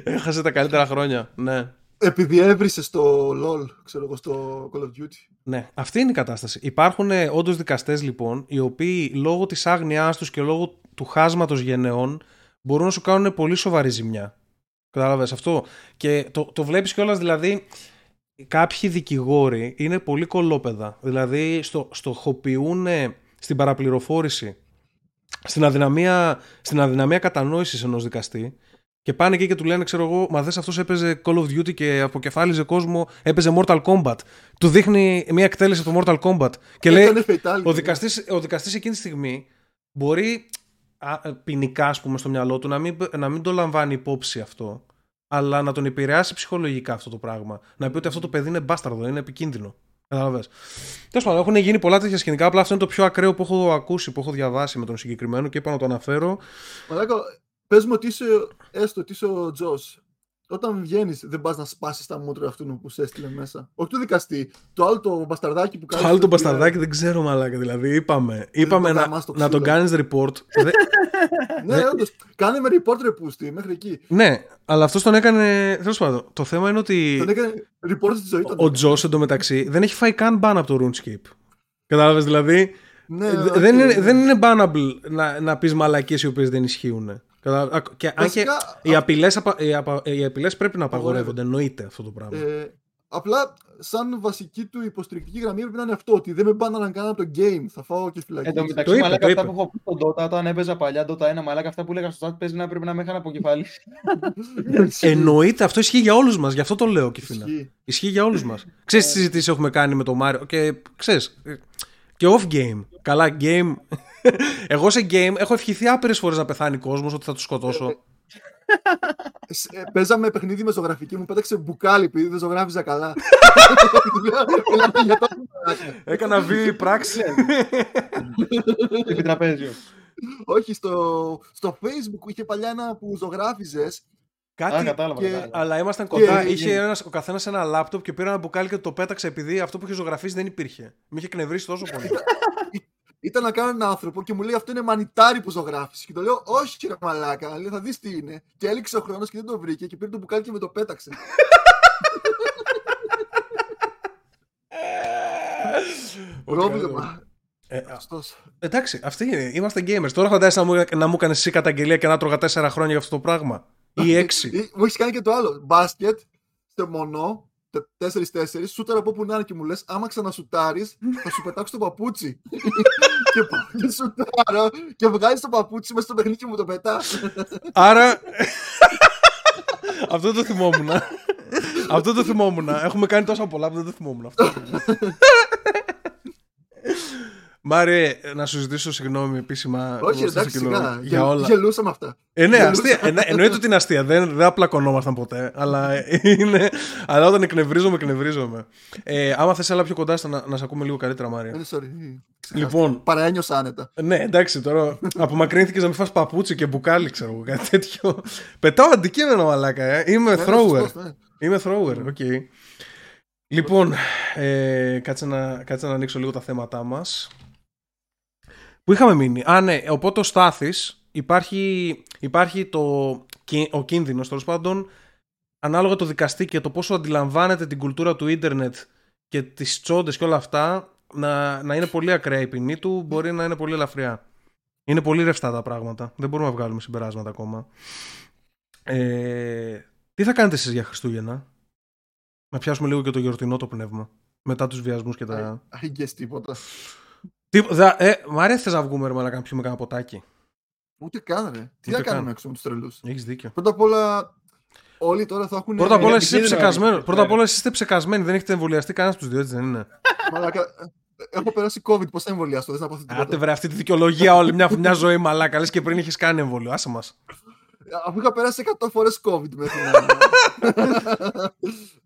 Speaker 1: Έχασε τα καλύτερα χρόνια. Ναι.
Speaker 2: Επειδή έβρισε στο LOL, ξέρω εγώ, στο Call of Duty.
Speaker 1: Ναι, αυτή είναι η κατάσταση. Υπάρχουν όντως δικαστές λοιπόν, οι οποίοι λόγω της άγνοιά τους και λόγω του χάσματος γενεών μπορούν να σου κάνουν πολύ σοβαρή ζημιά. Κατάλαβες αυτό; Και το, το βλέπεις κιόλας δηλαδή. Κάποιοι δικηγόροι είναι πολύ κολόπεδα. Δηλαδή στο, στοχοποιούν στην παραπληροφόρηση, στην αδυναμία, στην αδυναμία κατανόησης ενός δικαστή και πάνε εκεί και του λένε, ξέρω εγώ, μα δες αυτός έπαιζε Call of Duty και αποκεφάλιζε κόσμο, έπαιζε Mortal Kombat. Του δείχνει μια εκτέλεση από το Mortal Kombat. Και λέει,
Speaker 2: Έκανε fatality.
Speaker 1: ο δικαστής, ο δικαστής εκείνη τη στιγμή μπορεί α, ποινικά, ας πούμε, στο μυαλό του να μην, να μην το λαμβάνει υπόψη αυτό, αλλά να τον επηρεάσει ψυχολογικά αυτό το πράγμα. Να πει ότι αυτό το παιδί είναι μπάσταρδο, είναι επικίνδυνο. Καταλαβες. Τέλος πάντων, έχουν γίνει πολλά τέτοια σκηνικά. Απλά αυτό είναι το πιο ακραίο που έχω ακούσει, που έχω διαβάσει με τον συγκεκριμένο και είπα να το αναφέρω.
Speaker 2: Μαλάκα, πες μου ότι είσαι, έστω ότι είσαι ο Τζος. Όταν βγαίνεις, δεν πας να σπάσεις τα μούτρα αυτού που σε έστειλε μέσα. Όχι του δικαστή. Το άλλο το μπασταρδάκι που κάνεις.
Speaker 1: Το άλλο το μπασταρδάκι δεν ξέρω μαλάκα. Δηλαδή είπαμε, είπαμε
Speaker 2: το
Speaker 1: να,
Speaker 2: γαμάς το
Speaker 1: να τον
Speaker 2: ξύλο.
Speaker 1: κάνεις report. Δε-
Speaker 2: Ναι, όντως. Κάνε με report ρε πούστη μέχρι εκεί.
Speaker 1: ναι, αλλά αυτός τον έκανε. Τέλος πάντων, το θέμα είναι ότι
Speaker 2: Τον έκανε report στη ζωή του.
Speaker 1: ο Josh εντωμεταξύ δεν έχει φάει καν ban από το RuneScape. Κατάλαβες δηλαδή.
Speaker 2: Ναι,
Speaker 1: ε,
Speaker 2: οκ,
Speaker 1: δεν, είναι,
Speaker 2: ναι.
Speaker 1: δεν είναι bannable να, να πεις μαλακίες οι οποίες δεν ισχύουν. Κατάλαβε. Α, Και, αν και
Speaker 2: Βασικά,
Speaker 1: οι
Speaker 2: α-
Speaker 1: απειλές οι, απα- οι απειλές πρέπει να απαγορεύονται. Εννοείται αυτό το πράγμα.
Speaker 2: Ε, απλά σαν βασική του υποστηρικτική γραμμή πρέπει να είναι αυτό. Ότι δεν με μπάναραν καν από το game. Θα φάω και φυλακή.
Speaker 3: Εν τω
Speaker 1: Το
Speaker 3: μεταξύ,
Speaker 1: είπε,
Speaker 3: μαλάκα
Speaker 1: το
Speaker 3: αυτά
Speaker 1: είπε.
Speaker 3: που έχω πει στον Dota, όταν έπαιζα παλιά Dota 1, μαλάκα αυτά που έλεγα στο chat παίζει να πρέπει να με είχαν από κεφάλι.
Speaker 2: Ισχύει.
Speaker 1: Εννοείται, αυτό ισχύει για όλους μας. Γι' αυτό το λέω, Κιφίνα.
Speaker 2: Ισχύει.
Speaker 1: Ισχύει για όλους μας. Ξέρεις τι συζητήσεις έχουμε κάνει με το Μάριο και ξέρεις. Και off game. Καλά, game. Εγώ σε game έχω ευχηθεί άπειρες φορές να πεθάνει κόσμος ότι θα του σκοτώσω.
Speaker 2: σ- ε, παίζαμε παιχνίδι με ζωγραφική, μου πέταξε μπουκάλι επειδή δεν ζωγράφιζα καλά. Μιλάμε για τόσο μαλάκα.
Speaker 1: Έκανα βίαιη πράξη.
Speaker 3: Επί τραπέζιο.
Speaker 2: Όχι, στο, στο facebook είχε παλιά ένα που ζωγράφιζες
Speaker 3: Α,
Speaker 1: Κάτι.
Speaker 3: κατάλαβα.
Speaker 2: και-
Speaker 3: κατάλαβα.
Speaker 1: Αλλά ήμασταν κοντά.
Speaker 2: Και-
Speaker 1: Είχε ένας, ο καθένας ένα λάπτοπ και πήρα ένα μπουκάλι και το πέταξε επειδή αυτό που είχε ζωγραφίσει δεν υπήρχε. Με είχε εκνευρίσει τόσο πολύ.
Speaker 2: Ήταν να κάνω έναν άνθρωπο και μου λέει αυτό είναι μανιτάρι που ζωγράφησε. Και το λέω, Όχι, ρε μαλάκα, λέει, θα δεις τι είναι. Και έληξε ο χρόνος και δεν το βρήκε και πήρε το μπουκάλι και με το πέταξε. Πρόβλημα.
Speaker 1: Ε, α,
Speaker 2: Αυτός.
Speaker 1: εντάξει, αυτοί είναι. Είμαστε gamers. Τώρα φαντάζεσαι να μου, να μου έκανες εσύ καταγγελία και να τρώγα τέσσερα χρόνια για αυτό το πράγμα. Ή έξι.
Speaker 2: Ή- Μου έχεις κάνει και το άλλο. Μπάσκετ, σε μονό, 4-4, σούταρα από όπου να είναι και μου λες: Άμα ξανασουτάρεις, θα σου πετάξω το παπούτσι. και πάω και σουτάρω και βγάζεις το παπούτσι μέσα στο παιχνίδι και μου το πετάς.
Speaker 1: Άρα. αυτό το θυμόμουν. αυτό το θυμόμουν. Έχουμε κάνει τόσα πολλά που δεν το θυμόμουν αυτό. Μάρε, να σου ζητήσω συγγνώμη επίσημα.
Speaker 2: Όχι,
Speaker 1: εδώ στο
Speaker 2: εντάξει,
Speaker 1: κοινό
Speaker 2: σιγά.
Speaker 1: Για
Speaker 2: Γελ-
Speaker 1: όλα.
Speaker 2: Γελούσαμε αυτά.
Speaker 1: Ε, ναι,
Speaker 2: Γελούσα.
Speaker 1: αστεία. Ε, ναι, εννοείται ότι είναι αστεία. Δεν, δεν απλακωνόμασταν ποτέ. Αλλά, είναι, αλλά όταν εκνευρίζομαι, εκνευρίζομαι. Ε, άμα θες, έλα πιο κοντά στο να, να σε ακούμε λίγο καλύτερα, Μάρια.
Speaker 2: Ε, sorry.
Speaker 1: Λοιπόν,
Speaker 2: Παραένιωσα άνετα.
Speaker 1: ναι, εντάξει, τώρα απομακρύνθηκες να μην φας παπούτσι και μπουκάλι, ξέρω εγώ, κάτι τέτοιο. Πετάω αντικείμενο, μαλάκα, ε. Είμαι
Speaker 2: Ναι,
Speaker 1: thrower.
Speaker 2: σωστός, ναι.
Speaker 1: Είμαι thrower, οκ. Λοιπόν, ε, κάτσε, να, κάτσε να ανοίξω λίγο τα θέματά μας. Πού είχαμε μείνει; Α, ναι, οπότε ο Στάθης υπάρχει, υπάρχει το, κι- ο κίνδυνος, τέλος πάντων, ανάλογα το δικαστή και το πόσο αντιλαμβάνεται την κουλτούρα του ίντερνετ και τις τσόντες και όλα αυτά, να, να είναι πολύ ακραία η ποινή του, μπορεί να είναι πολύ ελαφριά. Είναι πολύ ρευστά τα πράγματα. Δεν μπορούμε να βγάλουμε συμπεράσματα ακόμα. Ε, τι θα κάνετε εσείς για Χριστούγεννα; Να πιάσουμε λίγο και το γιορτινό το πνεύμα. Μετά τους βιασμούς και τα...
Speaker 2: Άγγες τίποτα.
Speaker 1: Τι, δα, ε, μ' αρέσει θες να βγούμε ρε μαλάκα να πιούμε κανένα ποτάκι.
Speaker 2: Ούτε καν, ρε. Τι
Speaker 1: Ούτε
Speaker 2: θα
Speaker 1: καν.
Speaker 2: κάνουμε έξω με τους τρελούς.
Speaker 1: Έχεις δίκιο.
Speaker 2: Πρώτα απ' όλα, όλοι τώρα θα έχουν.
Speaker 1: Πρώτα απ' όλα
Speaker 3: είναι
Speaker 1: εσείς είστε
Speaker 3: επικίνδυνο να
Speaker 1: ψεκασμένοι.
Speaker 3: βγεις,
Speaker 1: Πρώτα απ'
Speaker 3: ναι.
Speaker 1: όλα εσείς είστε ψεκασμένοι. Δεν έχετε εμβολιαστεί κανένας από τους δύο, έτσι δεν είναι.
Speaker 2: Μαλάκα, έχω περάσει COVID, πώς θα εμβολιαστώ, δεν θα πάθω
Speaker 1: Άντε
Speaker 2: τίποτα.
Speaker 1: βρε αυτή τη δικαιολογία όλη μια, μια ζωή μαλάκα. Λες και πριν είχες κάνει εμβόλιο. Άσε μας.
Speaker 2: Αφού είχα περάσει 100 φορές COVID μέχρι να.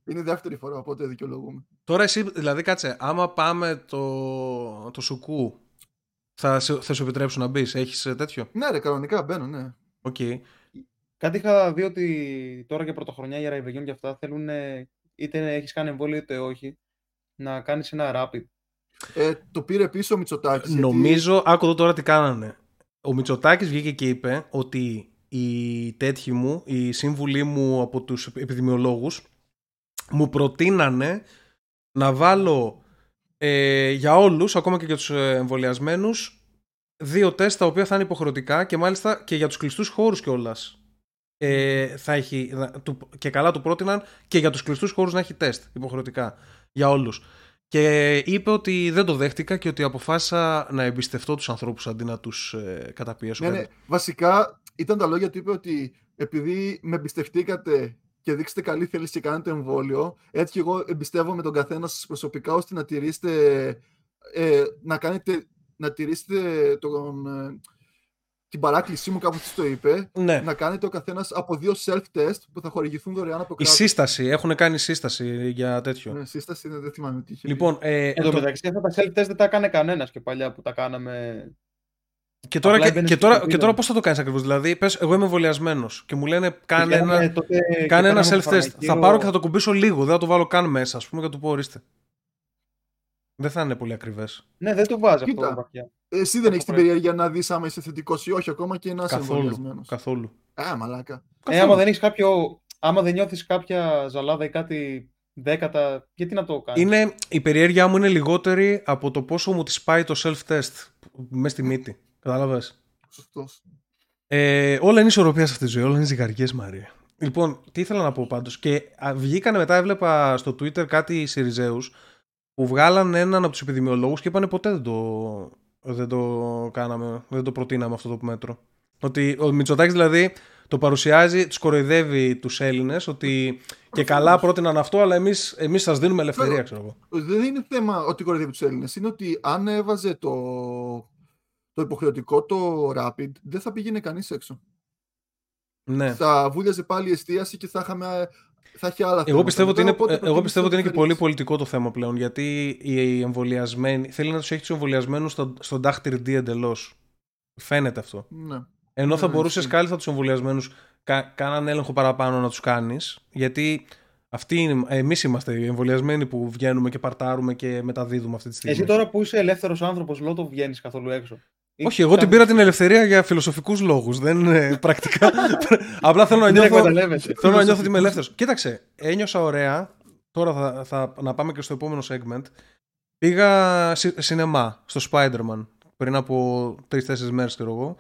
Speaker 2: Είναι η δεύτερη φορά, οπότε δικαιολογούμε.
Speaker 1: Τώρα εσύ, δηλαδή κάτσε, άμα πάμε το, το σουκού, θα, σε- θα σου επιτρέψουν να μπεις. Έχεις ε, τέτοιο;
Speaker 2: Ναι, ρε, κανονικά μπαίνω, ναι.
Speaker 1: Οκ.
Speaker 3: Κάτι είχα δει ότι τώρα για πρωτοχρονιά για ρεβεγιόν και αυτά θέλουν είτε έχεις κάνει εμβόλιο είτε όχι να κάνεις ένα rapid.
Speaker 2: Ε, το πήρε πίσω ο Μητσοτάκης.
Speaker 1: Νομίζω, άκου εδώ τώρα τι κάνανε. Ο Μητσοτάκης βγήκε και είπε ότι οι τέτοιοι μου, οι σύμβουλοι μου από τους επιδημιολόγους μου προτείνανε να βάλω ε, για όλους, ακόμα και για τους ε, εμβολιασμένους, δύο τεστ τα οποία θα είναι υποχρεωτικά και μάλιστα και για τους κλειστούς χώρους κιόλας. Ε, θα έχει, να- του- και καλά του πρότειναν και για τους κλειστούς χώρους να έχει τεστ υποχρεωτικά για όλους. Και είπε ότι δεν το δέχτηκα και ότι αποφάσισα να εμπιστευτώ τους ανθρώπους αντί να τους ε, καταπιέσω.
Speaker 2: Ναι, ναι. Βασικά ήταν τα λόγια του είπε ότι επειδή με εμπιστευτήκατε και δείξετε καλή θέληση και κάνετε εμβόλιο, έτσι και εγώ εμπιστεύομαι τον καθένα σας προσωπικά ώστε να τηρήσετε, ε, να κάνετε, να τηρήσετε τον, ε, την παράκλησή μου, κάπου έτσι το είπε,
Speaker 1: ναι.
Speaker 2: να κάνετε ο καθένας από δύο self-test που θα χορηγηθούν δωρεάν από
Speaker 1: Η
Speaker 2: κράτος.
Speaker 1: σύσταση, έχουν κάνει σύσταση για τέτοιο.
Speaker 2: Ναι, σύσταση δεν, δεν θυμάμαι τι είχε.
Speaker 1: Λοιπόν, ε,
Speaker 3: Εν τω
Speaker 1: το-
Speaker 3: μεταξύ, αυτά τα self-test δεν τα έκανε κανένας και παλιά που τα κάναμε.
Speaker 1: Και τώρα,
Speaker 3: απλά
Speaker 1: και,
Speaker 3: έμπαινες
Speaker 1: και
Speaker 3: στο
Speaker 1: τώρα,
Speaker 3: κινητό.
Speaker 1: και τώρα πώς θα το κάνεις ακριβώς; Δηλαδή, πες, εγώ είμαι εμβολιασμένος και μου λένε κάνε
Speaker 3: Πηγαίναμε
Speaker 1: ένα,
Speaker 3: τότε και
Speaker 1: κάνε ένα
Speaker 3: κάναμε
Speaker 1: self-test.
Speaker 3: φαρμακείο.
Speaker 1: Θα πάρω και θα το κουμπίσω λίγο, δεν θα το βάλω καν μέσα, ας πούμε, και θα του πω ορίστε. Δεν θα είναι πολύ ακριβές.
Speaker 3: Ναι, δεν το βάζει
Speaker 2: Κοίτα.
Speaker 3: αυτό βαθιά.
Speaker 2: Εσύ δεν έχεις την
Speaker 3: Ωραία.
Speaker 2: περιέργεια να δεις άμα είσαι θετικός ή όχι, ακόμα και να είσαι
Speaker 1: Καθόλου.
Speaker 2: εμβολιασμένος.
Speaker 1: Καθόλου.
Speaker 2: Α, μαλάκα.
Speaker 3: Ε,
Speaker 1: Καθόλου.
Speaker 3: άμα δεν έχεις κάποιο. Άμα δεν νιώθεις κάποια ζαλάδα ή κάτι δέκατα, γιατί να το κάνεις;
Speaker 1: Είναι, η περιέργειά μου είναι λιγότερη από το πόσο μου τη πάει το self-test μέσα στη μύτη. Κατάλαβες.
Speaker 2: Σωστός.
Speaker 1: Ε, όλα είναι ισορροπία σε αυτή τη ζωή, όλα είναι ζυγαριές Μαρία. Λοιπόν, τι ήθελα να πω πάντως. Και α, βγήκανε μετά, έβλεπα στο Twitter κάτι Σιριζέους που βγάλαν έναν από τους επιδημιολόγους και είπανε ποτέ δεν το, δεν το κάναμε, δεν το προτείναμε αυτό το μέτρο. Ότι ο Μητσοτάκης δηλαδή το παρουσιάζει, τους κοροϊδεύει τους Έλληνες ότι και καλά πρότειναν αυτό, αλλά εμείς, εμείς σας δίνουμε ελευθερία, ξέρω εγώ.
Speaker 2: Δεν είναι θέμα ότι κοροϊδεύει τους Έλληνες. Είναι ότι αν έβαζε το, το υποχρεωτικό το Rapid, δεν θα πήγαινε κανείς έξω.
Speaker 1: Ναι.
Speaker 2: θα βούλιαζε πάλι η εστίαση και θα είχαμε θα έχει άλλα
Speaker 1: Εγώ
Speaker 2: θέματα
Speaker 1: πιστεύω, ότι
Speaker 2: μετά,
Speaker 1: είναι,
Speaker 2: οπότε
Speaker 1: εγώ
Speaker 2: προτιμήσω
Speaker 1: πιστεύω ότι είναι και
Speaker 2: να
Speaker 1: πολύ
Speaker 2: ρίξει.
Speaker 1: πολιτικό το θέμα πλέον. Γιατί οι εμβολιασμένοι θέλει να τους έχει τους εμβολιασμένους στο, στον Dactyr D εντελώς. Φαίνεται αυτό.
Speaker 2: Ναι.
Speaker 1: Ενώ θα
Speaker 2: Ναι,
Speaker 1: μπορούσες
Speaker 2: ισχύει.
Speaker 1: κάλλιστα τους εμβολιασμένους κα, κάναν έλεγχο παραπάνω να τους κάνεις. Γιατί αυτοί είναι, εμείς είμαστε οι εμβολιασμένοι που βγαίνουμε και παρτάρουμε και μεταδίδουμε αυτή τη στιγμή.
Speaker 3: Εσύ τώρα που είσαι ελεύθερος άνθρωπος, λότο βγαίνεις καθόλου έξω. Ή
Speaker 1: Όχι, εγώ την
Speaker 3: κάνεις-
Speaker 1: πήρα την ελευθερία για φιλοσοφικούς λόγους. Δεν είναι πρακτικά. Απλά θέλω να
Speaker 3: Δεν
Speaker 1: νιώθω,
Speaker 3: εκμεταλλεύεσαι.
Speaker 1: θέλω να νιώθω ότι είμαι ελεύθερος. Κοίταξε, ένιωσα ωραία. Τώρα θα, θα να πάμε και στο επόμενο segment. Πήγα σι- σινεμά στο Spider-Man πριν από τρει-τέσσερι μέρες, ξέρω εγώ.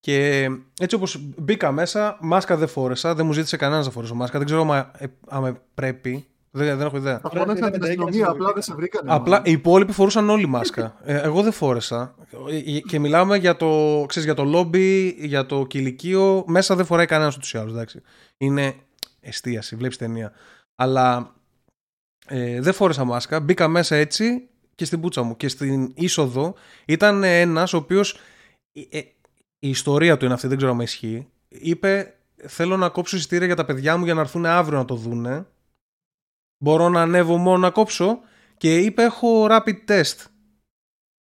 Speaker 1: Και έτσι όπως μπήκα μέσα, μάσκα δεν φόρεσα. Δεν μου ζήτησε κανένας να φορέσω μάσκα. Δεν ξέρω άμα, ε, άμα πρέπει. Δεν, δεν έχω ιδέα.
Speaker 2: Θα
Speaker 3: Πρέπει να
Speaker 2: φώναξαν την
Speaker 3: είναι
Speaker 2: αστυνομία,
Speaker 3: έγινε
Speaker 2: απλά δεν σε βρήκανε.
Speaker 1: Απλά
Speaker 2: μάλλον.
Speaker 1: οι υπόλοιποι φορούσαν όλοι μάσκα. Ε, εγώ δεν φόρεσα. Ε, Και μιλάμε για το, ξέρεις, για το λόμπι, για το κηλικείο. Μέσα δεν φοράει κανένας ούτως ή άλλω. εντάξει. Είναι εστίαση, βλέπεις ταινία. Αλλά ε, δεν φόρεσα μάσκα. Μπήκα μέσα έτσι και στην πούτσα μου. Και στην είσοδο ήταν ένας ο οποίος. η ιστορία του είναι αυτή, δεν ξέρω αν ισχύει. Είπε: Θέλω να κόψω εισιτήρια για τα παιδιά μου για να έρθουν αύριο να το δούνε. Μπορώ να ανέβω μόνο να κόψω. Και είπε: Έχω rapid test.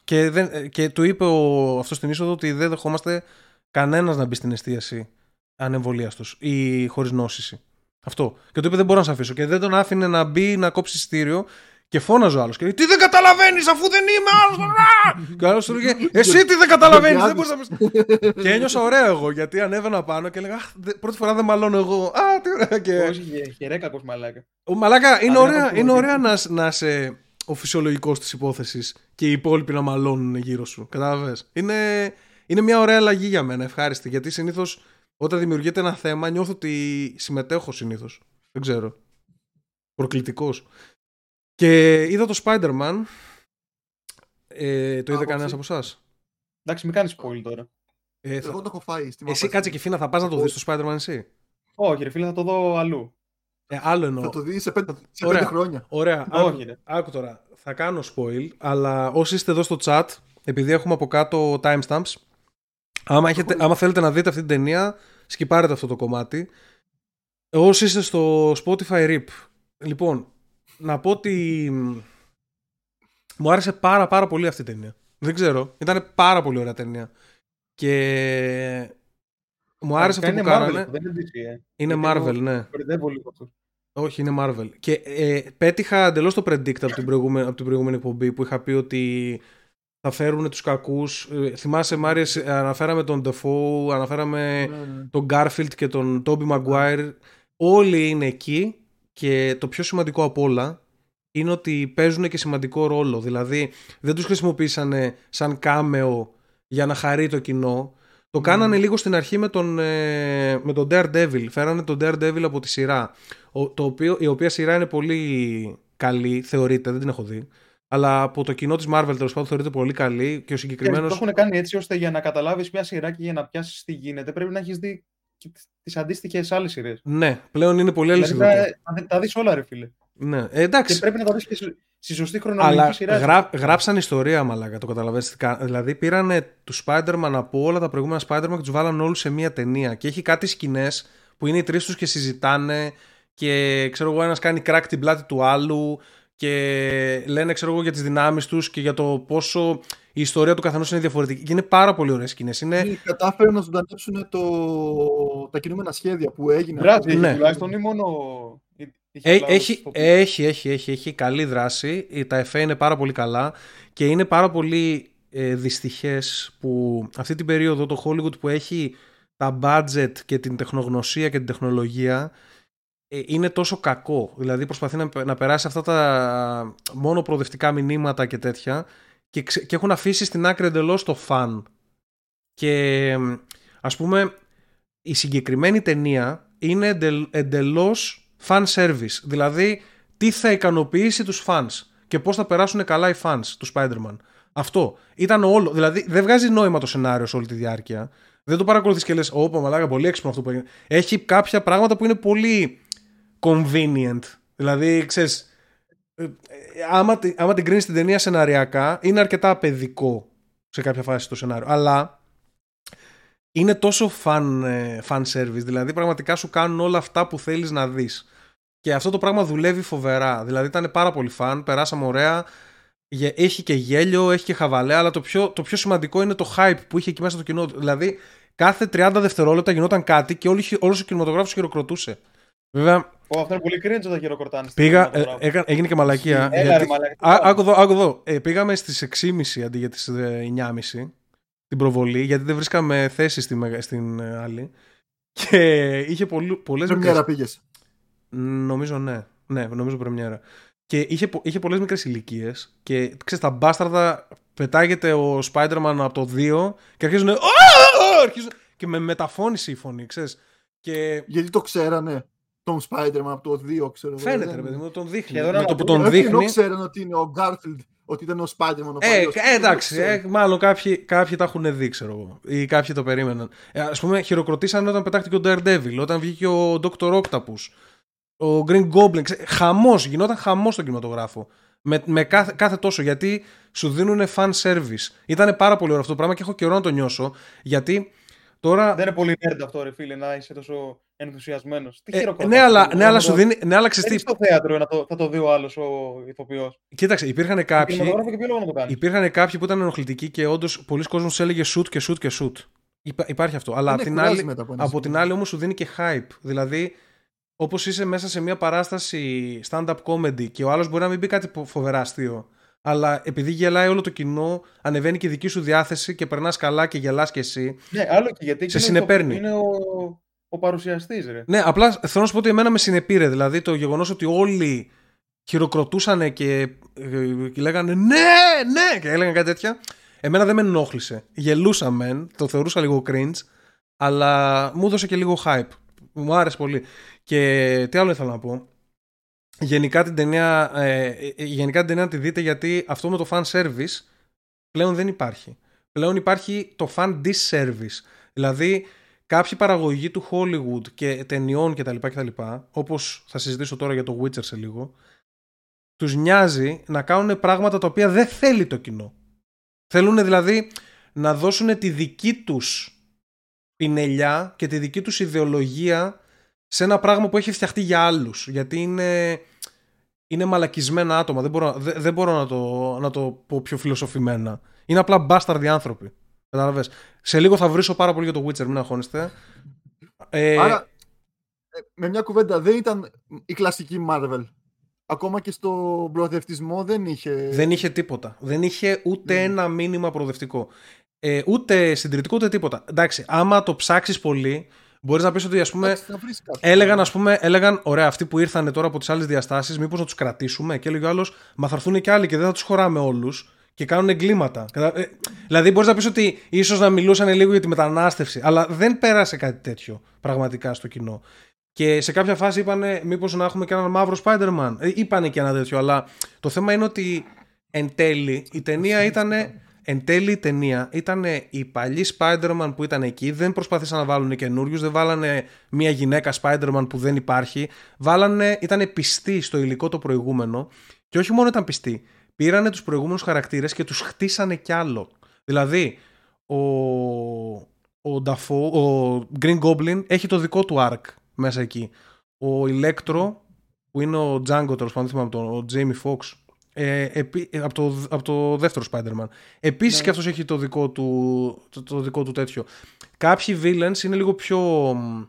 Speaker 1: Και, δεν, και του είπε ο, αυτός στην είσοδο ότι δεν δεχόμαστε κανένας να μπει στην εστίαση ανεμβολίαστο ή χωρίς νόσηση. Αυτό. Και του είπε: Δεν μπορώ να σε αφήσω. Και δεν τον άφηνε να μπει να κόψει εισιτήριο. Και φώναζε ο άλλος. Και λέει: Τι δεν καταλαβαίνεις, αφού δεν είμαι άλλος. και ο άλλος του έλεγε: Εσύ τι δεν καταλαβαίνεις, δεν μπορείς να πεις. και ένιωσα ωραίο εγώ γιατί ανέβαινα πάνω και έλεγα: «Αχ, δε- Πρώτη φορά δεν μαλώνω εγώ. Α, τι ωραία. Και...
Speaker 3: Όχι, χε- χερέκακος μαλάκα.
Speaker 1: Ο Μαλάκα, είναι
Speaker 3: Αν
Speaker 1: ωραία,
Speaker 3: δεν
Speaker 1: είναι
Speaker 3: έχω
Speaker 1: ωραία να, να είσαι ο φυσιολογικός της υπόθεσης και οι υπόλοιποι να μαλώνουν γύρω σου. Κατάλαβες. Είναι, είναι μια ωραία αλλαγή για μένα, ευχάριστη. Γιατί συνήθως όταν δημιουργείται ένα θέμα νιώθω ότι συμμετέχω συνήθως. Δεν ξέρω. Προκλητικός. Και είδα το Spider-Man. Ε, το είδε
Speaker 2: Άποψη.
Speaker 1: κανένας από εσάς;
Speaker 3: Εντάξει, μην κάνεις spoil τώρα.
Speaker 1: Ε, θα-
Speaker 2: Εγώ το έχω φάει. Στη
Speaker 1: Εσύ
Speaker 2: μάπα.
Speaker 1: κάτσε και φίνα, θα πας να το δεις το Spider-Man εσύ;
Speaker 3: Όχι, ρε φίλε, θα το δω αλλού.
Speaker 1: Ε, άλλο εννοώ.
Speaker 2: Θα το δεις σε πέντε, σε
Speaker 1: Ωραία.
Speaker 2: πέντε χρόνια.
Speaker 1: Ωραία.
Speaker 3: Όχι,
Speaker 1: άκου,
Speaker 3: ρε.
Speaker 1: άκου τώρα. Θα κάνω spoil, αλλά όσοι είστε εδώ στο chat, επειδή έχουμε από κάτω timestamps, άμα, έχετε, άμα θέλετε να δείτε αυτή την ταινία, σκυπάρετε αυτό το κομμάτι. Όσοι είστε στο Spotify RIP, λοιπόν, να πω ότι μ, μου άρεσε πάρα πάρα πολύ αυτή η ταινία. Δεν ξέρω, ήταν πάρα πολύ ωραία ταινία. Και μου άρεσε αυτό
Speaker 3: είναι
Speaker 1: που
Speaker 3: Marvel,
Speaker 1: κάνανε.
Speaker 3: Δεν είναι DC, ε.
Speaker 1: Είναι
Speaker 3: Γιατί εγώ
Speaker 1: Marvel, ναι.
Speaker 3: Μπερδεύω λίγο αυτό.
Speaker 1: Όχι, είναι Marvel. Και ε, πέτυχα εντελώς το predict από την, προηγούμενη, από την προηγούμενη εκπομπή που είχα πει ότι θα φέρουν τους κακούς. Ε, θυμάσαι, Μάριες, αναφέραμε τον Defoe, αναφέραμε
Speaker 2: Ναι, ναι.
Speaker 1: τον Garfield και τον Tobey Maguire. Όλοι είναι εκεί και το πιο σημαντικό από όλα είναι ότι παίζουν και σημαντικό ρόλο. Δηλαδή, δεν τους χρησιμοποίησανε σαν κάμεο για να χαρεί το κοινό. Το κάνανε λίγο στην αρχή με τον, ε, με τον Daredevil. Φέρανε τον Daredevil από τη σειρά. Ο, το οποίο, η οποία σειρά είναι πολύ καλή, θεωρείται, δεν την έχω δει. Αλλά από το κοινό της Marvel τέλος πάντων θεωρείται πολύ καλή και ο συγκεκριμένο.
Speaker 3: Το έχουν κάνει έτσι ώστε για να καταλάβεις μια σειρά και για να πιάσεις τι γίνεται πρέπει να έχεις δει τις αντίστοιχες άλλες σειρές.
Speaker 1: Ναι, πλέον είναι πολύ
Speaker 3: Δηλαδή,
Speaker 1: αληθινό.
Speaker 3: τα, τα, τα δεις όλα, ρε φίλε.
Speaker 1: Ναι, ε,
Speaker 3: Και
Speaker 1: εντάξει.
Speaker 3: πρέπει να τα δεις και στη- στη σωστή χρονολογική
Speaker 1: Αλλά
Speaker 3: σειρά.
Speaker 1: γρά, γράψαν ιστορία, μαλάκα, το καταλαβαίνετε. Δηλαδή πήρανε τους Spider-Man από όλα τα προηγούμενα Spider-Man και τους βάλαν όλους σε μία ταινία. Και έχει κάτι σκηνές που είναι οι τρεις τους και συζητάνε και ξέρω εγώ, ένας κάνει crack την πλάτη του άλλου και λένε ξέρω εγώ για τις δυνάμεις τους και για το πόσο η ιστορία του καθενός είναι διαφορετική. Και είναι πάρα πολύ ωραίες σκηνές. Είναι...
Speaker 2: Ή Κατάφεραν να ζωντανέψουν το... τα κινούμενα σχέδια που έγιναν.
Speaker 3: Δράση έχει
Speaker 1: Ναι.
Speaker 3: τουλάχιστον ή μόνο. είχε
Speaker 1: Ε,
Speaker 3: κλάδο
Speaker 1: έχει,
Speaker 3: στο-
Speaker 1: έχει, έχει, έχει, έχει καλή δράση. Ε, Τα εφέ είναι πάρα πολύ καλά και είναι πάρα πολύ ε, δυστυχές που αυτή την περίοδο το Hollywood που έχει τα budget και την τεχνογνωσία και την τεχνολογία ε, είναι τόσο κακό. Δηλαδή προσπαθεί να, να περάσει αυτά τα μόνο προοδευτικά μηνύματα και τέτοια και, ξε- και έχουν αφήσει στην άκρη εντελώς το φαν. Και ε, ας πούμε η συγκεκριμένη ταινία είναι εντελ, εντελώς fan service. Δηλαδή, τι θα ικανοποιήσει τους fans και πώς θα περάσουν καλά οι fans του Spider-Man. Αυτό. Ήταν όλο. Δηλαδή, δεν βγάζει νόημα το σενάριο σε όλη τη διάρκεια. Δεν το παρακολουθείς και λες, όπα μαλάκα, πολύ έξυπνο αυτό που έγινε. Έχει κάποια πράγματα που είναι πολύ convenient. Δηλαδή, ξέρεις, ε, ε, άμα, τη- άμα την κρίνεις την ταινία σεναριακά, είναι αρκετά παιδικό σε κάποια φάση το σενάριο. Αλλά είναι τόσο fan, ε, fan service. Δηλαδή πραγματικά σου κάνουν όλα αυτά που θέλεις να δεις. Και αυτό το πράγμα δουλεύει φοβερά. Δηλαδή ήταν πάρα πολύ fan, περάσαμε ωραία. Γε- Έχει και γέλιο, έχει και χαβαλέ, αλλά το πιο, το πιο σημαντικό είναι το hype που είχε εκεί μέσα στο κοινό. Δηλαδή κάθε 30 δευτερόλεπτα γινόταν κάτι και όλη, όλος ο κινηματογράφος χειροκροτούσε. Βέβαια,
Speaker 3: Ω, αυτό είναι πολύ cringe όταν χειροκροτάνε. στην
Speaker 1: πήγα, ε,
Speaker 3: κινηματογράφο.
Speaker 1: έκα- έγινε και μαλακία.
Speaker 3: Έλα,
Speaker 1: γιατί-
Speaker 3: ρε, μαλάκα, τι
Speaker 1: Α,
Speaker 3: κάνεις;
Speaker 1: άκου εδώ, άκου εδώ. Ε, πήγαμε στις 6.30 αντί για τις ε, 9.30 την προβολή, γιατί δεν βρίσκαμε θέση στη, μεγα- στην ε, άλλη. Και είχε πολλού, πολλές
Speaker 2: Πρεμιέρα
Speaker 1: μικρές...
Speaker 2: πήγες.
Speaker 1: Νομίζω ναι. Ναι, νομίζω πρεμιέρα. Και είχε, πο- είχε πολλές μικρές ηλικίες και ξέρεις, τα μπάσταρδα πετάγεται ο Spider-Man από το 2 και αρχίζουν, «Α, αρχίζουν και με μεταφώνηση η φωνή, ξέρεις. Και
Speaker 2: Γιατί το ξέρανε τον Spider-Man από το 2, ξέρω εγώ.
Speaker 1: φαίνεται
Speaker 2: δεν-
Speaker 1: ρε παιδί μου, τον δείχνει.
Speaker 3: Σχεδόν
Speaker 1: Με το που
Speaker 3: αναπολύτως.
Speaker 1: τον
Speaker 2: Όχι, ενώ
Speaker 1: δείχνει...
Speaker 2: ξέρανε ότι είναι ο Garfield, ότι ήταν ο Spider-Man. Ο
Speaker 1: Ε,
Speaker 2: παλιός.
Speaker 1: ε, εντάξει,
Speaker 2: Δεν το
Speaker 1: ε,
Speaker 2: ξέρανε.
Speaker 1: μάλλον κάποιοι, κάποιοι τα έχουν δει, ξέρω εγώ. Ή κάποιοι το περίμεναν. Ε, Α πούμε, χειροκροτήσαν όταν πετάχτηκε ο Daredevil, όταν βγήκε ο Dr. Octopus, ο Green Goblin. Χαμός, γινόταν χαμός στον κινηματογράφο. Με, με κάθε, κάθε τόσο, γιατί σου δίνουν fan service. Ήταν πάρα πολύ ωραίο αυτό το πράγμα και έχω καιρό να το νιώσω. Γιατί τώρα.
Speaker 3: Δεν είναι πολύ nerd αυτό, ρε φίλε, να είσαι τόσο ενθουσιασμένος. Τι
Speaker 1: Ε,
Speaker 3: χειροκροτάς,
Speaker 1: ναι, αλλά,
Speaker 3: φίλε,
Speaker 1: ναι, αλλά
Speaker 3: να
Speaker 1: σου
Speaker 3: το-
Speaker 1: δίνει. Ναι, αλλά
Speaker 3: Δεν
Speaker 1: ξέρεις
Speaker 3: είναι
Speaker 1: τι,
Speaker 3: στο θέατρο να το, θα το δει ο άλλος ο ηθοποιός.
Speaker 1: Κοίταξε, υπήρχαν κάποιοι.
Speaker 3: Κινηματογράφο και ποιο λόγο να το κάνει.
Speaker 1: Υπήρχαν κάποιοι που ήταν ενοχλητικοί και όντως πολλοί κόσμοι του έλεγε shoot και shoot και shoot. Υπά- υπάρχει αυτό. Αλλά
Speaker 2: Ναι,
Speaker 1: απ' την
Speaker 2: κουράζει
Speaker 1: άλλη,
Speaker 2: μετά από ένα
Speaker 1: από την
Speaker 2: σημείο.
Speaker 1: άλλη όμως σου δίνει και hype. Δηλαδή, όπως είσαι μέσα σε μια παράσταση stand-up comedy και ο άλλος μπορεί να μην πει κάτι πο- φοβερά αστείο, αλλά επειδή γελάει όλο το κοινό, ανεβαίνει και η δική σου διάθεση και περνάς καλά και γελάς και εσύ.
Speaker 3: Ναι, άλλο και γιατί
Speaker 1: Σε
Speaker 3: εκείνο
Speaker 1: συνεπέρνει.
Speaker 3: Είναι ο, ο παρουσιαστής, ρε.
Speaker 1: Ναι, απλά θέλω να σου πω ότι εμένα με συνεπήρε. Δηλαδή το γεγονός ότι όλοι χειροκροτούσαν και, ε, και λέγανε ναι, ναι και έλεγαν κάτι τέτοια. Εμένα δεν με ενόχλησε. Γελούσα μεν, το θεωρούσα λίγο cringe, αλλά μου έδωσε και λίγο hype. Μου άρεσε πολύ. Και τι άλλο ήθελα να πω. Γενικά την ταινία, ε, ε, γενικά την ταινία να τη δείτε γιατί αυτό με το fan service πλέον δεν υπάρχει. Πλέον υπάρχει το fan disservice. Δηλαδή κάποιοι παραγωγοί του Hollywood και ταινιών κτλ. κτλ όπως θα συζητήσω τώρα για το Witcher σε λίγο, τους νοιάζει να κάνουν πράγματα τα οποία δεν θέλει το κοινό. Θέλουν δηλαδή να δώσουν τη δική τους πινελιά και τη δική τους ιδεολογία σε ένα πράγμα που έχει φτιαχτεί για άλλους. Γιατί είναι, είναι μαλακισμένα άτομα. Δεν μπορώ, δεν, δεν μπορώ να, το, να το πω πιο φιλοσοφημένα. Είναι απλά μπάσταρδοι άνθρωποι. Κατάλαβες. Σε λίγο θα βρίσω πάρα πολύ για το Witcher, μην αγχώνεστε. Ε,
Speaker 2: Άρα, ε, με μια κουβέντα, δεν ήταν η κλασική Marvel. Ακόμα και στο προοδευτισμό δεν είχε.
Speaker 1: Δεν είχε τίποτα. Δεν είχε ούτε
Speaker 2: Mm.
Speaker 1: ένα μήνυμα προοδευτικό. Ε, ούτε συντηρητικό ούτε τίποτα. Εντάξει, άμα το ψάξεις πολύ, μπορείς να πεις ότι ας πούμε.
Speaker 2: Εντάξει, θα βρεις κάτι.
Speaker 1: Έλεγαν, ας πούμε, έλεγαν, ωραία, αυτοί που ήρθαν τώρα από τις άλλες διαστάσεις, μήπως να τους κρατήσουμε; Και έλεγε ο άλλος, Μα θα έρθουν και άλλοι και δεν θα τους χωράμε όλους και κάνουν εγκλήματα. Κατα- ε, δηλαδή, μπορείς να πεις ότι ίσως να μιλούσαν λίγο για τη μετανάστευση, αλλά δεν πέρασε κάτι τέτοιο πραγματικά στο κοινό. Και σε κάποια φάση είπανε, μήπως να έχουμε και έναν μαύρο Spider-Man. Ε, είπανε και ένα τέτοιο, αλλά το θέμα είναι ότι εν τέλει η ταινία ήταν. Εν τέλει η ταινία ήταν οι παλιοί Spider-Man που ήταν εκεί, δεν προσπαθήσαν να βάλουν καινούριους, δεν βάλανε μια γυναίκα Spider-Man που δεν υπάρχει. Βάλανε, ήταν πιστοί στο υλικό το προηγούμενο και όχι μόνο ήταν πιστοί, πήρανε τους προηγούμενους χαρακτήρες και τους χτίσανε κι άλλο. Δηλαδή, ο, ο, Dafoe, ο Green Goblin έχει το δικό του arc μέσα εκεί. Ο Electro, που είναι ο Django τέλος πάντων, θυμάμαι τον, ο Jamie Foxx, ε, επί- ε, από, το, από το δεύτερο Spider-Man. Επίσης
Speaker 3: Ναι.
Speaker 1: και αυτός έχει το δικό του, το, το δικό του τέτοιο. Κάποιοι villains είναι λίγο πιο μ,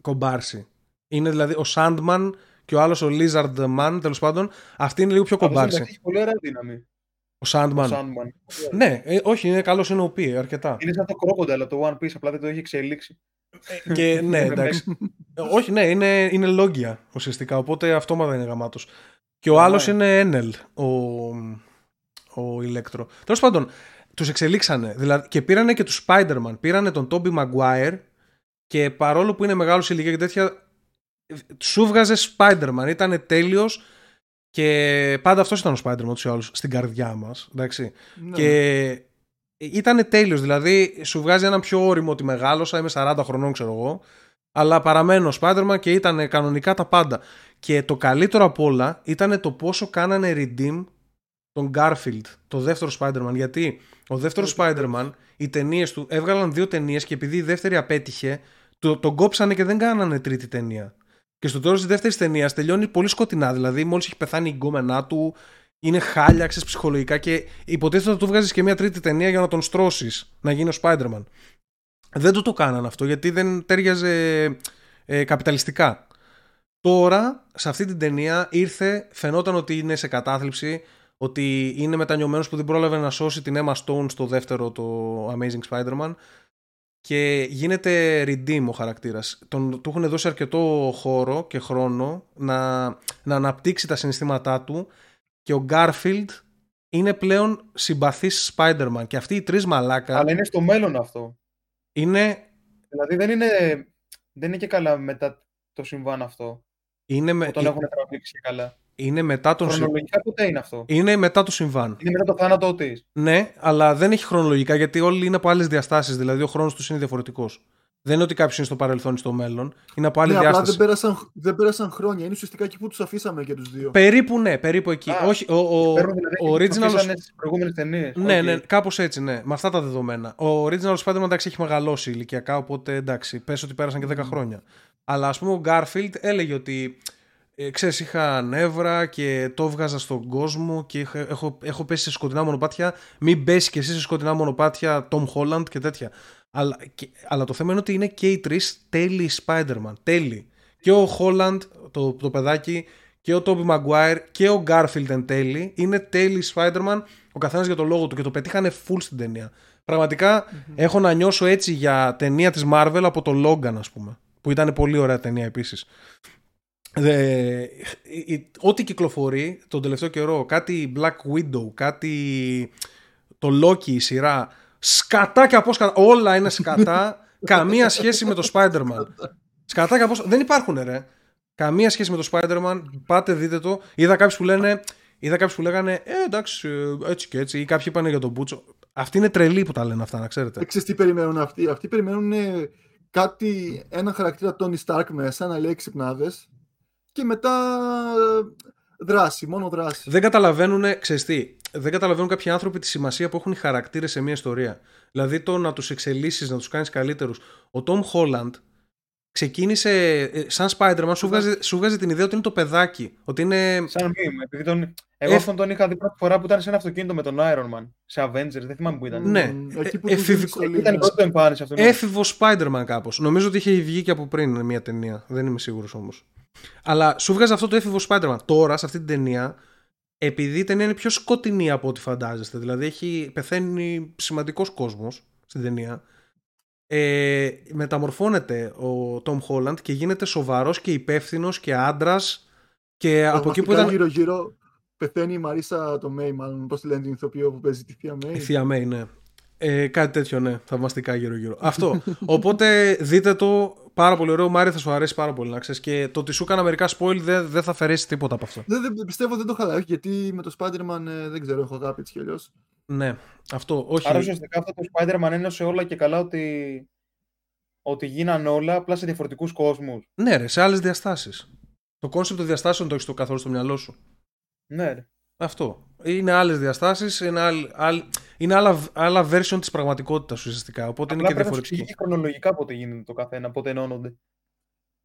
Speaker 1: κομπάρσι. Είναι δηλαδή ο Sandman και ο άλλος ο Lizard Man, τέλος πάντων. Αυτή είναι λίγο πιο
Speaker 3: Αυτός,
Speaker 1: κομπάρσι.
Speaker 3: εντάξει, Έχει πολύ ωραία δύναμη.
Speaker 1: Ο Sandman.
Speaker 3: Ο Sandman.
Speaker 1: Ναι, ε, όχι, είναι καλός, είναι OP, ε, αρκετά.
Speaker 3: Είναι σαν το Crocodile από το One Piece, απλά δεν το έχει εξελίξει.
Speaker 1: και ναι, εντάξει. Ε, όχι, ναι, είναι, είναι λόγια ουσιαστικά, οπότε αυτόματα είναι γαμάτος. Και ο
Speaker 3: Ναι.
Speaker 1: άλλος είναι Enel, ο, ο Ηλέκτρο. Τέλος πάντων, τους εξελίξανε δηλαδή, και πήρανε και τους Spider-Man. Πήρανε τον Tobey Maguire και παρόλο που είναι μεγάλος ηλικία και τέτοια, σου βγάζε Spider-Man. Ήταν τέλειος και πάντα αυτός ήταν ο Spider-Man τους ή άλλους στην καρδιά μας. Εντάξει.
Speaker 2: Ναι.
Speaker 1: Και ήταν τέλειος, δηλαδή σου βγάζει ένα πιο όριμο ότι μεγάλωσα, είμαι 40 χρονών ξέρω εγώ, αλλά παραμένω Spider-Man και ήταν κανονικά τα πάντα. Και το καλύτερο απ' όλα ήταν το πόσο κάνανε redeem τον Garfield, το δεύτερο Spider-Man. Γιατί ο δεύτερος Spider-Man, οι ταινίες του έβγαλαν δύο ταινίες και επειδή η δεύτερη απέτυχε, το, τον κόψανε και δεν κάνανε τρίτη ταινία. Και στο τέλος της δεύτερης ταινίας τελειώνει πολύ σκοτεινά. Δηλαδή, μόλις έχει πεθάνει η γκόμενά του, είναι χάλια, ξέρεις ψυχολογικά και υποτίθεται ότι του βγάζεις και μια τρίτη ταινία για να τον στρώσεις να γίνει ο Spider-Man. Δεν του το κάνανε αυτό γιατί δεν τέριαζε ε, καπιταλιστικά. Τώρα, σε αυτή την ταινία ήρθε, φαινόταν ότι είναι σε κατάθλιψη, ότι είναι μετανιωμένος που δεν πρόλαβε να σώσει την Emma Stone στο δεύτερο το Amazing Spider-Man και γίνεται redeem ο χαρακτήρας. Τον, του έχουν δώσει αρκετό χώρο και χρόνο να, να αναπτύξει τα συναισθήματά του και ο Garfield είναι πλέον συμπαθής Spider-Man και αυτοί οι τρεις μαλάκα...
Speaker 3: Αλλά είναι στο μέλλον αυτό.
Speaker 1: Είναι...
Speaker 3: Δηλαδή δεν είναι, δεν είναι και καλά μετά το συμβάν αυτό.
Speaker 1: Είναι με...
Speaker 3: Όταν έχουν τραβήξει και καλά.
Speaker 1: Είναι μετά τον
Speaker 3: Χρονολογικά ποτέ είναι αυτό.
Speaker 1: Είναι μετά το συμβάν.
Speaker 3: Είναι μετά το θάνατό της.
Speaker 1: Ναι, αλλά δεν έχει χρονολογικά γιατί όλοι είναι από άλλες διαστάσεις. Δηλαδή ο χρόνος τους είναι διαφορετικός. Δεν είναι ότι κάποιο είναι στο παρελθόν ή στο μέλλον. Είναι από άλλη
Speaker 2: Ναι,
Speaker 1: διάσταση.
Speaker 2: απλά δεν πέρασαν, δεν πέρασαν χρόνια. Είναι ουσιαστικά εκεί που τους αφήσαμε και τους δύο.
Speaker 1: Περίπου ναι, περίπου εκεί.
Speaker 3: Α,
Speaker 1: Όχι, ο, ο,
Speaker 3: Παίρνουν δηλαδή
Speaker 1: ο
Speaker 3: εκεί που
Speaker 1: original.
Speaker 3: αφήσανε στις προηγούμενες ταινίες.
Speaker 1: Ναι,
Speaker 3: Οκ.
Speaker 1: ναι, κάπως έτσι, ναι. Με αυτά τα δεδομένα. Ο original Spider-Man εντάξει έχει μεγαλώσει ηλικιακά, οπότε εντάξει, πες ότι πέρασαν και 10 χρόνια. Αλλά ας πούμε ο Garfield έλεγε ότι ε, ξέρεις, είχα νεύρα και το έβγαζα στον κόσμο και είχα- έχω, έχω πέσει σε σκοτεινά μονοπάτια. Μην πέσει και εσύ σε σκοτεινά μονοπάτια Tom Holland και τέτοια. Αλλά, και- αλλά το θέμα είναι ότι είναι και οι τρεις τέλειοι Spider-Man. Τέλειοι. Και ο Holland, το, το παιδάκι, και ο Tobey Maguire και ο Garfield εν τέλει είναι τέλειοι Spider-Man. Ο καθένας για το λόγο του και το πετύχανε full στην ταινία. Πραγματικά έχω να νιώσω έτσι για ταινία της Marvel από το Logan ας πούμε. Που ήταν πολύ ωραία ταινία επίσης. Ε, η- η- ό,τι κυκλοφορεί τον τελευταίο καιρό, κάτι Black Widow, κάτι το Loki η σειρά, σκατά και από σκατά, όλα είναι σκατά, καμία σχέση με το Spider-Man. Σκατά και από δεν υπάρχουν ρε. Καμία σχέση με το Spider-Man, πάτε δείτε το. Είδα κάποιους που λένε, είδα κάποιους που λέγανε, ε, εντάξει, ε, έτσι και έτσι, ή κάποιοι είπαν για τον Μπούτσο. Αυτοί είναι τρελοί που τα λένε αυτά, να ξέρετε.
Speaker 2: Δεν ξέρεις τι περιμένουν αυτοί; Αυτοί περιμένουν ε, κάτι, ένα χαρακτήρα Tony Stark μέσα, να λέει ξυπνάδες και μετά ε, δράση, μόνο δράση.
Speaker 1: Δεν καταλαβαίνουν, ξέρεις τι, δεν καταλαβαίνουν κάποιοι άνθρωποι τη σημασία που έχουν οι χαρακτήρες σε μια ιστορία. Δηλαδή το να τους εξελίσσεις, να τους κάνεις καλύτερους. Ο Tom Holland ξεκίνησε ε, σαν Spider-Man, σου βγάζει, σου βγάζει την ιδέα ότι είναι το παιδάκι. Ότι είναι.
Speaker 3: Σαν meme, επειδή τον... Εγώ
Speaker 1: Ε,
Speaker 3: αυτόν τον είχα δει πρώτη φορά που ήταν σε ένα αυτοκίνητο με τον Iron Man. Σε Avengers, δεν θυμάμαι που ήταν.
Speaker 1: Ναι.
Speaker 2: Μμμ, Εκεί
Speaker 1: Ε,
Speaker 2: που
Speaker 1: εφηβικό-
Speaker 2: του δίνει
Speaker 3: Ήταν η πρώτη του εμφάνιση αυτό. ναι.
Speaker 1: Έφηβο Spider-Man κάπως. Νομίζω ότι είχε βγει και από πριν μια ταινία. Δεν είμαι σίγουρος όμως. Αλλά σου βγάζει αυτό το έφηβο Spider-Man. Τώρα, σε αυτή την ταινία, επειδή η ταινία είναι πιο σκοτεινή από ό,τι φαντάζεστε, δηλαδή έχει πεθαίνει σημαντικός κόσμος στην ταινία. Ε, μεταμορφώνεται ο Tom Holland και γίνεται σοβαρός και υπεύθυνος και άντρας και από εκεί που ήταν
Speaker 2: γύρω γύρω πεθαίνει η Μαρίσα το Μέι, μάλλον πώς τη λένε την ηθοποιό που παίζει τη Θεία Μέι.
Speaker 1: Η Θεία Μέη, ναι. Ε, κάτι τέτοιο, ναι. Θαυμαστικά γύρω-γύρω. Αυτό. Οπότε δείτε το. Πάρα πολύ ωραίο. Μάρι θα σου αρέσει πάρα πολύ να ξέρεις. Και το ότι σου έκανα μερικά spoil δεν, δεν θα αφαιρέσει τίποτα από αυτό.
Speaker 2: Δεν, δεν, πιστεύω δεν το είχα δει γιατί με το Spider-Man ε, δεν ξέρω, έχω αγάπη έτσι κι αλλιώς.
Speaker 1: Ναι. Αυτό. Όχι.
Speaker 3: Άρα ουσιαστικά αυτό το Spider-Man ένωσε όλα και καλά ότι, ότι γίνανε όλα απλά σε διαφορετικούς κόσμους.
Speaker 1: Ναι, ρε, σε άλλες διαστάσεις. Το concept των διαστάσεων το έχεις το καθόλου στο μυαλό σου.
Speaker 3: Ναι, ρε.
Speaker 1: Αυτό. Είναι άλλες διαστάσεις, είναι, άλλ, άλλ, είναι άλλα, άλλα version της πραγματικότητας ουσιαστικά. Οπότε
Speaker 3: Απλά
Speaker 1: είναι και
Speaker 3: πρέπει να σου
Speaker 1: διαφορετικό.
Speaker 3: εξηγεί χρονολογικά πότε γίνεται το καθένα, πότε ενώνονται.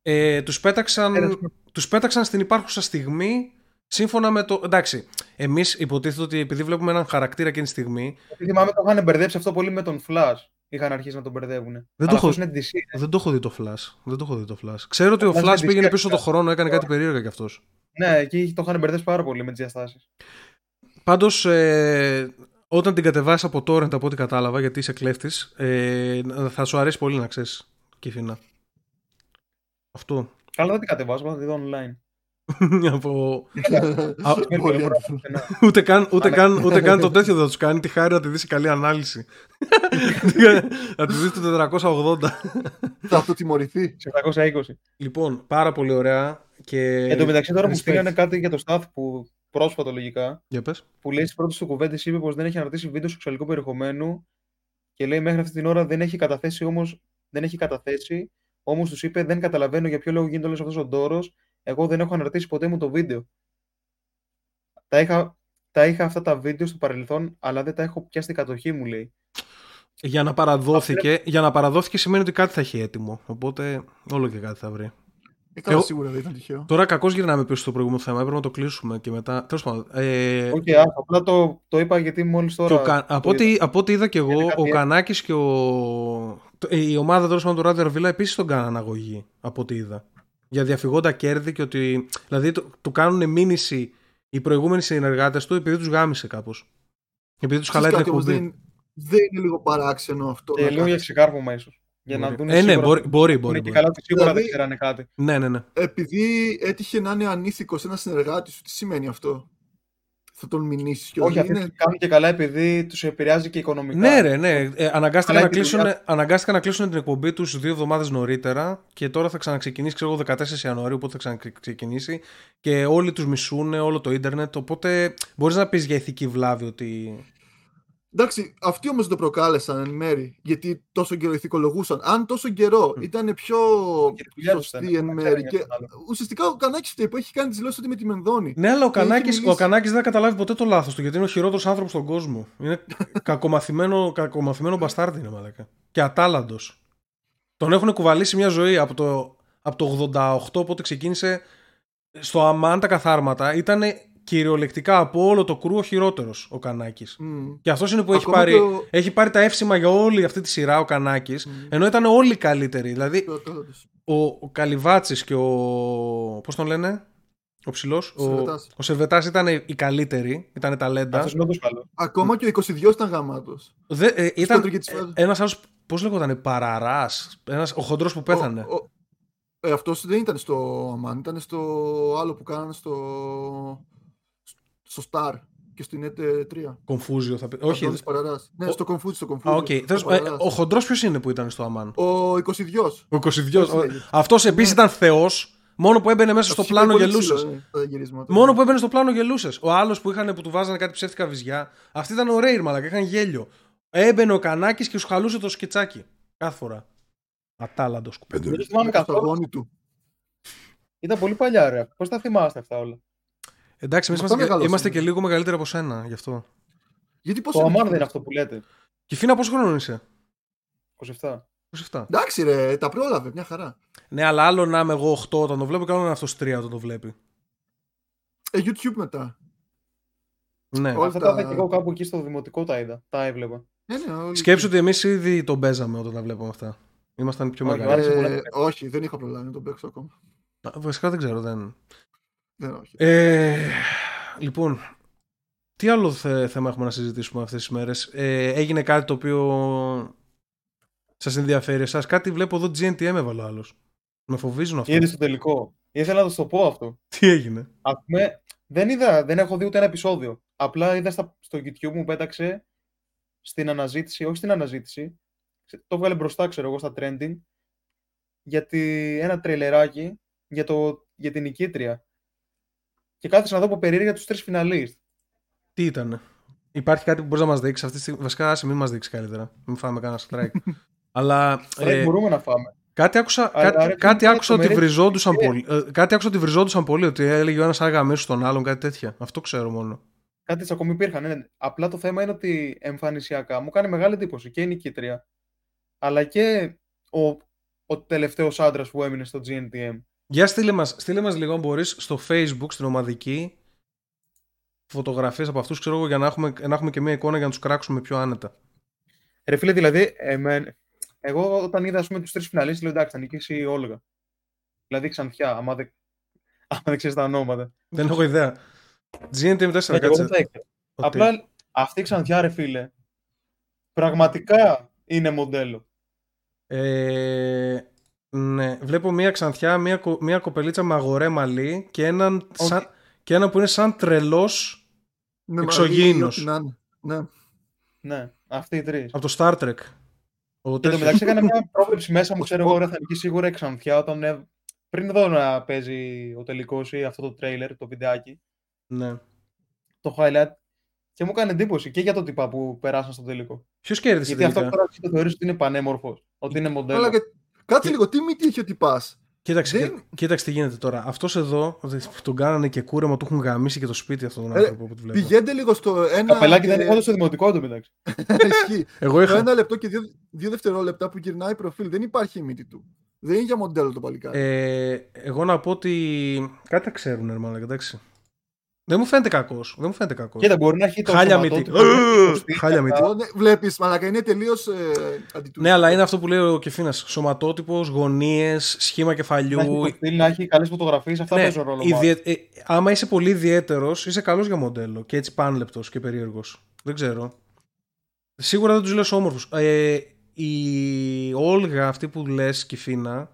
Speaker 1: Ε, τους, πέταξαν,
Speaker 3: Ένας-
Speaker 1: τους πέταξαν στην υπάρχουσα στιγμή σύμφωνα με το. Εντάξει, εμείς υποτίθεται ότι επειδή βλέπουμε έναν χαρακτήρα εκείνη τη στιγμή.
Speaker 3: Γιατί θυμάμαι το είχαν μπερδέψει αυτό πολύ με τον Flash. Είχαν αρχίσει να τον μπερδεύουν.
Speaker 1: το
Speaker 3: Αλλά
Speaker 1: έχω-
Speaker 3: αυτός είναι DC. ρε.
Speaker 1: Δεν το έχω δει το Flash. Δεν το έχω δει το Flash. Ξέρω ότι ο
Speaker 3: Flash
Speaker 1: Flash
Speaker 3: είναι
Speaker 1: πήγαινε
Speaker 3: DC,
Speaker 1: πίσω το
Speaker 3: αρχικά.
Speaker 1: χρόνο, έκανε κάτι περίεργα κι αυτός.
Speaker 3: Ναι, εκεί το είχαν μπερδέψει πάρα πολύ με τις διαστάσεις.
Speaker 1: Πάντως, ε, όταν την κατεβάσεις από torrent από ό,τι κατάλαβα, γιατί είσαι κλέφτης, ε, θα σου αρέσει πολύ να ξέρεις, Κυφίνα. Αυτό.
Speaker 3: Καλά δεν την κατεβάζω, θα τη δω online.
Speaker 1: από... Α,
Speaker 3: Με
Speaker 2: Πολύ
Speaker 3: τηλεόραση
Speaker 2: έντονο.
Speaker 3: πουθενά.
Speaker 1: ούτε, καν, ούτε,
Speaker 3: Αλλά-
Speaker 1: καν, ούτε καν το τέτοιο δεν θα τους κάνει τη χάρη να τη δει σε καλή ανάλυση. να τη δει το 480.
Speaker 2: Θα αυτοτιμωρηθεί.
Speaker 3: Σε 720.
Speaker 1: λοιπόν, πάρα πολύ ωραία. Και...
Speaker 3: Εν τω μεταξύ τώρα μου
Speaker 1: respect.
Speaker 3: στείλανε κάτι για το staff που πρόσφατο λογικά
Speaker 1: Για πες.
Speaker 3: που λέει στις πρώτες του κουβέντες είπε πως δεν έχει αναρτήσει βίντεο σεξουαλικού περιεχομένου και λέει μέχρι αυτή την ώρα δεν έχει καταθέσει όμω. Δεν έχει καταθέσει, όμως τους είπε δεν καταλαβαίνω για ποιο λόγο γίνεται όλος αυτός ο ντόρος. Εγώ δεν έχω αναρτήσει ποτέ μου το βίντεο. Τα είχα, τα είχα αυτά τα βίντεο στο παρελθόν, αλλά δεν τα έχω πια στην κατοχή μου, λέει.
Speaker 1: Για να παραδόθηκε, για να παραδόθηκε σημαίνει ότι κάτι θα έχει έτοιμο. Οπότε όλο και κάτι θα βρει.
Speaker 2: Ε, καλά,
Speaker 1: Εγώ-
Speaker 2: σίγουρα δεν ήταν τυχαίο.
Speaker 1: Τώρα κακώς γυρνάμε πίσω στο προηγούμενο θέμα. Έπρεπε να το κλείσουμε και μετά. Τέλος πάντων. Ε,
Speaker 3: Όχι, άστο, απλά το, το είπα γιατί μόλις
Speaker 1: και ο
Speaker 3: τώρα...
Speaker 1: Κα-
Speaker 3: το
Speaker 1: από, ό,τι,
Speaker 3: είδα.
Speaker 1: από ό,τι είδα και εγώ,
Speaker 3: Είναι
Speaker 1: ο
Speaker 3: κάτι
Speaker 1: Κανάκης και ο. το- Η ομάδα τέλος πάντων του Ράντερ Αρβίλα επίσης τον κάνανε αγωγή. Από ό,τι είδα. Για διαφυγόντα κέρδη και ότι. Δηλαδή του, του κάνουν μήνυση οι προηγούμενοι συνεργάτες του επειδή τους γάμισε κάπως. Επειδή τους
Speaker 2: Ξέρεις
Speaker 1: χαλάει την
Speaker 2: κάτι, όμως,
Speaker 1: εκπομπή.
Speaker 2: δεν, δεν είναι λίγο παράξενο αυτό.
Speaker 3: Και
Speaker 2: να
Speaker 3: λίγο για
Speaker 2: κάνεις.
Speaker 3: ξεκάρπωμα ίσως. Για να
Speaker 1: Μπορεί.
Speaker 3: δουν
Speaker 1: Ε, ναι,
Speaker 3: σίγουρα-
Speaker 1: μπορεί, μπορεί.
Speaker 3: Είναι
Speaker 1: μπορεί,
Speaker 3: και
Speaker 1: μπορεί.
Speaker 3: καλά ότι σίγουρα δεν
Speaker 2: Δηλαδή-
Speaker 3: ξέρανε κάτι.
Speaker 1: Ναι, ναι, ναι.
Speaker 2: Επειδή έτυχε να είναι ανήθικος ένας συνεργάτης σου, τι σημαίνει αυτό; Θα τον μηνύσεις και
Speaker 3: Όχι, αυτοί
Speaker 2: είναι...
Speaker 3: το κάνουν και καλά επειδή τους επηρεάζει και οικονομικά.
Speaker 1: Ναι, ρε, ναι. Ε, αναγκάστηκαν,
Speaker 3: Αλλά
Speaker 1: να
Speaker 3: η
Speaker 1: κλείσουν,
Speaker 3: δουλειά-
Speaker 1: αναγκάστηκαν να κλείσουν την εκπομπή τους δύο εβδομάδες νωρίτερα και τώρα θα ξαναξεκινήσει, ξέρω εγώ, 14 Ιανουαρίου, οπότε θα ξαναξεκινήσει και όλοι τους μισούν, όλο το ίντερνετ. Οπότε μπορείς να πεις για ηθική βλάβη ότι.
Speaker 2: Εντάξει, αυτοί όμως το προκάλεσαν εν μέρη. Γιατί τόσο καιρό ηθικολογούσαν. Αν τόσο καιρό
Speaker 1: Μμ.
Speaker 2: ήταν πιο
Speaker 3: Για τη δουλειά τους
Speaker 2: σωστή
Speaker 3: ήταν,
Speaker 2: εν
Speaker 3: δεν
Speaker 2: μέρη.
Speaker 3: ξέρανε
Speaker 2: Και
Speaker 3: για τον άλλο.
Speaker 2: ουσιαστικά ο Κανάκης φταίει που έχει κάνει τη δηλώση ότι με τη Μενδώνη.
Speaker 1: Ναι, αλλά ο
Speaker 2: Και έχει
Speaker 1: Κανάκης, ο
Speaker 2: μιλήσει.
Speaker 1: Κανάκης δεν θα καταλάβει ποτέ το λάθος του γιατί είναι ο χειρότερος άνθρωπος στον κόσμο. Είναι κακομαθημένο, κακομαθημένο μπαστάρδι είναι μαλάκα. Και ατάλαντο. Τον έχουν κουβαλήσει μια ζωή από το, από το 88 πότε ξεκίνησε στο Αμάν τα καθάρματα. Ήταν κυριολεκτικά από όλο το κρού ο χειρότερος ο Κανάκης.
Speaker 2: Μμ.
Speaker 1: Και αυτός είναι που έχει
Speaker 2: Ακόμα
Speaker 1: πάρει,
Speaker 2: και ο-
Speaker 1: έχει πάρει τα εύσημα για όλη αυτή τη σειρά ο Κανάκης. Ενώ ήταν όλοι καλύτεροι. Δηλαδή
Speaker 2: Το- το- το-
Speaker 1: ο, ο Καλυβάτσης και ο. Πώς τον λένε, Ο ψηλός. Ο,
Speaker 2: Σερβετάς.
Speaker 1: ο Σερβετάς ήταν οι καλύτεροι. Ήταν ταλέντα.
Speaker 3: Αυτός είναι όντως καλό.
Speaker 2: Ακόμα και ο 22 ήταν γαμάτος.
Speaker 1: Δε, ε, ήταν
Speaker 2: κέντρο και της φάσης.
Speaker 1: ένας άλλο. Πώς λέγονταν, Παραράς. Ο χοντρός που πέθανε.
Speaker 2: Ο, ο, ε, αυτός δεν ήταν στο Αμάν, ήταν στο άλλο που κάνανε στο. Στο Star και στην ΕΤ 3.
Speaker 1: Κομφούζιο θα πει. Όχι.
Speaker 2: Αντώνης Παραράς. Ναι,
Speaker 1: Ο-
Speaker 2: στο Confucius, στο
Speaker 1: Α,
Speaker 2: Confucius.
Speaker 1: οκ.
Speaker 2: στο
Speaker 1: Τέλος- ε,
Speaker 2: Παραράς.
Speaker 1: ο χοντρός ποιος είναι που ήταν στο Αμάν;
Speaker 2: Ο 22.
Speaker 1: Ο 22.
Speaker 2: Πώς λέγεται;
Speaker 1: Αυτός επίσης ήταν θεός. Μόνο που έμπαινε μέσα στο
Speaker 2: Αυτή
Speaker 1: πλάνο
Speaker 2: είναι πολύ
Speaker 1: γελούσες.
Speaker 2: ξύλο, ε, τα γυρίσματα.
Speaker 1: Μόνο που έμπαινε στο πλάνο γελούσες. Ο άλλος που, είχαν, που του βάζανε κάτι ψεύτικα βυζιά. Αυτοί ήταν ωραίοι, μαλάκα. Είχαν γέλιο. Έμπαινε ο Κανάκης και σου χαλούσε το σκετσάκι. Κάθε φορά. Ατάλαντος σκουπίδι.
Speaker 3: Δεν θυμάμαι
Speaker 2: Στο
Speaker 3: καθόλου.
Speaker 2: αγώνι του.
Speaker 3: Ήταν πολύ παλιά, ρε. Πώς τα θυμάστε αυτά όλα;
Speaker 1: Εντάξει, εμείς
Speaker 2: Μα αυτά
Speaker 1: είμαστε, και-
Speaker 2: μεγαλώσαμε.
Speaker 1: είμαστε και λίγο μεγαλύτεροι από σένα γι' αυτό.
Speaker 2: Γιατί πώς
Speaker 3: Το
Speaker 2: είναι
Speaker 3: Αμάν
Speaker 2: αυτό.
Speaker 3: δεν είναι αυτό που λέτε.
Speaker 1: Και Φίνα, πόσο χρόνο είσαι,
Speaker 3: 27.
Speaker 1: 27.
Speaker 2: Εντάξει, ρε, τα πρόλαβε, μια χαρά.
Speaker 1: Ναι, αλλά άλλο να είμαι εγώ 8 όταν το βλέπω και άλλο να είναι αυτός 3 όταν το βλέπει.
Speaker 2: Ε, YouTube μετά.
Speaker 1: Ναι.
Speaker 2: Όλα
Speaker 3: Αυτά
Speaker 2: τα-
Speaker 3: τα είδα και εγώ κάπου εκεί στο δημοτικό τα είδα. Τα έβλεπα.
Speaker 2: Ναι, ναι, όλοι-
Speaker 1: Σκέψου ότι εμείς ήδη τον παίζαμε όταν τα βλέπαμε αυτά. Ήμασταν πιο
Speaker 3: Όχι,
Speaker 1: μεγάλοι.
Speaker 3: άρεσε πολύ.
Speaker 2: Ε, όχι, δεν είχα προλάβει να τον παίξω ακόμα.
Speaker 1: Α, Βασικά δεν ξέρω, δεν.
Speaker 2: Δεν, όχι.
Speaker 1: Ε, λοιπόν, τι άλλο θε- θέμα έχουμε να συζητήσουμε αυτές τις μέρες; Ε, έγινε κάτι το οποίο σας ενδιαφέρει εσάς; Κάτι βλέπω εδώ GNTM έβαλε ο άλλος. Με φοβίζουν αυτό.
Speaker 3: Είδε στο τελικό. Ήθελα να το το πω αυτό.
Speaker 1: Τι έγινε;
Speaker 3: Α πούμε, δεν είδα, δεν έχω δει ούτε ένα επεισόδιο. Απλά είδα στα, στο YouTube μου πέταξε στην αναζήτηση, όχι στην αναζήτηση, το βγάλε μπροστά, ξέρω εγώ, στα trending, γιατί ένα τρελεράκι για, το, για την νικήτρια. Και κάθεσα να δω από περίεργα τους τρεις φιναλίστ.
Speaker 1: Τι ήτανε; Υπάρχει κάτι που μπορείς να μας δείξεις; Αυτή τη στιγμή. Βασικά, άσε μην μας δείξεις καλύτερα. Μην φάμε κανένα strike. Αλλά
Speaker 3: Ε,
Speaker 1: ε,
Speaker 3: μπορούμε να φάμε.
Speaker 1: κάτι άκουσα,
Speaker 3: Αλλά,
Speaker 1: κάτι,
Speaker 3: ρε,
Speaker 1: κάτι
Speaker 3: είναι
Speaker 1: άκουσα ότι
Speaker 3: τρομερή
Speaker 1: βριζόντουσαν
Speaker 3: ιδέα.
Speaker 1: πολύ. ε, κάτι άκουσα ότι βριζόντουσαν πολύ. Ότι έλεγε ο ένας άγαμέσου στον άλλον, κάτι τέτοια. Αυτό ξέρω μόνο.
Speaker 3: Κάτι ακόμη υπήρχαν. Ναι. Απλά το θέμα είναι ότι εμφανισιακά μου κάνει μεγάλη εντύπωση και η νικήτρια, αλλά και ο, ο τελευταίος άντρας που έμεινε στο GNTM.
Speaker 1: Για στείλε μας, στείλε μας λίγο αν μπορείς στο facebook στην ομαδική φωτογραφίες από αυτούς ξέρω εγώ για να έχουμε, να έχουμε και μια εικόνα για να τους κράξουμε πιο άνετα.
Speaker 3: Ρε φίλε, δηλαδή, εμέν, εγώ όταν είδα ας πούμε, τους τρεις φιναλίστες, λέω εντάξει, θα νικήσει η Όλγα. Δηλαδή ξανθιά, άμα δεν, άμα δεν ξέρεις τα ονόματα.
Speaker 1: Δεν έχω ιδέα. GNTM4
Speaker 3: Ναι, και εγώ
Speaker 1: κάτσε.
Speaker 3: δεν τα ήξερα.
Speaker 1: Ότι-
Speaker 3: Απλά αυτή η ξανθιά, ρε φίλε, πραγματικά είναι μοντέλο.
Speaker 1: Ε, ναι, βλέπω μια ξανθιά, μια, κο- μια κοπελίτσα με αγορέ μαλλί και έναν,
Speaker 3: Όχι.
Speaker 1: σαν, και έναν που είναι σαν τρελός
Speaker 2: Ναι,
Speaker 1: εξωγήινος.
Speaker 2: μα, ό,τι να είναι. Ναι.
Speaker 3: Ναι, αυτοί οι τρεις.
Speaker 1: από το Star Trek. Ο
Speaker 3: Και το
Speaker 1: τέτοιος.
Speaker 3: μεταξύ έκανα μια πρόβλεψη μέσα μου,
Speaker 2: Ο
Speaker 3: ξέρω εγώ,
Speaker 2: Spock.
Speaker 3: ρε, θα νικήσει σίγουρα η ξανθιά όταν ε, πριν δω να παίζει ο τελικός ή αυτό το τρέιλερ, το βιντεάκι,
Speaker 1: ναι.
Speaker 3: το highlight και μου έκανε εντύπωση και για το τυπά που περάσαν στο τελικό.
Speaker 1: Ποιος κέρδισε
Speaker 3: Γιατί αυτό
Speaker 1: τελικά;
Speaker 3: τώρα εσύ το θεωρείς ότι είναι πανέμορφος, ότι είναι μοντέλο.
Speaker 2: Αλλά και... Κάτσε λίγο, τι μύτη έχει ότι πα.
Speaker 1: Κοίταξε,
Speaker 2: Δεν-
Speaker 1: κοί- κοίταξε τι γίνεται τώρα. Αυτός εδώ που τον κάνανε και κούρεμα, του έχουν γαμίσει και το σπίτι αυτόν τον
Speaker 2: Ε,
Speaker 1: άνθρωπο που του βλέπω.
Speaker 2: Πηγαίνετε λίγο στο ένα.
Speaker 3: Καπελάκι
Speaker 2: και-
Speaker 3: δεν είναι στο δημοτικό του μεταξύ.
Speaker 2: Ισχύει.
Speaker 1: Εγώ
Speaker 2: Το
Speaker 1: είχα.
Speaker 2: ένα λεπτό και δύο, δύο δευτερόλεπτα που γυρνάει προφίλ. Δεν υπάρχει η μύτη του. Δεν είναι για μοντέλο το παλικάρι.
Speaker 1: Ε, εγώ να πω ότι. Κάτι τα ξέρουν, ρε μάλλον, εντάξει. Δεν μου φαίνεται κακός. Δεν μου φαίνεται κακός.
Speaker 3: Κοίτα, μπορεί να έχει το
Speaker 1: Χάλια
Speaker 3: σωματό
Speaker 1: μύτη.
Speaker 3: του, το στυλ,
Speaker 1: Χάλια μύτη.
Speaker 3: αυτά.
Speaker 2: ναι, Βλέπεις, μαλακα είναι τελείως ε, αντιτού.
Speaker 1: Ναι, αλλά είναι αυτό που λέει ο Κεφίνας. Σωματότυπος, γωνίες, σχήμα
Speaker 3: Να έχει
Speaker 1: κεφαλιού.
Speaker 3: το στυλ, να έχει καλές φωτογραφίες. Αυτά
Speaker 1: Ναι,
Speaker 3: παίζουν ρόλο.
Speaker 1: ιδιαι- ε, άμα είσαι πολύ ιδιαίτερος, είσαι καλός για μοντέλο και έτσι πάνλεπτος και περίεργος. Δεν ξέρω. Σίγουρα δεν τους λες όμορφους. Ε, η Όλγα, αυτή που λες, Κιφίνα,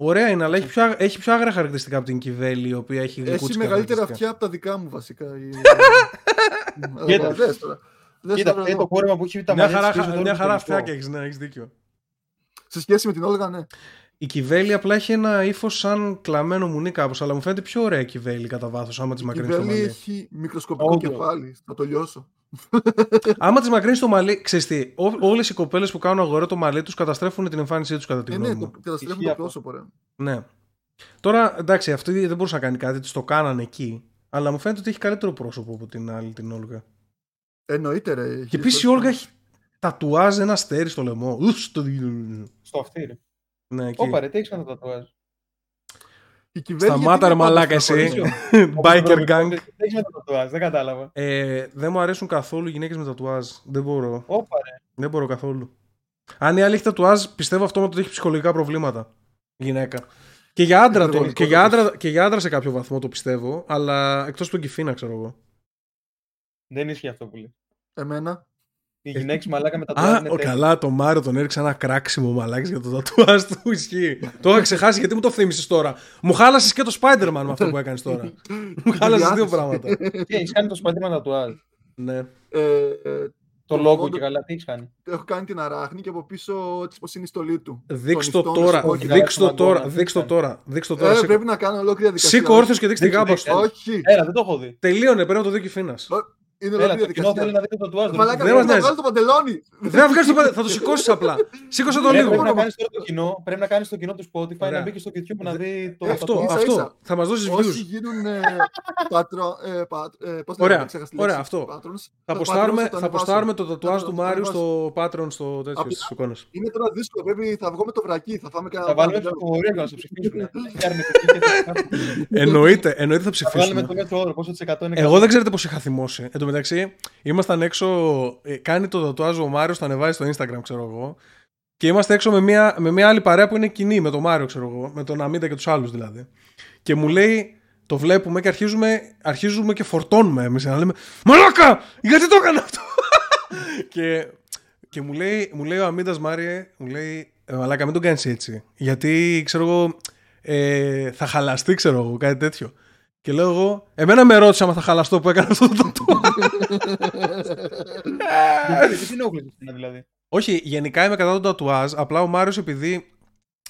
Speaker 1: ωραία είναι, αλλά έχει πιο, άγ- έχει πιο άγρα χαρακτηριστικά από την Κυβέλη, η οποία έχει
Speaker 2: Έχει
Speaker 1: γλυκούτσικα
Speaker 2: μεγαλύτερα
Speaker 1: χαρακτηριστικά.
Speaker 2: αυτιά από τα δικά μου βασικά. η-
Speaker 3: Κοίτα.
Speaker 2: Ε, δες τώρα. Δες
Speaker 3: Κοίτα,
Speaker 2: τώρα
Speaker 3: αυτό
Speaker 2: εδώ.
Speaker 3: το κόρεμα που έχει τα
Speaker 1: Μια
Speaker 3: μαλλιά της πίσω
Speaker 1: χαρά,
Speaker 3: τώρα
Speaker 1: μια
Speaker 3: στο
Speaker 1: χαρά
Speaker 3: τελικό.
Speaker 1: αυτιά και έχεις, ναι, έχεις δίκιο.
Speaker 2: Σε σχέση με την Όλγα, ναι.
Speaker 1: Η Κυβέλη απλά έχει ένα ύφος σαν κλαμμένο μουνί κάπως, αλλά μου φαίνεται πιο ωραία η Κυβέλη κατά βάθος, άμα της
Speaker 2: Η
Speaker 1: μακρύνεις το
Speaker 2: Κυβέλη
Speaker 1: μαλλί.
Speaker 2: έχει μικροσκοπικό
Speaker 3: Όντως.
Speaker 2: κεφάλι. Θα το λιώσω.
Speaker 1: Άμα τη μακρύνεις το μαλλί, ξέρεις τι, όλες οι κοπέλες που κάνουν αγορέ το μαλλί τους καταστρέφουν την εμφάνισή τους κατά τη
Speaker 2: Ε,
Speaker 1: γνώμη
Speaker 2: ναι,
Speaker 1: μου.
Speaker 2: το καταστρέφουν
Speaker 3: Ισχύει
Speaker 2: το
Speaker 3: αυτό.
Speaker 2: πρόσωπο, ρε.
Speaker 1: Ναι. Τώρα, εντάξει, αυτή δεν μπορούσε να κάνει κάτι, της το κάνανε εκεί. Αλλά μου φαίνεται ότι έχει καλύτερο πρόσωπο από την άλλη, την Όλγα.
Speaker 2: Εννοείται, ρε.
Speaker 1: Και επίσης η Όλγα έχει τατουάζ ένα αστέρι στο λαιμό. Ους, στο...
Speaker 3: Στο αυτή. ρε.
Speaker 1: Ναι, εκεί.
Speaker 3: Όπα, ρε, τι έχεις να τατουάζ.
Speaker 2: Η Κυβέλη
Speaker 1: Σταμάτα,
Speaker 2: γιατί
Speaker 1: ρε
Speaker 2: είναι
Speaker 1: μαλάκα,
Speaker 2: πάντα στο
Speaker 1: εσύ.
Speaker 2: χωρισμό.
Speaker 1: Biker gang.
Speaker 3: Τι έχει να τατουάζ, δεν κατάλαβα.
Speaker 1: Ε, δεν μου αρέσουν καθόλου γυναίκες με τατουάζ. Δεν μπορώ.
Speaker 3: Όπα, ρε.
Speaker 1: Δεν μπορώ καθόλου. Αν η άλλη έχει τατουάζ, πιστεύω αυτό ότι έχει ψυχολογικά προβλήματα. Η γυναίκα. Και για άντρα, το,
Speaker 2: Υπερβολικό
Speaker 1: και, για
Speaker 2: το
Speaker 1: άντρα, και για άντρα σε κάποιο βαθμό το πιστεύω, αλλά εκτός του Κιφίνα, ξέρω εγώ.
Speaker 3: Δεν ισχύει αυτό που λέει.
Speaker 2: Εμένα.
Speaker 3: Οι γυναίκες μαλάκα με τατουάζ
Speaker 1: Α,
Speaker 3: είναι
Speaker 1: ο,
Speaker 3: τέλειες.
Speaker 1: καλά, το Μάριο τον έριξε ένα κράξιμο μαλάκι για το τατουάζ του. Ισχύει. το είχα ξεχάσει γιατί μου το θύμισες τώρα. Μου χάλασες και το Spider-Man με αυτό που έκανες τώρα. μου χάλασες δύο
Speaker 2: διάθεση.
Speaker 1: πράγματα.
Speaker 3: Τι έχεις κάνει το Spider-Man τατουάζ;
Speaker 1: ναι.
Speaker 2: Ε, ε,
Speaker 3: Το
Speaker 2: Το
Speaker 3: logo
Speaker 2: logo-
Speaker 3: και καλά, τι έχεις κάνει;
Speaker 2: έχω κάνει την αράχνη και από πίσω έτσι πως είναι η στολή του.
Speaker 1: Δείξ
Speaker 2: Τον
Speaker 1: το
Speaker 2: ιστό,
Speaker 1: τώρα.
Speaker 2: όχι,
Speaker 1: Δείξ το
Speaker 3: γάλα
Speaker 1: τώρα.
Speaker 3: στον
Speaker 1: Δείξ το
Speaker 3: αγώνα.
Speaker 1: τώρα. Δείξ το τώρα.
Speaker 2: Ε,
Speaker 1: Σήκω-
Speaker 2: πρέπει να κάνω ολόκληρη διαδικασία.
Speaker 1: Σήκω όρθιος και δείξ την
Speaker 3: Δείξε,
Speaker 1: γάμπα
Speaker 3: δείξε.
Speaker 1: σου.
Speaker 2: Όχι,
Speaker 3: Έλα, δεν το έχω δει.
Speaker 1: Τελείωνε, πρέπει να το δει και φίνα.
Speaker 2: Είναι
Speaker 3: Έλα,
Speaker 2: ολόκληρη
Speaker 3: το κοινό θέλει
Speaker 2: διαδικασία.
Speaker 3: να δει το τατουάζ.
Speaker 2: Μαλάκα,
Speaker 1: Δεν
Speaker 2: δεν
Speaker 1: μας
Speaker 2: θα
Speaker 1: νοιάζει.
Speaker 2: βγάλω το παντελόνι.
Speaker 1: Δεν θα βγάλει το παντελόνι, θα το σηκώσεις απλά. Σήκωσε το
Speaker 3: Πρέπει
Speaker 1: λίγο.
Speaker 3: να κάνεις τώρα το κοινό, πρέπει να κάνεις το κοινό του Spotify
Speaker 1: Ωραία.
Speaker 3: να μπει και στο YouTube να δει το
Speaker 1: Αυτό,
Speaker 2: ίσα,
Speaker 1: αυτό.
Speaker 2: ίσα.
Speaker 1: Θα μας δώσεις
Speaker 2: Όσοι
Speaker 1: views.
Speaker 2: γίνουν ε, πατρο, ε, πατ, ε, πώς
Speaker 1: Ωραία,
Speaker 2: λέγεται, ξέχασα τη
Speaker 1: ωραία,
Speaker 2: λέξη.
Speaker 1: αυτό.
Speaker 2: Patrons.
Speaker 1: Θα
Speaker 2: Το
Speaker 1: αποστάρουμε,
Speaker 2: patrons το
Speaker 1: θα
Speaker 2: ανεβάσω.
Speaker 1: αποστάρουμε το τατουάζ
Speaker 2: Θα
Speaker 1: του
Speaker 2: το
Speaker 1: Μάριου
Speaker 2: ανεβάσω.
Speaker 1: στο Patreon στο τέτοιο
Speaker 2: Απλά-
Speaker 1: στι εικόνες.
Speaker 2: Είναι τώρα δύσκολο, πρέπει, θα βγω με το βρακί, θα φάμε κανένα
Speaker 3: Θα βάλουμε
Speaker 2: μπάνιο.
Speaker 3: ψηφοφορία για να σε ψηφίσουν. Έχει αρνητική και θετική.
Speaker 1: Εννοείται, εννοείται θα
Speaker 3: Θα βάλουμε
Speaker 1: ψηφίσουμε.
Speaker 3: το μέτρο όρο, πόσο τη εκατό είναι.
Speaker 1: Εγώ δεν ξέρετε πώς είχα θυμώσει. Εν τω μεταξύ, ήμασταν έξω. ε, Κάνει το τατουάζ ο Μάριος, το ανεβάζει στο Instagram, ξέρω εγώ. Και είμαστε έξω με μια, με μια άλλη παρέα που είναι κοινή με τον Μάριο, ξέρω εγώ. Με τον Αμίντα και τους άλλους δηλαδή. Και μου λέει, το βλέπουμε και αρχίζουμε, αρχίζουμε και φορτώνουμε εμείς. Να λέμε Μαλάκα! Γιατί το έκανε αυτό! και και μου, λέει, μου λέει ο Αμίντας Μάριε, μου λέει «Ε, Μαλάκα, μην τον κάνεις έτσι. Γιατί ξέρω εγώ, ε, θα χαλαστεί, ξέρω εγώ, κάτι τέτοιο. Και λέω εγώ, εμένα με ρώτησε άμα θα χαλαστώ που έκανα αυτό το τατουάζ.
Speaker 3: Γιατί τι ενόχλησε εσένα, δηλαδή.
Speaker 1: Όχι, γενικά είμαι κατά τον τατουάζ. Απλά ο Μάριος επειδή.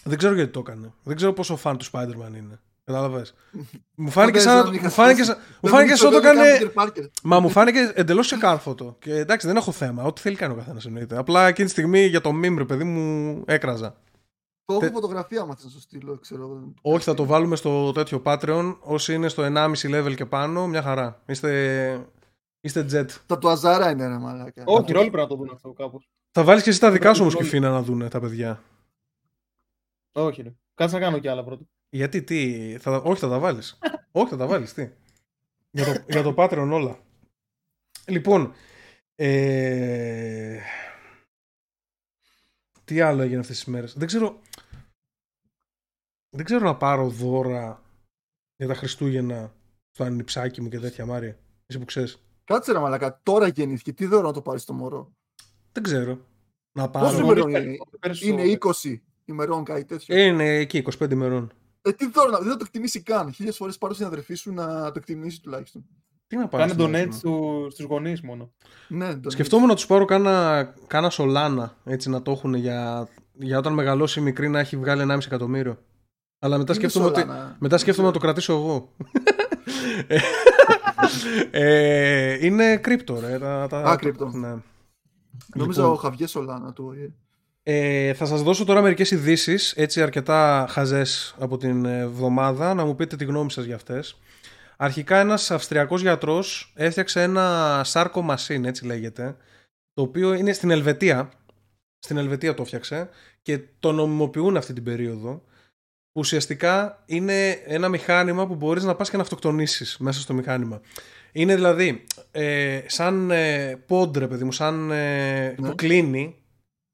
Speaker 1: Δεν ξέρω γιατί το έκανε. Δεν ξέρω πόσο φαν του Spider-Man είναι. Κατάλαβες. μου φάνηκε
Speaker 2: Δεν
Speaker 1: σαν.
Speaker 2: ξέρω,
Speaker 1: Μου
Speaker 2: είχα
Speaker 1: φάνηκε
Speaker 2: σχέση.
Speaker 1: σαν. Μου φάνηκε σαν να το έκανε.
Speaker 2: Peter Parker.
Speaker 1: Μα μου φάνηκε εντελώς ξεκάρφωτο. Και εντάξει, δεν έχω θέμα. Ό,τι θέλει κάνει ο καθένας εννοείται. Απλά εκείνη τη στιγμή για το meme, ρε παιδί μου, έκραζα.
Speaker 2: Το έχω
Speaker 1: Τε-
Speaker 2: φωτογραφία άμα θες να σου στείλω, ξέρω. εγώ.
Speaker 1: Όχι, θα το βάλουμε στο τέτοιο Patreon. Όσοι είναι στο 1,5 level και πάνω, μια χαρά. Είστε, είστε jet.
Speaker 2: Τα του Αζάρα είναι ρε μαλάκα.
Speaker 3: Όχι, όλοι πρέπει να το δουν αυτό κάπως.
Speaker 1: Θα βάλεις και εσύ τα δικά σου όμως
Speaker 3: Όλοι.
Speaker 1: κυφίνα να δούνε τα παιδιά.
Speaker 3: Όχι, ρε. Κάτσε να κάνω κι άλλα πρώτα.
Speaker 1: Γιατί, τι, θα, τα- όχι θα τα βάλεις. όχι θα τα βάλεις, τι. Για το, για το Patreon όλα. Λοιπόν, ε, τι άλλο έγινε αυτές τις μέρες; Δεν ξέρω, δεν ξέρω να πάρω δώρα για τα Χριστούγεννα στο ανιψάκι μου και τέτοια Μάρια. Εσύ που ξέρεις.
Speaker 2: Κάτσε ρε μαλάκα, τώρα γεννήθηκε. Τι δώρο να το πάρεις στο μωρό;
Speaker 1: Δεν ξέρω. Να
Speaker 2: Πόσο
Speaker 1: πάρω.
Speaker 2: ημερών
Speaker 3: Γονείς
Speaker 2: είναι,
Speaker 3: πέρσι
Speaker 2: είναι;
Speaker 3: Στο-
Speaker 2: 20 ημερών κάτι τέτοιο.
Speaker 1: Ε, Είναι εκεί 25 ημερών.
Speaker 2: Ε, τι δώρο να δεν θα το εκτιμήσει καν. Χίλιες φορές πάρω στην αδερφή σου να το εκτιμήσει τουλάχιστον.
Speaker 1: Τι να πάρω.
Speaker 3: Κάνε
Speaker 1: στην
Speaker 3: donate
Speaker 1: Ελλάδα.
Speaker 3: στου, στους γονείς μόνο.
Speaker 2: Ναι, το
Speaker 1: Σκεφτόμουν να τους πάρω κάνα, κάνα σολάνα έτσι να το έχουν για, για όταν μεγαλώσει η μικρή να έχει βγάλει 1,5 εκατομμύριο. Αλλά μετά
Speaker 2: Είναι
Speaker 1: σκέφτομαι, ότι,
Speaker 2: Σολάνα.
Speaker 1: μετά σκέφτομαι να το κρατήσω εγώ. ε, είναι κρύπτο, ρε. Τα, τα,
Speaker 2: Α, κρύπτο.
Speaker 1: Ναι.
Speaker 2: Νόμιζα
Speaker 1: Λοιπόν.
Speaker 2: ο Χαβιέ Σολάνα του. ΟΗΕ.
Speaker 1: Ε, θα σας δώσω τώρα μερικές ειδήσεις, έτσι αρκετά χαζές από την εβδομάδα, να μου πείτε τη γνώμη σας για αυτές. Αρχικά ένας Αυστριακός γιατρός έφτιαξε ένα σάρκο μασίν, έτσι λέγεται, το οποίο είναι στην Ελβετία. Στην Ελβετία το έφτιαξε και το νομιμοποιούν αυτή την περίοδο. Που ουσιαστικά είναι ένα μηχάνημα που μπορείς να πας και να αυτοκτονήσεις μέσα στο μηχάνημα. Είναι δηλαδή ε, σαν ε, πόντρε, παιδί μου, σαν ε,
Speaker 2: Ναι.
Speaker 1: που κλείνει.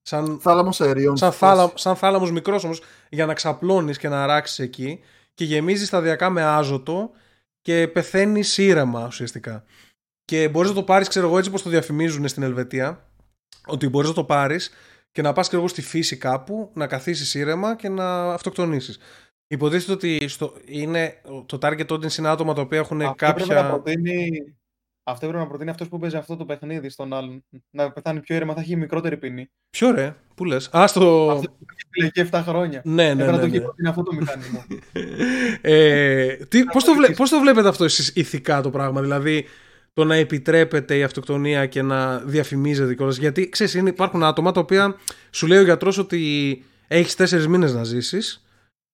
Speaker 1: Σαν,
Speaker 2: Θάλαμος αερίων.
Speaker 1: σαν,
Speaker 2: στη
Speaker 1: θάλα,
Speaker 2: φάση.
Speaker 1: σαν θάλαμος μικρός όμως για να ξαπλώνεις και να αράξεις εκεί και γεμίζεις σταδιακά με άζωτο και πεθαίνει ήρεμα ουσιαστικά. Και μπορείς να το πάρεις, ξέρω εγώ, έτσι όπως το διαφημίζουν στην Ελβετία, ότι μπορείς να το πάρεις και να πας, ξέρω εγώ, στη φύση κάπου, να καθίσεις ήρεμα και να αυτοκτονήσεις. Υποτίθεται ότι στο, είναι, το target audience είναι άτομα τα οποία έχουν
Speaker 3: Αυτό έπρεπε να
Speaker 1: κάποια...
Speaker 3: προτείνει, αυτό έπρεπε να προτείνει αυτός που παίζει αυτό το παιχνίδι στον άλλον. Να πεθάνει πιο ήρεμα, θα έχει μικρότερη ποινή.
Speaker 1: Ποιο ρε, πού λες. Α, στο...
Speaker 3: Αυτό που έχει φυλακή 7 χρόνια.
Speaker 1: Ναι, ναι,
Speaker 3: Έπρεπε να
Speaker 1: ναι,
Speaker 3: το
Speaker 1: ναι.
Speaker 3: έχει προτείνει αυτό το μηχάνημα.
Speaker 1: ε, τι, πώς, το βλέ, πώς το βλέπετε αυτό εσείς ηθικά το πράγμα, δηλαδή το να επιτρέπεται η αυτοκτονία και να διαφημίζεται κιόλας. Γιατί ξέρεις, είναι, υπάρχουν άτομα τα οποία σου λέει ο γιατρός ότι έχεις τέσσερις μήνες να ζήσεις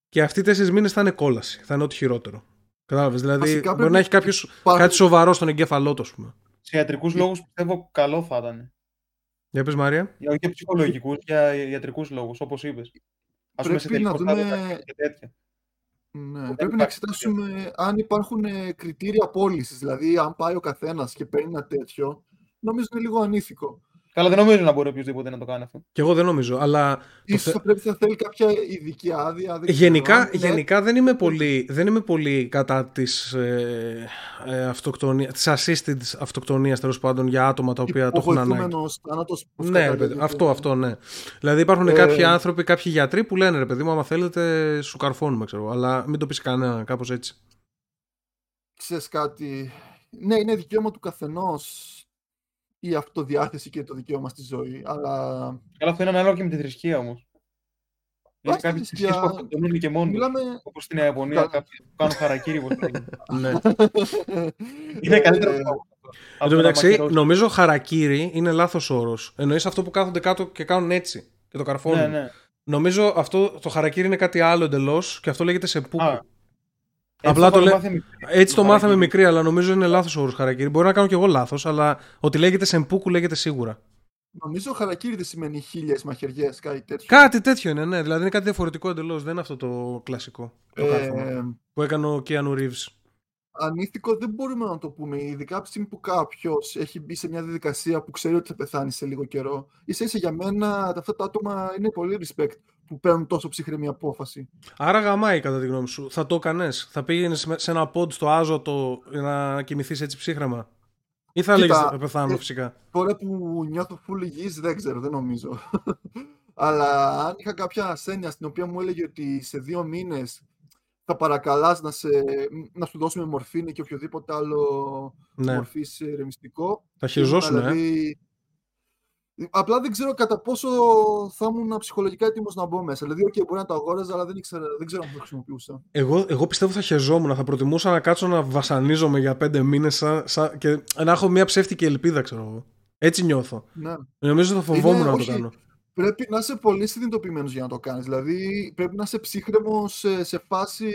Speaker 1: και αυτοί οι τέσσερις μήνες θα είναι κόλαση, θα είναι ό,τι χειρότερο. Κατάλαβες, δηλαδή
Speaker 2: Βασικά
Speaker 1: μπορεί
Speaker 2: πρέπει-
Speaker 1: να έχει κάποιος
Speaker 2: Υπάρχουν-
Speaker 1: κάτι σοβαρό στον εγκέφαλό του, ας πούμε.
Speaker 3: Σε ιατρικούς λόγους πιστεύω καλό θα ήταν.
Speaker 1: Για πες Μάρια.
Speaker 3: Για, όχι για ψυχολογικούς, για ιατρικούς λόγους, όπως είπες. Ας πούμε σε
Speaker 2: Πρέπει να
Speaker 3: τελικό
Speaker 2: δούμε-
Speaker 3: στάδιο και τέτοια.
Speaker 2: Ναι,
Speaker 3: δεν
Speaker 2: πρέπει να
Speaker 3: υπάρχει
Speaker 2: εξετάσουμε αν υπάρχουν ε, κριτήρια πώλησης. Δηλαδή, αν πάει ο καθένας και παίρνει ένα τέτοιο, νομίζω είναι λίγο ανήθικο.
Speaker 3: Καλά, δεν νομίζω να μπορεί οποιοδήποτε να το κάνει αυτό.
Speaker 1: Και εγώ δεν νομίζω, αλλά το
Speaker 2: Ίσως
Speaker 1: θε-
Speaker 2: θα πρέπει να θέλει κάποια ειδική άδεια. δεν ξέρω.
Speaker 1: Γενικά,
Speaker 2: Αν είναι-
Speaker 1: γενικά δεν, είμαι πολύ, δεν είμαι πολύ κατά της, ε, ε, αυτοκτονία, της assisted αυτοκτονίας τέλος πάντων για άτομα τα οποία το έχουν ανάγκη.
Speaker 2: υποβοηθούμενος θάνατος, πώς
Speaker 1: Ναι, ρε
Speaker 2: καταλήγεται.
Speaker 1: παιδί, αυτό, αυτό, ναι. Δηλαδή υπάρχουν
Speaker 2: Ε,
Speaker 1: κάποιοι άνθρωποι, κάποιοι γιατροί που λένε ρε παιδί μου, άμα θέλετε σου καρφώνουμε, ξέρω. εγώ, Αλλά μην το πεις κανένα, κάπως έτσι.
Speaker 2: Ξέρεις κάτι. Ναι, είναι δικαίωμα του καθενός η αυτοδιάθεση και το δικαίωμα στη ζωή. Αλλά
Speaker 3: Καλά, αυτό είναι ανάλογο και με τη θρησκεία όμως. Είναι
Speaker 2: Βάσει τη
Speaker 3: κάποιες θρησκείες που
Speaker 2: θρησκεία,
Speaker 3: αυτοκτονούν και μόνοι τους.
Speaker 2: μιλάμε.
Speaker 3: Όπως στην Ιαπωνία,
Speaker 2: Καλά.
Speaker 3: κάποιοι που κάνουν χαρακίρι. πώς λέγεται.
Speaker 1: ναι.
Speaker 3: Είναι καλύτερο
Speaker 2: Ε,
Speaker 3: από
Speaker 1: Εν τω
Speaker 3: το να
Speaker 1: μεταξύ,
Speaker 3: μαχαιρώσεις.
Speaker 1: νομίζω χαρακύρι είναι λάθος όρος. Εννοείς αυτό που κάθονται κάτω και κάνουν έτσι και το καρφώνουν.
Speaker 3: Ναι, ναι.
Speaker 1: Νομίζω αυτό το χαρακύρι είναι κάτι άλλο εντελώς και αυτό λέγεται σε πού.
Speaker 3: Α,
Speaker 1: Απλά
Speaker 3: έτσι
Speaker 1: το λέ-
Speaker 3: μάθει μικρή.
Speaker 1: Έτσι το
Speaker 3: το
Speaker 1: μάθαμε
Speaker 3: χαρακίρι.
Speaker 1: μικρή, αλλά νομίζω είναι λάθος όρος χαρακίρι. Μπορεί να κάνω κι εγώ λάθος, αλλά ότι λέγεται σεμπούκου λέγεται σίγουρα.
Speaker 2: Νομίζω χαρακτήρι δεν σημαίνει χίλιες μαχαιριές, κάτι τέτοιο.
Speaker 1: Κάτι τέτοιο είναι, ναι. Δηλαδή είναι κάτι διαφορετικό εντελώς. Δεν είναι αυτό το κλασικό. Το
Speaker 2: Ε,
Speaker 1: κάρφωμα που έκανε ο Keanu Reeves.
Speaker 2: ανήθικο δεν μπορούμε να το πούμε. Ειδικά από τη στιγμή που κάποιος έχει μπει σε μια διαδικασία που ξέρει ότι θα πεθάνει σε λίγο καιρό. σα ίσα για μένα αυτά τα άτομα είναι πολύ respect που παίρνουν τόσο ψυχρή μια απόφαση.
Speaker 1: Άρα γαμάει κατά τη γνώμη σου. Θα το έκανες, θα πήγαινες σε ένα πόντ στο άζωτο για να κοιμηθείς έτσι ψύχρεμα; Ή θα
Speaker 2: Κοίτα,
Speaker 1: λέγε θα πεθάνω
Speaker 2: ε,
Speaker 1: φυσικά.
Speaker 2: Τώρα που νιώθω full υγιής δεν ξέρω, δεν νομίζω. Αλλά αν είχα κάποια ασθένεια στην οποία μου έλεγε ότι σε δύο μήνες θα παρακαλάς να, σε, να σου δώσουμε μορφήνη και οποιοδήποτε άλλο
Speaker 1: Ναι,
Speaker 2: μορφής ρεμιστικό.
Speaker 1: θα χειριζόσουν, ε.
Speaker 2: Δηλαδή, Απλά δεν ξέρω κατά πόσο θα ήμουν ψυχολογικά έτοιμος να μπω μέσα. Δηλαδή, okay, μπορεί να το αγόραζα, αλλά δεν, ήξερα, δεν ξέρω αν θα το χρησιμοποιούσα.
Speaker 1: Εγώ, εγώ πιστεύω θα χεζόμουν. Θα προτιμούσα να κάτσω να βασανίζομαι για πέντε μήνες και να έχω μια ψεύτικη ελπίδα, ξέρω εγώ. Έτσι νιώθω.
Speaker 2: Ναι.
Speaker 1: Νομίζω θα φοβόμουν
Speaker 2: Είναι-
Speaker 1: να το
Speaker 2: όχι,
Speaker 1: κάνω.
Speaker 2: Πρέπει να είσαι πολύ συνειδητοποιημένος για να το κάνεις. Δηλαδή, πρέπει να είσαι ψύχρεμο σε, σε φάση.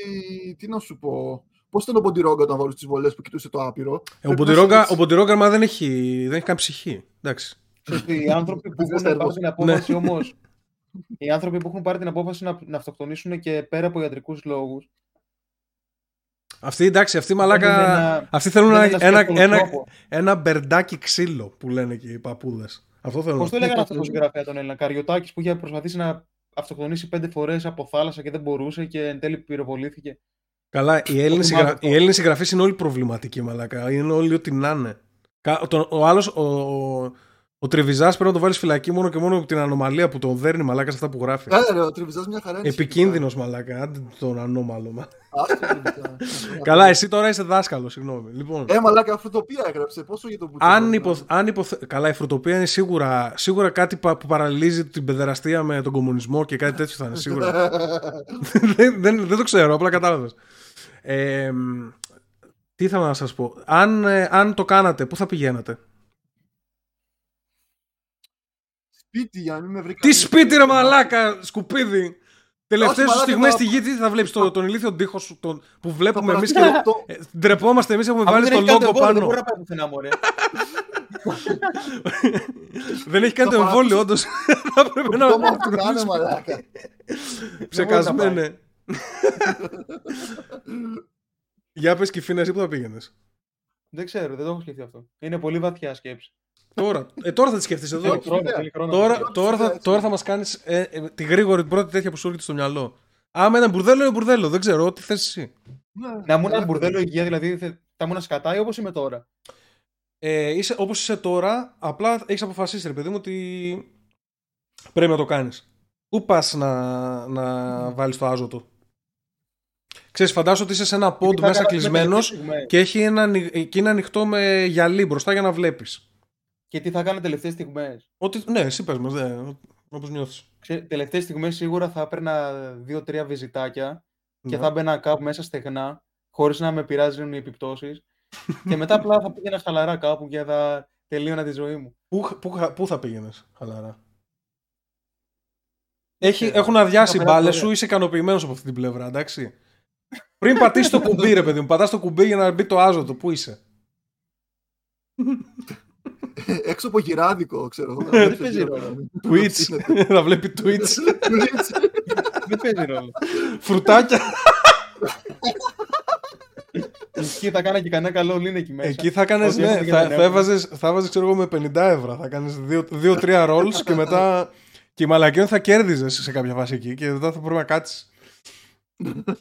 Speaker 2: Τι να σου πω. Πώς ήταν ο Μποντιρόγκα όταν βάλει τις βολές που κοιτούσε το άπειρο.
Speaker 1: Ε, ο
Speaker 2: Πρέπει να
Speaker 1: Μποντιρόγκα,
Speaker 2: είσαι
Speaker 1: ο Μποντιρόγκα μα δεν έχει, δεν έχει καν ψυχή. Εντάξει.
Speaker 3: Ξέρεις τι, Οι άνθρωποι που
Speaker 2: Δεν
Speaker 3: έχουν
Speaker 2: ξέρω.
Speaker 3: πάρει την απόφαση όμως, οι άνθρωποι που έχουν πάρει την απόφαση να, να αυτοκτονήσουν και πέρα από ιατρικούς λόγους,
Speaker 1: Αυτοί εντάξει, αυτοί
Speaker 3: δεν
Speaker 1: μαλάκα.
Speaker 3: είναι ένα-
Speaker 1: Αυτοί θέλουν
Speaker 3: δεν
Speaker 1: ένα,
Speaker 3: είναι
Speaker 1: ένα,
Speaker 3: εύκολο
Speaker 1: ένα,
Speaker 3: τρόπο.
Speaker 1: ένα μπερντάκι ξύλο που λένε και οι παππούδες. Αυτό θέλουν.
Speaker 3: Πώς το έλεγαν
Speaker 2: Ναι,
Speaker 3: αυτός το συγγραφέα τον Έλληνα, Καριωτάκης που είχε προσπαθήσει να αυτοκτονήσει πέντε φορές από θάλασσα και δεν μπορούσε και εν τέλει πυροβολήθηκε.
Speaker 1: Καλά, οι Έλληνες,
Speaker 3: θυμάμαι
Speaker 1: συγγρα...
Speaker 3: αυτό.
Speaker 1: οι Έλληνες συγγραφείς είναι όλοι προβληματικοί, μαλάκα. Είναι όλοι ό,τι να είναι. Κα- τον- Ο άλλος, ο, ο, ο Τριβιζάς πρέπει να το βάλεις φυλακή μόνο και μόνο από την ανομαλία που τον δέρνει, μαλάκα, σε αυτά που γράφει.
Speaker 2: Έλα, ρε, ο Τριβιζάς μια χαρά είναι.
Speaker 1: Επικίνδυνος, μαλάκα. Άντε τον ανώμαλο. μα.
Speaker 2: Άστο, Τριβιζά.
Speaker 1: Καλά, εσύ τώρα είσαι δάσκαλος, συγγνώμη. Λοιπόν,
Speaker 2: Ε, μαλάκα, φρουτοπία έγραψε. Πόσο για τον Πούτσο.
Speaker 1: αν, υπο, αν υποθε... Καλά, η φρουτοπία είναι σίγουρα, σίγουρα κάτι πα- που παραλύζει την παιδεραστία με τον κομμουνισμό και κάτι τέτοιο θα είναι σίγουρα. δεν, δεν, δεν το ξέρω, απλά κατάλαβες. Ε, μ, τι ήθελα να σας πω. Αν, ε, αν το κάνατε, πού θα πηγαίνατε;
Speaker 2: Σπίτι για να μην με βρει
Speaker 1: Τι
Speaker 2: κανείς.
Speaker 1: σπίτι ρε μαλάκα, σκουπίδι. Τελευταίες σου
Speaker 2: μαλάκα,
Speaker 1: στιγμές
Speaker 2: θα-
Speaker 1: στη γη τι θα βλέπεις το, τον ηλίθιο τοίχο σου τον, που
Speaker 2: Θα
Speaker 1: βλέπουμε εμείς και
Speaker 2: παραστεί αυτό.
Speaker 1: ε, ντρεπόμαστε εμείς έχουμε
Speaker 3: Αυτό
Speaker 1: βάλει
Speaker 3: δεν
Speaker 1: το
Speaker 3: έχει καν
Speaker 1: λόγο
Speaker 3: εμβόλιο, Δεν
Speaker 1: πάνω.
Speaker 3: μπορεί να πάει πουθενά, μωρέ.
Speaker 1: Δεν έχει κάνει το
Speaker 2: Θα
Speaker 1: εμβόλιο όντως. Θα πρέπει να
Speaker 2: Το πτώμα αυτού να είναι μαλάκα.
Speaker 1: ψεκασμένε. Για πες Κιφίνας εσύ που θα πήγαινες.
Speaker 3: Δεν ξέρω, δεν το έχω σκεφτεί αυτό. Είναι πολύ βαθιά σκέψη.
Speaker 1: Τώρα, ε, τώρα θα τη σκεφτείς εδώ.
Speaker 2: Όχι.
Speaker 3: Χρόνο,
Speaker 2: ιδέα.
Speaker 3: θέλει χρόνο.
Speaker 1: Τώρα,
Speaker 2: το
Speaker 1: τώρα, θα,
Speaker 2: έτσι.
Speaker 1: τώρα θα μας κάνεις ε, ε, τη γρήγορη την πρώτη τέτοια που σου έρχεται στο μυαλό. Άμα είναι μπουρδέλο, είναι μπουρδέλο. Δεν ξέρω, τι θες εσύ.
Speaker 2: Ναι,
Speaker 3: Να ήμουν ένα
Speaker 2: μαλάκα.
Speaker 3: μπουρδέλο υγεία, δηλαδή θε- θα ήμουν σκατάει όπως είμαι τώρα.
Speaker 1: Ε, είσαι, όπως είσαι τώρα, απλά έχεις αποφασίσει, ρε παιδί μου, ότι πρέπει να το κάνεις. Πού πας να, να βάλεις το άζωτο; Ξέρεις, φαντάσου ότι είσαι σε ένα
Speaker 3: Τι
Speaker 1: πόντ
Speaker 3: θα
Speaker 1: μέσα
Speaker 3: έκανα με
Speaker 1: κλεισμένος
Speaker 3: τελευταίες στιγμές.
Speaker 1: και, έχει ένα, ανοι- και είναι ανοιχτό με γυαλί μπροστά για να βλέπεις.
Speaker 3: Και τι θα κάνω τελευταίες στιγμές.
Speaker 1: Ότι, ναι, εσύ πες μας, ναι, όπως νιώθεις.
Speaker 3: Τελευταίες στιγμές σίγουρα θα έπαιρνα δύο-τρία βυζιτάκια και
Speaker 1: Ναι.
Speaker 3: θα μπαίνα κάπου μέσα στεγνά, χωρίς να με πειράζουν οι επιπτώσεις. και μετά απλά θα πήγαινα χαλαρά κάπου και θα τελείωνα τη ζωή μου.
Speaker 1: Πού, πού, πού θα πήγαινες, χαλαρά; Έχει,
Speaker 3: ξέρω.
Speaker 1: έχουν αδειάσει οι
Speaker 3: Θα περάσει
Speaker 1: μπάλες
Speaker 3: ωραία.
Speaker 1: σου, είσαι ικανοποιημένος από αυτή την πλευρά, εντάξει. Πριν πατήσεις το κουμπί, ρε παιδί μου, πατάς το κουμπί για να μπει το άζωτο. Πού είσαι;
Speaker 2: Έξω από γυράδικο, ξέρω. εγώ.
Speaker 3: Δεν παίζει ρόλο.
Speaker 1: Twitch. θα βλέπει Twitch.
Speaker 3: Δεν παίζει ρόλο.
Speaker 1: Φρουτάκια.
Speaker 3: Εκεί θα κάνα και κανένα καλό λίνε εκεί μέσα.
Speaker 1: Εκεί θα κάνεις,
Speaker 3: Ό,τι
Speaker 1: ναι,
Speaker 3: έχουμε και
Speaker 1: θα,
Speaker 3: δεν
Speaker 1: θα
Speaker 3: έχουμε.
Speaker 1: έβαζες, θα έβαζες, ξέρω εγώ, με 50 ευρώ. Θα κάνεις 2-3 rolls και μετά. και η μαλακίων θα κέρδιζες σε κάποια φάση εκεί και μετά θα πρέπει να κάτσεις.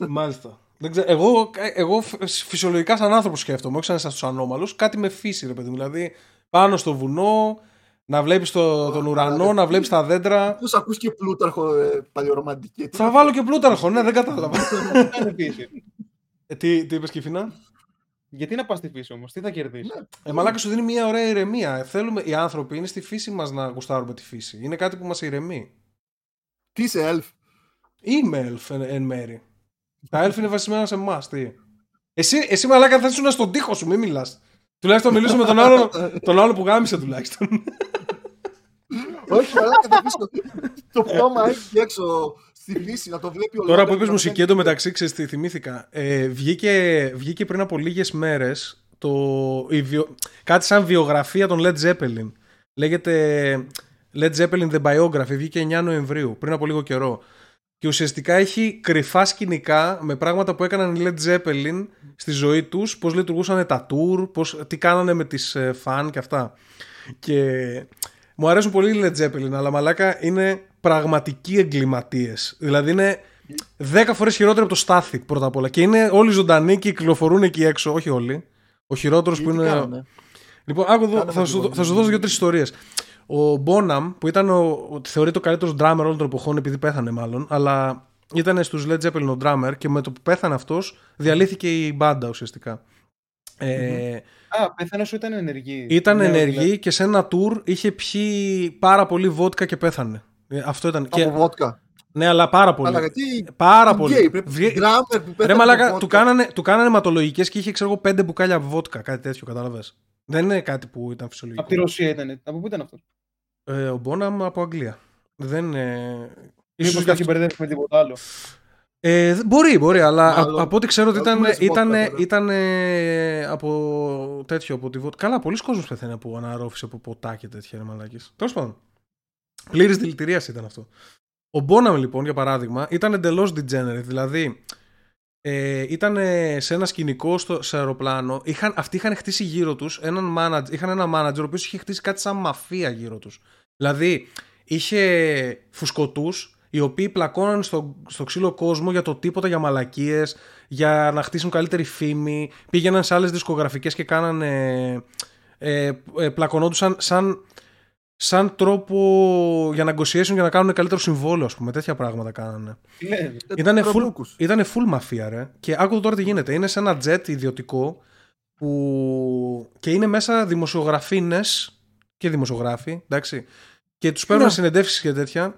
Speaker 1: Μάλιστα. Δεν ξέρω, εγώ, εγώ φ- φυσιολογικά σαν άνθρωπο σκέφτομαι, όχι σαν εσά τους ανώμαλους, κάτι με φύση, ρε παιδί μου. Δηλαδή πάνω στο βουνό, να βλέπεις το, τον ουρανό, να βλέπεις τα δέντρα.
Speaker 2: Πώς ακούς και πλούταρχο ε, παλαιορομαντική.
Speaker 1: Θα βάλω και πλούταρχο, ναι, δεν κατάλαβα.
Speaker 3: Τι κάνει φύση.
Speaker 1: Ε, τι, τι είπες, Κυφίνα.
Speaker 3: Γιατί να πας στη φύση όμως, τι θα κερδίσεις;
Speaker 1: Ε, μαλάκα σου δίνει μια ωραία ηρεμία. Ε, Θέλουμε, οι άνθρωποι είναι στη φύση μας να γουστάρουμε τη φύση. Είναι κάτι που μας ηρεμεί.
Speaker 2: Τι είσαι, elf;
Speaker 1: Είμαι elf εν, εν μέρη. Τα elf είναι βασισμένα σε εμάς. Τι; Εσύ, εσύ μαλάκα θα ήσουν στον τοίχο σου, μην μιλάς. Τουλάχιστον μιλήσω με τον άλλο, τον άλλο που γάμισε τουλάχιστον.
Speaker 2: Όχι, μαλάκα θα πεις το, το πτώμα έχει έξω στη φύση να το βλέπει ο
Speaker 1: Τώρα που
Speaker 2: Λόγκαν
Speaker 1: είπες
Speaker 2: να
Speaker 1: μουσική
Speaker 2: βγαίνει.
Speaker 1: εντωμεταξύ, ξέρεις τι θυμήθηκα. Ε, βγήκε, βγήκε πριν από λίγες μέρες η βιο... κάτι σαν βιογραφία των Led Zeppelin. Λέγεται Led Zeppelin The Biography. Βγήκε 9 Νοεμβρίου, πριν από λίγο καιρό. Και ουσιαστικά έχει κρυφά σκηνικά με πράγματα που έκαναν οι Led Zeppelin στη ζωή τους, πώς λειτουργούσαν τα tour, πώς, τι κάνανε με τις ε, φαν και αυτά. Και μου αρέσουν πολύ οι Led Zeppelin, αλλά μαλάκα είναι πραγματικοί εγκληματίες. Δηλαδή είναι 10 φορές χειρότερο από το Static πρώτα απ' όλα. Και είναι όλοι ζωντανοί και κυκλοφορούν εκεί έξω, όχι όλοι. Ο χειρότερος που
Speaker 2: Τι
Speaker 1: είναι...
Speaker 2: κάνουνε;
Speaker 1: Λοιπόν, άκου εδώ,
Speaker 2: Κάνε
Speaker 1: θα
Speaker 2: με
Speaker 1: σου,
Speaker 2: την
Speaker 1: θα σου δώσω δύο-τρεις ιστορίες. Ο Μπόναμ, που ήταν ο, ο, θεωρείται ο καλύτερος drummer όλων των εποχών, επειδή πέθανε μάλλον, αλλά ήταν στους Led Zeppelin ο drummer και με το που πέθανε αυτός, διαλύθηκε η μπάντα ουσιαστικά. Ε,
Speaker 3: Α, πέθανε σου ήταν ενεργή.
Speaker 1: ήταν
Speaker 3: Ναι,
Speaker 1: ενεργή
Speaker 3: δηλαδή.
Speaker 1: και σε ένα tour είχε πιει πάρα πολύ βότκα και πέθανε. Ε, Αυτό ήταν.
Speaker 2: Από
Speaker 1: Και,
Speaker 2: βότκα.
Speaker 1: ναι, αλλά πάρα πολύ.
Speaker 2: Αλλά γιατί
Speaker 1: Πάρα
Speaker 2: γκέι,
Speaker 1: πολύ.
Speaker 2: πρέπει
Speaker 1: Βγε-
Speaker 2: drummer που πέθανε
Speaker 1: Ρε
Speaker 2: από
Speaker 1: μαλάκα,
Speaker 2: βότκα.
Speaker 1: του κάνανε, του κάνανε αιματολογικές και είχε ξέρω εγώ πέντε μπουκάλια βότκα, κάτι τέτοιο, κατάλαβες. Δεν είναι κάτι που ήταν φυσιολογικό.
Speaker 3: Από τη Ρωσία ήταν. Από πού ήταν αυτός;
Speaker 1: Ε, ο Μπόναμ από Αγγλία. Δεν είναι.
Speaker 3: Μήπως
Speaker 1: ίσως
Speaker 3: το
Speaker 1: γι'
Speaker 3: έχει
Speaker 1: αυτό-
Speaker 3: μπερδέψει με τίποτα άλλο.
Speaker 1: Ε, δεν- μπορεί, μπορεί, αλλά
Speaker 2: Μάλλον.
Speaker 1: α- από ό,τι ξέρω ότι
Speaker 2: Να
Speaker 1: ήταν,
Speaker 2: δούμε τις
Speaker 1: ήταν,
Speaker 2: βότκα τώρα.
Speaker 1: ήταν από τέτοιο, από τη βότκα. Καλά, πολλοί κόσμος πεθαίνει από αναρρόφηση, από ποτά και τέτοια ρε μαλάκες. Τέλος πάντων. Πλήρης δηλητηρίαση ήταν αυτό. Ο Μπόναμ λοιπόν, για παράδειγμα, ήταν εντελώς degenerate. Δηλαδή, ε, ήταν σε ένα σκηνικό στο, σε αεροπλάνο. Είχαν, αυτοί είχαν χτίσει γύρω τους έναν manager, είχαν ένα manager ο οποίος είχε χτίσει κάτι σαν μαφία γύρω τους. Δηλαδή, είχε φουσκωτούς οι οποίοι πλακώναν στο, στο ξύλο κόσμο για το τίποτα, για μαλακίες, για να χτίσουν καλύτερη φήμη. Πήγαιναν σε άλλες δισκογραφικές και κάνανε... Ε, ε, πλακωνόντουσαν σαν, σαν τρόπο για να negotiation για να κάνουν καλύτερο συμβόλαιο, ας πούμε. Τέτοια πράγματα κάνανε.
Speaker 3: Τι λες.
Speaker 2: Ε,
Speaker 1: Ήτανε full,
Speaker 2: τραμπούκους.
Speaker 1: ήτανε full μαφία, ρε. Και άκου τώρα τι γίνεται. Είναι σε ένα jet ιδιωτικό που... και είναι μέσα δημοσιογραφίνες και δημοσιογράφοι, εντάξει. Και τους παίρνουν
Speaker 2: Ναι.
Speaker 1: συνεντεύξεις και τέτοια.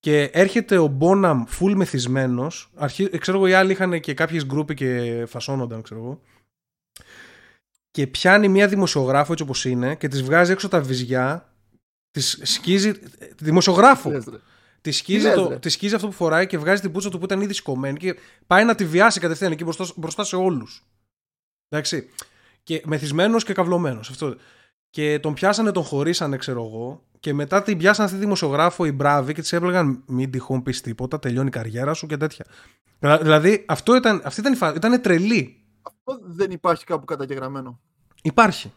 Speaker 1: Και έρχεται ο Μπόναμ full μεθυσμένος. Αρχι... Ξέρω εγώ οι άλλοι είχαν και κάποιες γκρούποι και φασώνονταν, ξέρω εγώ. Και πιάνει μια δημοσιογράφο έτσι όπως είναι και της βγάζει έξω τα βυζιά Της σκίζει. Δημοσιογράφο.
Speaker 2: Λες, ρε.
Speaker 1: Της σκίζει,
Speaker 2: λες,
Speaker 1: το,
Speaker 2: ρε;
Speaker 1: της σκίζει αυτό που φοράει και βγάζει την πούτσα του που ήταν ήδη σηκωμένη και πάει να τη βιάσει κατευθείαν εκεί μπροστά, μπροστά σε όλους. Εντάξει. Και μεθυσμένος και καυλωμένος. Αυτό. Και τον πιάσανε, τον χωρίσανε, ξέρω εγώ. Και μετά την πιάσανε αυτή τη δημοσιογράφο οι μπράβοι και της έπλεγαν Μην τυχόν πεις τίποτα, τελειώνει η καριέρα σου και τέτοια. Δηλα- Δηλαδή, αυτό ήταν, αυτή ήταν η φάση. Ήταν τρελή.
Speaker 2: Αυτό δεν υπάρχει κάπου καταγεγραμμένο.
Speaker 1: Υπάρχει.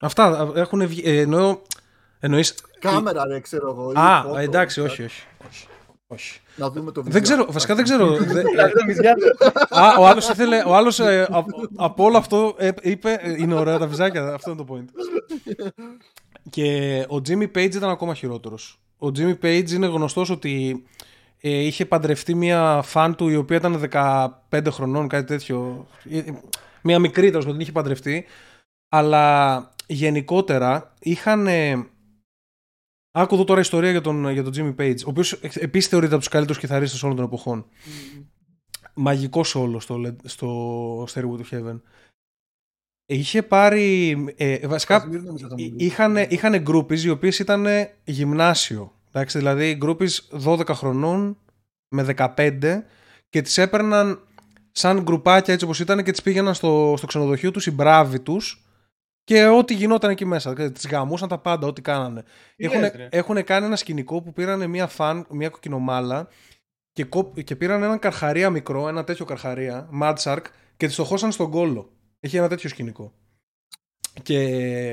Speaker 1: Αυτά έχουν βγει. Ε, εννοώ. Εννοείς,
Speaker 2: Κάμερα, ρε, ξέρω εγώ. ή
Speaker 1: Α,
Speaker 2: φώτο,
Speaker 1: εντάξει,
Speaker 2: κάτι.
Speaker 1: όχι, όχι. όχι, όχι.
Speaker 2: Να δούμε το βίντεο.
Speaker 1: Δεν ξέρω, βασικά δεν ξέρω. δε- ε,
Speaker 3: Τα βυζιά του.
Speaker 1: Α, ο άλλος ήθελε, ο άλλος ε, απ- από όλο αυτό ε, είπε, ε, είναι ωραία τα βυζάκια, αυτό είναι το point. Και ο Jimmy Page ήταν ακόμα χειρότερος. Ο Jimmy Page είναι γνωστός ότι ε, είχε παντρευτεί μια φαν του η οποία ήταν 15 χρονών, κάτι τέτοιο. Ε, Μια μικρή τέλος πάντων, την είχε παντρευτεί. Αλλά γενικότερα είχαν... ε, Άκου εδώ τώρα ιστορία για τον, για τον Jimmy Page, ο οποίος επίσης θεωρείται από τους καλύτερους κιθαρίστες όλων των εποχών μαγικός σόλο στο, Led- στο Stairway to Heaven. Είχε πάρει. Ε, βασικά
Speaker 2: Κασμίρ νομίζω θα μου
Speaker 1: εί-
Speaker 2: πει.
Speaker 1: είχαν, είχαν groupies οι οποίες ήταν γυμνάσιο. Εντάξει, δηλαδή groupies 12 χρονών με 15 και τις έπαιρναν σαν γκρουπάκια έτσι όπως ήταν και τις πήγαιναν στο, στο ξενοδοχείο τους οι μπράβοι τους και ό,τι γινόταν εκεί μέσα. Τις γαμούσαν τα πάντα, ό,τι κάνανε.
Speaker 3: Τι
Speaker 1: Έχουν,
Speaker 3: λες, ρε.
Speaker 1: έχουν κάνει ένα σκηνικό που πήραν μια φαν, μια κοκκινομάλα και, κο- και πήραν έναν καρχαρία μικρό, ένα τέτοιο καρχαρία, Mad Shark, και τη το χώσαν στον κόλο. Είχε ένα τέτοιο σκηνικό. Και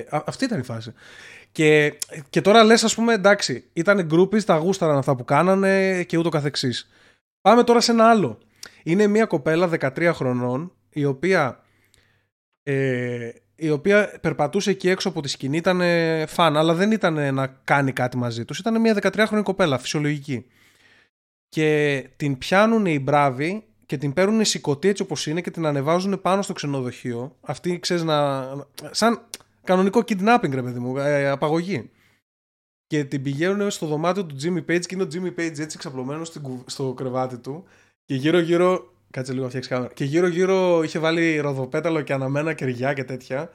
Speaker 1: α- αυτή ήταν η φάση. Και, και τώρα λες ας πούμε εντάξει, ήταν groupies, τα γούσταραν αυτά που κάνανε και ούτω καθεξής. Πάμε τώρα σε ένα άλλο. Είναι μια κοπέλα 13 χρονών η οποία ε, η οποία περπατούσε εκεί έξω από τη σκηνή, ήταν φαν, αλλά δεν ήταν να κάνει κάτι μαζί τους. Ήταν μια 13χρονη κοπέλα, φυσιολογική. Και την πιάνουν οι μπράβοι και την παίρνουν σηκωτή έτσι όπως είναι και την ανεβάζουν πάνω στο ξενοδοχείο. Αυτή, ξέρεις, να... σαν κανονικό kidnapping, ρε παιδί μου, ε, απαγωγή. Και την πηγαίνουν στο δωμάτιο του Jimmy Page και είναι ο Jimmy Page έτσι ξαπλωμένος στην κου- στο κρεβάτι του. Και γύρω-γύρω. Κάτσε λίγο να φτιάξεις κάμερα. Και γύρω-γύρω είχε βάλει ροδοπέταλο και αναμένα κεριά και τέτοια.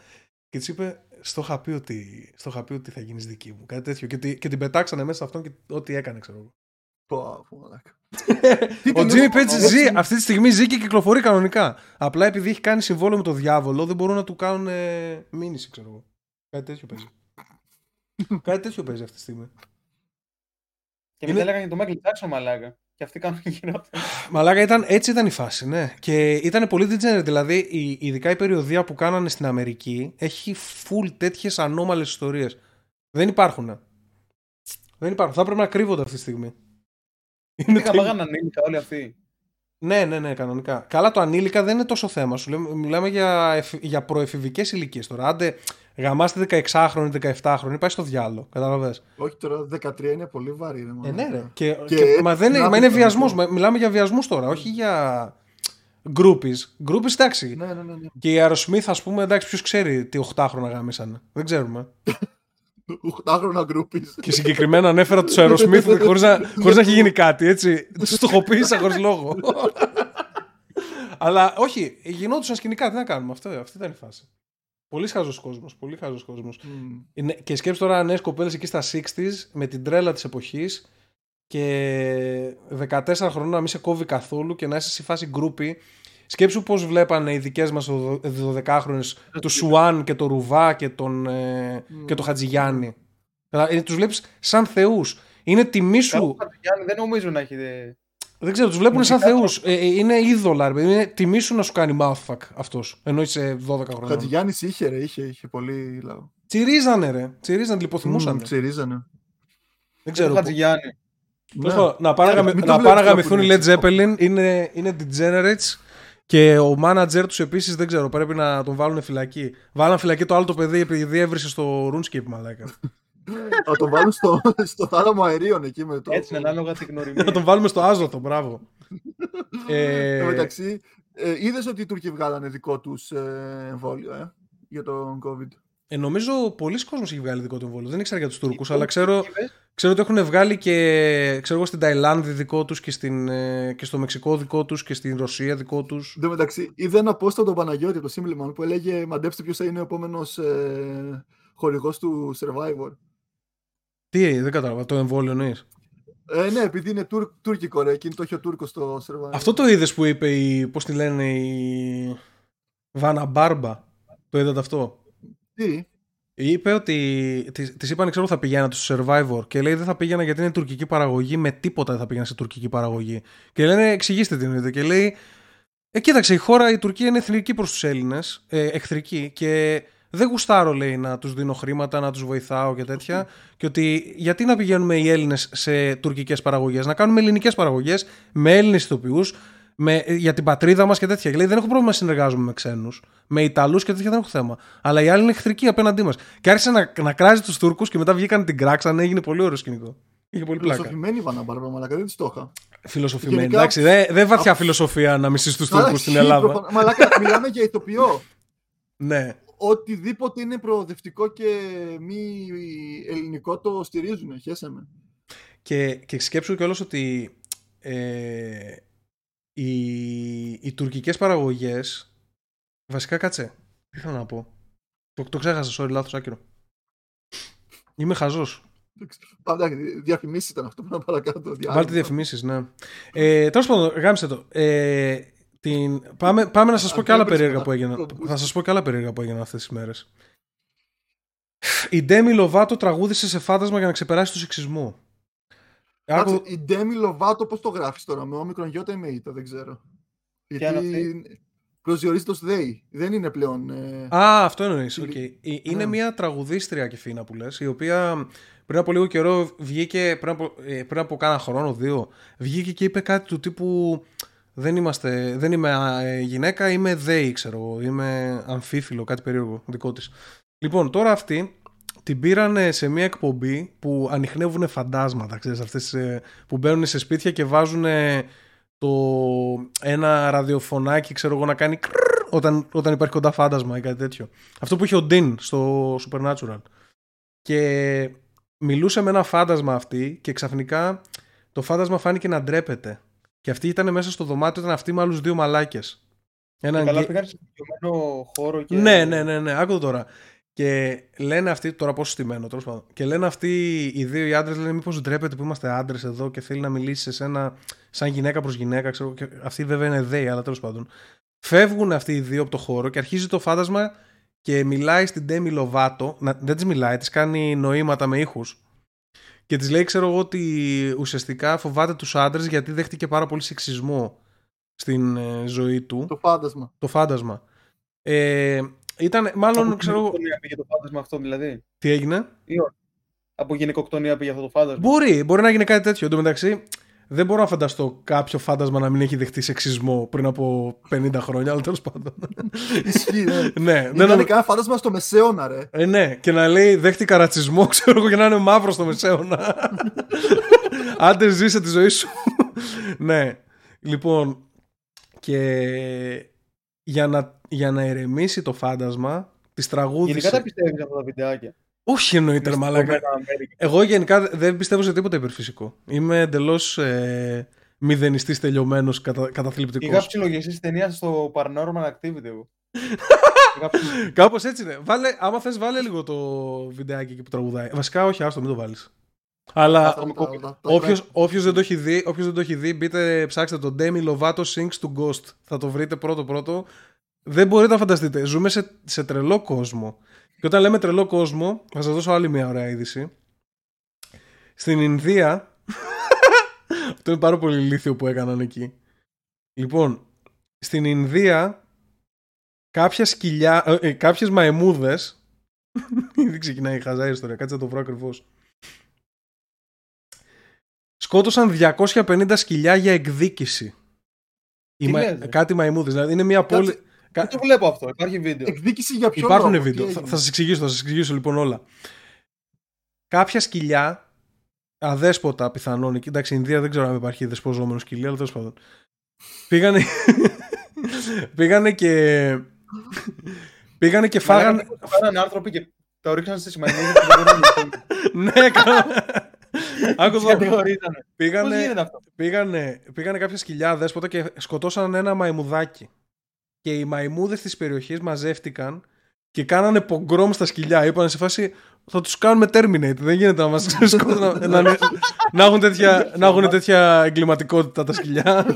Speaker 1: Και της είπε: Στο είχα πει ότι, στο είχα πει ότι θα γίνεις δική μου. Κάτι τέτοιο. Και, τη- και την πετάξανε μέσα σε αυτόν και ό,τι έκανε, ξέρω εγώ.
Speaker 2: Πω, πω, μαλάκα.
Speaker 1: Ο Jimmy Page ζει, αυτή τη στιγμή ζει και κυκλοφορεί κανονικά. Απλά επειδή έχει κάνει συμβόλαιο με τον διάβολο, δεν μπορούν να του κάνουν ε, μήνυση, ξέρω εγώ. Κάτι τέτοιο παίζει. Κάτι τέτοιο παίζει αυτή τη στιγμή.
Speaker 3: Και
Speaker 1: Είναι-
Speaker 3: μετά έλεγαν για το Michael Jackson μαλάκα. Και αυτοί κάνουν χειρότερα.
Speaker 1: Μαλάκα ήταν, έτσι ήταν η φάση, ναι. Και ήταν πολύ degenerate. Δηλαδή, η, ειδικά η περιοδία που κάνανε στην Αμερική έχει full τέτοιες ανώμαλες ιστορίες. Δεν υπάρχουν. Δεν υπάρχουν. Θα έπρεπε να κρύβονται αυτή τη στιγμή. Είναι
Speaker 3: Είχα
Speaker 1: τέλειο.
Speaker 3: παγάνε ανήλικα όλοι αυτοί.
Speaker 1: Ναι, ναι, ναι, κανονικά. Καλά, το ανήλικα δεν είναι τόσο θέμα. Σου λέμε, μιλάμε για, εφη- για προεφηβικές ηλικίες τώρα. Άντε, γαμάστε 16χρονη, 17χρονη, πάει στο διάλογο. Κατάλαβε.
Speaker 2: Όχι τώρα, 13 είναι πολύ βαρύ. ρε,
Speaker 1: Ε,
Speaker 2: μαλάκα.
Speaker 1: ναι, ρε. Και,
Speaker 2: Και
Speaker 1: και- μα, δεν, είναι-
Speaker 2: να
Speaker 1: μα είναι
Speaker 2: πει
Speaker 1: βιασμός.
Speaker 2: το
Speaker 1: Μιλάμε για βιασμούς τώρα, όχι για groupies. Groupies, εντάξει.
Speaker 2: Ναι, ναι, ναι. ναι.
Speaker 1: Και η Aerosmith, ας πούμε, εντάξει, ποιος ξέρει τι 8χρονα γάμισαν. Δεν ξέρουμε.
Speaker 2: Οχτάχρονα γκρούπις.
Speaker 1: Και συγκεκριμένα ανέφερα τους Aerosmith χωρίς να, χωρίς να έχει γίνει κάτι, έτσι. Τους στοχοποίησα χωρίς λόγο. Αλλά όχι, γινόντουσαν σκηνικά, τι να κάνουμε. Αυτό, αυτή ήταν η φάση. Πολύ χαζός κόσμος. Πολύ χαζός κόσμος.
Speaker 2: Μμ.
Speaker 1: Και σκέψου τώρα νέες κοπέλες εκεί στα 60s με την τρέλα της εποχής και 14 χρονών να μην σε κόβει καθόλου και να είσαι σε φάση γκρούπι. Σκέψου πώς βλέπανε οι δικές μας 12χρονες τους ONE και το Ρουβά και τον, ε,
Speaker 2: Μμ.
Speaker 1: και το Χατζηγιάννη. Δηλαδή, τους βλέπεις σαν θεούς. Είναι τιμή σου.
Speaker 3: Καλό Χατζηγιάννη δεν νομίζω να έχει.
Speaker 1: Δεν ξέρω, τους βλέπουν σαν θεούς.
Speaker 3: Μουσικά
Speaker 1: είναι είδωλα, ρε παιδί. Είναι τιμή σου να σου κάνει mouthfuck αυτός. Ενώ είσαι 12
Speaker 2: Ο
Speaker 1: χρονών.
Speaker 2: Χατζηγιάννης είχε, ρε, είχε, είχε πολύ λαό.
Speaker 1: Τσιρίζανε, ρε. Τσιρίζανε, λιποθυμούσαν.
Speaker 2: Μμ, Τσιρίζανε.
Speaker 1: Δεν
Speaker 3: Ξέρω.
Speaker 1: ξέρω. πού.
Speaker 3: Χατζηγιάννη.
Speaker 1: Τέλος
Speaker 2: Ναι.
Speaker 1: πάντων, Να πάνε να
Speaker 2: Μην
Speaker 1: γαμι-
Speaker 2: το
Speaker 1: να
Speaker 2: βλέπεις
Speaker 1: πάνε να
Speaker 2: κάπου
Speaker 1: γαμηθούν οι
Speaker 2: είναι
Speaker 1: Led Zeppelin. Είναι, είναι degenerates. Και ο manager τους επίσης δεν ξέρω, πρέπει να τον βάλουν φυλακή. Βάλαν φυλακή το άλλο το παιδί επειδή έβρισε στο RuneScape, μαλάκα.
Speaker 2: Θα τον βάλουν στο, στο θάλαμο αερίων εκεί με το.
Speaker 3: Έτσι είναι ανάλογα την γνωριμία.
Speaker 1: να τον βάλουμε στο άζωτο, μπράβο. ε,
Speaker 2: Εν τω μεταξύ, ε, είδες ότι οι Τούρκοι βγάλανε δικό τους ε, εμβόλιο ε, για τον COVID;
Speaker 1: ε, νομίζω πολλοί κόσμος έχει βγάλει δικό του εμβόλιο. Δεν ήξερα για τους Τούρκους, αλλά ξέρω, ξέρω ότι έχουν βγάλει και ξέρω εγώ στην Ταϊλάνδη δικό τους και, στην, ε, και στο Μεξικό δικό τους και στην Ρωσία δικό τους.
Speaker 2: Εν τω μεταξύ, είδα ένα post από τον Παναγιώτη από το Simpleman που έλεγε Μαντέψτε ποιος θα είναι ο επόμενος ε, χορηγός του Survivor.
Speaker 1: Τι, δεν κατάλαβα. Το εμβόλιο εννοείς;
Speaker 2: Ε, ναι, επειδή είναι τουρ, τουρκικό ρε, εκείνη το έχει ο Τούρκος στο Survivor.
Speaker 1: Αυτό το είδες που είπε η. Πώς τη λένε, η. Βάνα Μπάρμπα; Το είδατε αυτό;
Speaker 2: Τι,
Speaker 1: Είπε ότι. Της είπαν, ξέρω, θα πηγαίνα στο Survivor και λέει δεν θα πήγαινα γιατί είναι τουρκική παραγωγή. Με τίποτα δεν θα πήγαινα σε τουρκική παραγωγή. Και λένε, εξηγήστε τι εννοείται. Και λέει, Ε, κοίταξε, η χώρα, η Τουρκία είναι εθνική προς τους Έλληνες, ε, εχθρική. Και δεν γουστάρω, λέει, να τους δίνω χρήματα, να τους βοηθάω και τέτοια. Και ότι γιατί να πηγαίνουμε οι Έλληνες σε τουρκικές παραγωγές, να κάνουμε ελληνικές παραγωγές με Έλληνες ηθοποιούς, με, για την πατρίδα μας και τέτοια. Και λέει: Δεν έχω πρόβλημα να συνεργάζομαι με ξένους, με Ιταλούς και τέτοια δεν έχω θέμα. Αλλά οι άλλοι είναι εχθρικοί απέναντί μας. Και άρχισε να, να κράζει τους Τούρκους και μετά βγήκαν την κράξαν, έγινε πολύ ωραίο σκηνικό. Είχε πολύ πλάκα.
Speaker 2: φιλοσοφημένη η Βάνα Μπάρμπα, μαλακά, δεν της το είχα.
Speaker 1: Φιλοσοφημένη.
Speaker 2: Γενικά-
Speaker 1: Εντάξει, δεν δεν βαθιά φιλοσοφία να μισείς τους Τούρκους στην
Speaker 2: Ισχύει
Speaker 1: Ελλάδα.
Speaker 2: προφανώς. Μαλάκα, μιλάμε για ηθοποιό.
Speaker 1: Ναι.
Speaker 2: Οτιδήποτε είναι προοδευτικό και μη ελληνικό το στηρίζουν. Χέσε με.
Speaker 1: Και, και σκέψου κιόλας ότι ε, οι, οι τουρκικές παραγωγές βασικά κάτσε, τι θέλω να πω το, το ξέχασα, sorry, λάθος άκυρο είμαι χαζός
Speaker 2: Πάντα διαφημίσεις ήταν αυτό που να παρακάτω.
Speaker 1: Βάλτε διαφημίσεις, ναι ε, Τέλος πάντων, γάμισε το ε, την... πάμε, πάμε να σας πω
Speaker 2: Αν
Speaker 1: και άλλα
Speaker 2: δεν βρίσκω
Speaker 1: περίεργα
Speaker 2: να-
Speaker 1: που έγιναν
Speaker 2: το-
Speaker 1: θα σας πω και άλλα περίεργα που έγιναν αυτές τις μέρες η Ντέμι Λοβάτο τραγούδισε σε φάντασμα για να ξεπεράσει το σεξισμό
Speaker 2: Κάτσε,
Speaker 1: Άκου-
Speaker 2: η Ντέμι Λοβάτο πώς το γράφεις τώρα, με όμικρον γιώτα ή με ήττα, δεν ξέρω.
Speaker 3: Ποια είναι
Speaker 2: Γιατί προσδιορίζεται ως they, δεν είναι πλέον... Ε...
Speaker 1: Α, αυτό εννοείς.
Speaker 2: Είναι-
Speaker 1: Okay. Είναι
Speaker 2: Ναι.
Speaker 1: μια τραγουδίστρια και φίνα που λες, η οποία πριν από λίγο καιρό βγήκε, πριν από, ε, πριν από κάνα χρόνο, δύο, βγήκε και είπε κάτι του τύπου δεν, είμαστε, δεν είμαι ε, γυναίκα, είμαι they, ξέρω εγώ. Είμαι αμφίφιλο, κάτι περίεργο δικό της. Λοιπόν, τώρα αυτή την πήραν σε μια εκπομπή που ανοιχνεύουν φαντάσματα, ξέρεις, αυτές ε, που μπαίνουν σε σπίτια και βάζουν το ένα ραδιοφωνάκι, ξέρω εγώ, να κάνει κρρρρ όταν, όταν υπάρχει κοντά φάντασμα ή κάτι τέτοιο. Αυτό που είχε ο Ντίν στο Supernatural. Και μιλούσε με ένα φάντασμα αυτή και ξαφνικά το φάντασμα φάνηκε να ντρέπεται. Και αυτή ήταν μέσα στο δωμάτιο, ήταν αυτή με άλλους δύο μαλάκες. Έναν
Speaker 3: Καλά
Speaker 1: γκέ-
Speaker 3: πήγαν σε συγκεκριμένο χώρο και...
Speaker 1: ναι, ναι, ναι, ναι. Άκου το τώρα. Και λένε αυτοί, τώρα πόσο στημένο, τέλος πάντων. Και λένε αυτοί οι δύο οι άντρες, λένε μήπως ντρέπεται που είμαστε άντρες εδώ και θέλει να μιλήσει σε σένα σαν γυναίκα προς γυναίκα. Ξέρω, και αυτοί βέβαια είναι δέοι, αλλά τέλος πάντων. Φεύγουν αυτοί οι δύο από το χώρο και αρχίζει το φάντασμα και μιλάει στην Ντέμι Λοβάτο. Να, δεν της μιλάει, της κάνει νοήματα με ήχους. Και της λέει, ξέρω εγώ, ότι ουσιαστικά φοβάται τους άντρες γιατί δέχτηκε πάρα πολύ σεξισμό στην ε, ζωή του
Speaker 2: Το φάντασμα.
Speaker 1: το φάντασμα. Ε, ήταν, μάλλον,
Speaker 3: Από
Speaker 1: ξέρω εγώ,
Speaker 3: γενικοκτονία πήγε το φάντασμα αυτό δηλαδή;
Speaker 1: τι έγινε;
Speaker 3: Από γενικοκτονία πήγε αυτό το φάντασμα;
Speaker 1: Μπορεί, μπορεί να γίνει κάτι τέτοιο. Εν τω μεταξύ, δεν μπορώ να φανταστώ κάποιο φάντασμα να μην έχει δεχτεί σεξισμό πριν από 50 χρόνια, αλλά τέλος πάντων.
Speaker 2: Ισχύει, ναι.
Speaker 1: ναι,
Speaker 2: Δεν
Speaker 1: δεν
Speaker 2: ήταν καν φάντασμα στο μεσαίωνα, ρε.
Speaker 1: ε, ναι, και να λέει δέχτηκα ρατσισμό, ξέρω εγώ, και να είναι μαύρο στο μεσαίωνα. Άντε, ζήσε τη ζωή σου. ναι. Λοιπόν, και για να, για να ηρεμήσει το φάντασμα, της τραγούδισε.
Speaker 3: Γενικά τα πιστεύεις αυτά τα βιντεάκια;
Speaker 1: Όχι εννοείται, ρε μαλάκα.
Speaker 3: Μεσητωμένα Αμέρικα.
Speaker 1: Εγώ γενικά δεν πιστεύω σε τίποτα υπερφυσικό. Είμαι εντελώς ε, μηδενιστής τελειωμένος, κατα, καταθλιπτικός.
Speaker 3: Είχα ψιλογεσίσει ταινία στο Paranormal Activity εγώ. Είχα ψιλο-
Speaker 1: Κάπως έτσι είναι. Βάλε, άμα θες, βάλε λίγο το βιντεάκι εκεί που τραγουδάει. Βασικά, όχι, άστο, μην το βάλεις. Αλλά
Speaker 2: Θα μου τα- τα- τα-
Speaker 1: όποιος, όποιος, δεν το έχει δει, όποιος δεν το έχει δει, μπείτε, ψάξτε το Demi Lovato Sings to Ghost. Θα το βρείτε πρώτο-πρώτο. Δεν μπορείτε να φανταστείτε. Ζούμε σε, σε τρελό κόσμο. Και όταν λέμε τρελό κόσμο, θα σας δώσω άλλη μια ωραία είδηση. Στην Ινδία, αυτό είναι πάρα πολύ ηλίθιο που έκαναν εκεί. Λοιπόν, στην Ινδία, κάποια σκυλιά, ε, ε, κάποιες μαεμούδες, ήδη ξεκινάει η χαζά ιστορία, κάτσε να το βρω ακριβώς. Σκότωσαν 250 σκυλιά για εκδίκηση. Οι
Speaker 3: Τι
Speaker 1: μα-
Speaker 3: λες, ρε;
Speaker 1: Κάτι μαϊμούδες. Δηλαδή είναι μια πόλη.
Speaker 2: Κάτσε,
Speaker 1: κα-
Speaker 3: Δεν το βλέπω αυτό, υπάρχει βίντεο.
Speaker 2: Εκδίκηση για ποιο
Speaker 1: Υπάρχουν
Speaker 2: λόγο, τι
Speaker 1: βίντεο. Θα,
Speaker 2: έγινε;
Speaker 1: θα σας εξηγήσω, θα σας εξηγήσω λοιπόν όλα. Κάποια σκυλιά, αδέσποτα πιθανόν, εκεί, εντάξει, η Ινδία δεν ξέρω αν υπάρχει δεσποζόμενο σκυλί, αλλά τέλος πάντων. Πήγανε, πήγανε και. πήγανε και φάγανε.
Speaker 3: Φάγανε άνθρωποι και τα ρίξαν στις μαϊμούδες και δεν μπορούν να το
Speaker 1: ναι, καλά. Άκου
Speaker 3: Τις
Speaker 1: εδώ.
Speaker 3: κατηγορήσανε. Πώς
Speaker 1: Πήγανε,
Speaker 3: γίνεται αυτό;
Speaker 1: πήγανε, πήγανε κάποια σκυλιά δέσποτα και σκοτώσαν ένα μαϊμουδάκι. Και οι μαϊμούδες της περιοχής μαζεύτηκαν και κάνανε πογκρόμ στα σκυλιά. Είπαν σε φάση θα τους κάνουμε terminate. Δεν γίνεται να μας να, να, να, να, έχουν τέτοια, να έχουν τέτοια εγκληματικότητα τα σκυλιά.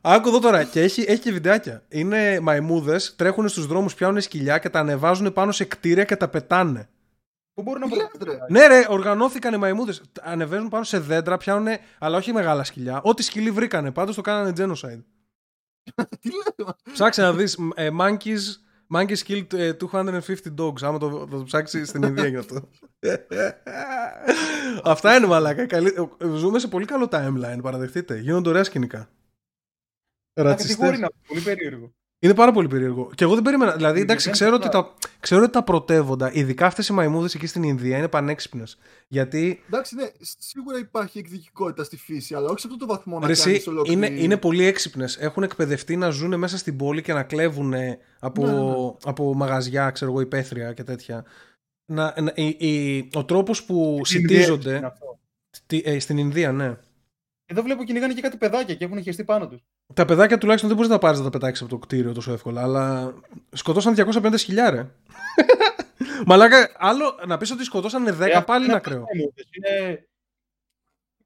Speaker 1: Άκου εδώ τώρα. Και έχει, έχει και βιντεάκια. Είναι μαϊμούδες, τρέχουν στους δρόμους, πιάνουν σκυλιά και τα ανεβάζουν πάνω σε κτίρια και τα πετάνε.
Speaker 3: Πού μπορούν να
Speaker 2: Τι
Speaker 3: βρουν.
Speaker 2: λέτε, ρε.
Speaker 1: Ναι, ρε, οργανώθηκαν οι μαϊμούδες. Ανεβαίνουν πάνω σε δέντρα, πιάνουν, αλλά όχι μεγάλα σκυλιά. Ό,τι σκυλί βρήκανε. Πάντως το κάνανε genocide.
Speaker 2: Τι λέτε.
Speaker 1: Ψάξε να δεις ε, monkeys, monkeys killed ε, 250 dogs. Άμα το, το, το ψάξει στην Ινδία για αυτό. Αυτά είναι μαλάκα. Καλή... ε, Ζούμε σε πολύ καλό timeline, παραδεχτείτε. Γίνονται ωραία σκηνικά.
Speaker 3: Τι
Speaker 1: Ρατσιστές.
Speaker 3: χώρη είναι αυτό, πολύ περίεργο.
Speaker 1: Είναι πάρα πολύ περίεργο. Και εγώ δεν περίμενα. Δηλαδή,
Speaker 3: Είναι
Speaker 1: εντάξει,
Speaker 3: δεν
Speaker 1: ξέρω ότι,
Speaker 3: φυσικά.
Speaker 1: τα, ξέρω ότι τα πρωτεύοντα, ειδικά αυτές οι μαϊμούδες εκεί στην Ινδία, είναι πανέξυπνες. Γιατί
Speaker 2: Εντάξει, ναι, σίγουρα υπάρχει εκδικικότητα στη φύση, αλλά όχι σε αυτό το βαθμό να
Speaker 1: Ρε,
Speaker 2: κάνεις
Speaker 1: εσύ,
Speaker 2: ολόκληρη...
Speaker 1: είναι, είναι πολύ έξυπνες. Έχουν εκπαιδευτεί να ζουν μέσα στην πόλη και να κλέβουν από,
Speaker 2: Ναι, ναι.
Speaker 1: από μαγαζιά, ξέρω εγώ, υπαίθρια και τέτοια. Να, να- η- η- ο τρόπος που
Speaker 3: Στην Ινδία είναι
Speaker 1: σιτίζονται.
Speaker 3: αυτό.
Speaker 1: τι- ε, στην Ινδία, ναι.
Speaker 3: Εδώ βλέπω κυνηγάνε και κάτι παιδάκια και έχουν χεστεί πάνω τους.
Speaker 1: Τα παιδάκια τουλάχιστον δεν μπορείς να πάρεις να τα πετάξεις από το κτίριο τόσο εύκολα. Αλλά σκοτώσαν 250 χιλιάρε. Μαλάκα, άλλο να πεις ότι σκοτώσαν 10 πάλι είναι ακραίο.
Speaker 3: Είναι,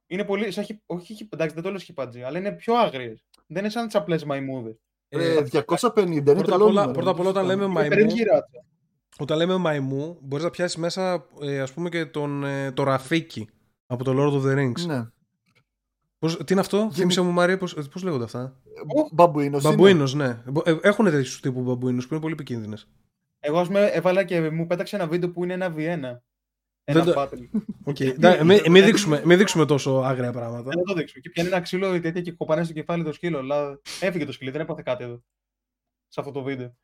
Speaker 3: είναι πολύ. Σαν, χι- όχι, χι- εντάξει, δεν το λέω χιπάτζι, αλλά είναι πιο άγριες. Δεν είναι σαν τις απλές μαϊμούδες.
Speaker 2: Ρε, 250 είναι
Speaker 1: πρώτα απ'
Speaker 2: τρελό
Speaker 1: όλα-
Speaker 2: νούμερο,
Speaker 1: πρώτα απ' όλα όταν
Speaker 2: δεν
Speaker 1: λέμε
Speaker 2: το
Speaker 1: μαϊμού,
Speaker 3: Περίεργη ράτσα.
Speaker 1: Όταν λέμε μαϊμού, μπορείς να πιάσεις μέσα ε, ας πούμε και τον, ε, το Ραφίκι από το Lord of the Rings.
Speaker 2: συζητάμε. Ναι.
Speaker 1: Πώς, τι είναι αυτό, θύμισε μου Μαρία, πώς, πώς λέγονται αυτά;
Speaker 2: Μπαμπουίνος είναι.
Speaker 1: Μπαμπουίνος, ναι. Μπο- ε, Έχουν τέτοιους τύπου μπαμπουίνους που είναι πολύ επικίνδυνες.
Speaker 3: Εγώ ας πούμε, έβαλα και μου πέταξε ένα βίντεο που είναι ένα Βιέννα.
Speaker 1: Δεν
Speaker 3: Ένα
Speaker 1: το-
Speaker 3: battle.
Speaker 1: OK. Εντάξει, Μην μην δείξουμε, μην δείξουμε τόσο άγρια πράγματα.
Speaker 3: Δεν θα το δείξω. Και πιάνει ένα ξύλο η τέτοια και κοπανάει στο κεφάλι το σκύλο. Αλλά έφυγε το σκύλο, δεν έπαθε κάτι εδώ. Σε αυτό το βίντεο.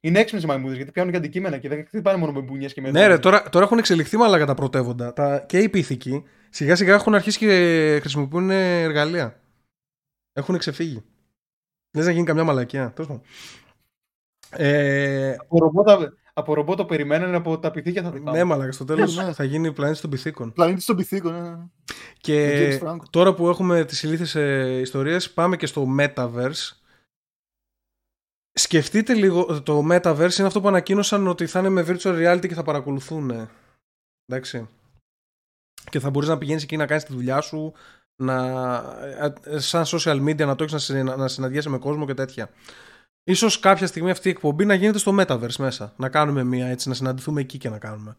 Speaker 3: Είναι έξυπνες οι μαϊμούδες γιατί πιάνουν και αντικείμενα και δεν χτυπάνε μόνο με μπουνιές και με.
Speaker 1: Ναι, ρε, τώρα, τώρα έχουν εξελιχθεί μαλάκα τα πρωτεύοντα τα, και οι πίθηκοι. Σιγά σιγά έχουν αρχίσει και χρησιμοποιούν εργαλεία. Έχουν ξεφύγει. Δεν να γίνει καμιά μαλακία. Τέλος πάντων. Ε,
Speaker 3: Από ρομπό, τα, από ρομπό το περιμένανε από τα πυθίκια θα δικά.
Speaker 1: ναι, μαλάκα, στο τέλος
Speaker 2: Ναι.
Speaker 1: θα γίνει πλανήτη των πυθίκων.
Speaker 2: Πλανήτη των πυθίκων. ναι, ναι.
Speaker 1: Και
Speaker 2: James Franco.
Speaker 1: τώρα που έχουμε τις ηλίθιες ε, ιστορίες πάμε και στο Metaverse. Σκεφτείτε λίγο, το Metaverse είναι αυτό που ανακοίνωσαν ότι θα είναι με virtual reality και θα παρακολουθούν. ε. Εντάξει. Και θα μπορείς να πηγαίνεις εκεί να κάνεις τη δουλειά σου, να, ε, σαν social media να το έχεις να, συνα- να συναντιέσαι με κόσμο και τέτοια. Ίσως κάποια στιγμή αυτή η εκπομπή να γίνεται στο Metaverse μέσα. Να κάνουμε μία έτσι, να συναντηθούμε εκεί και να κάνουμε.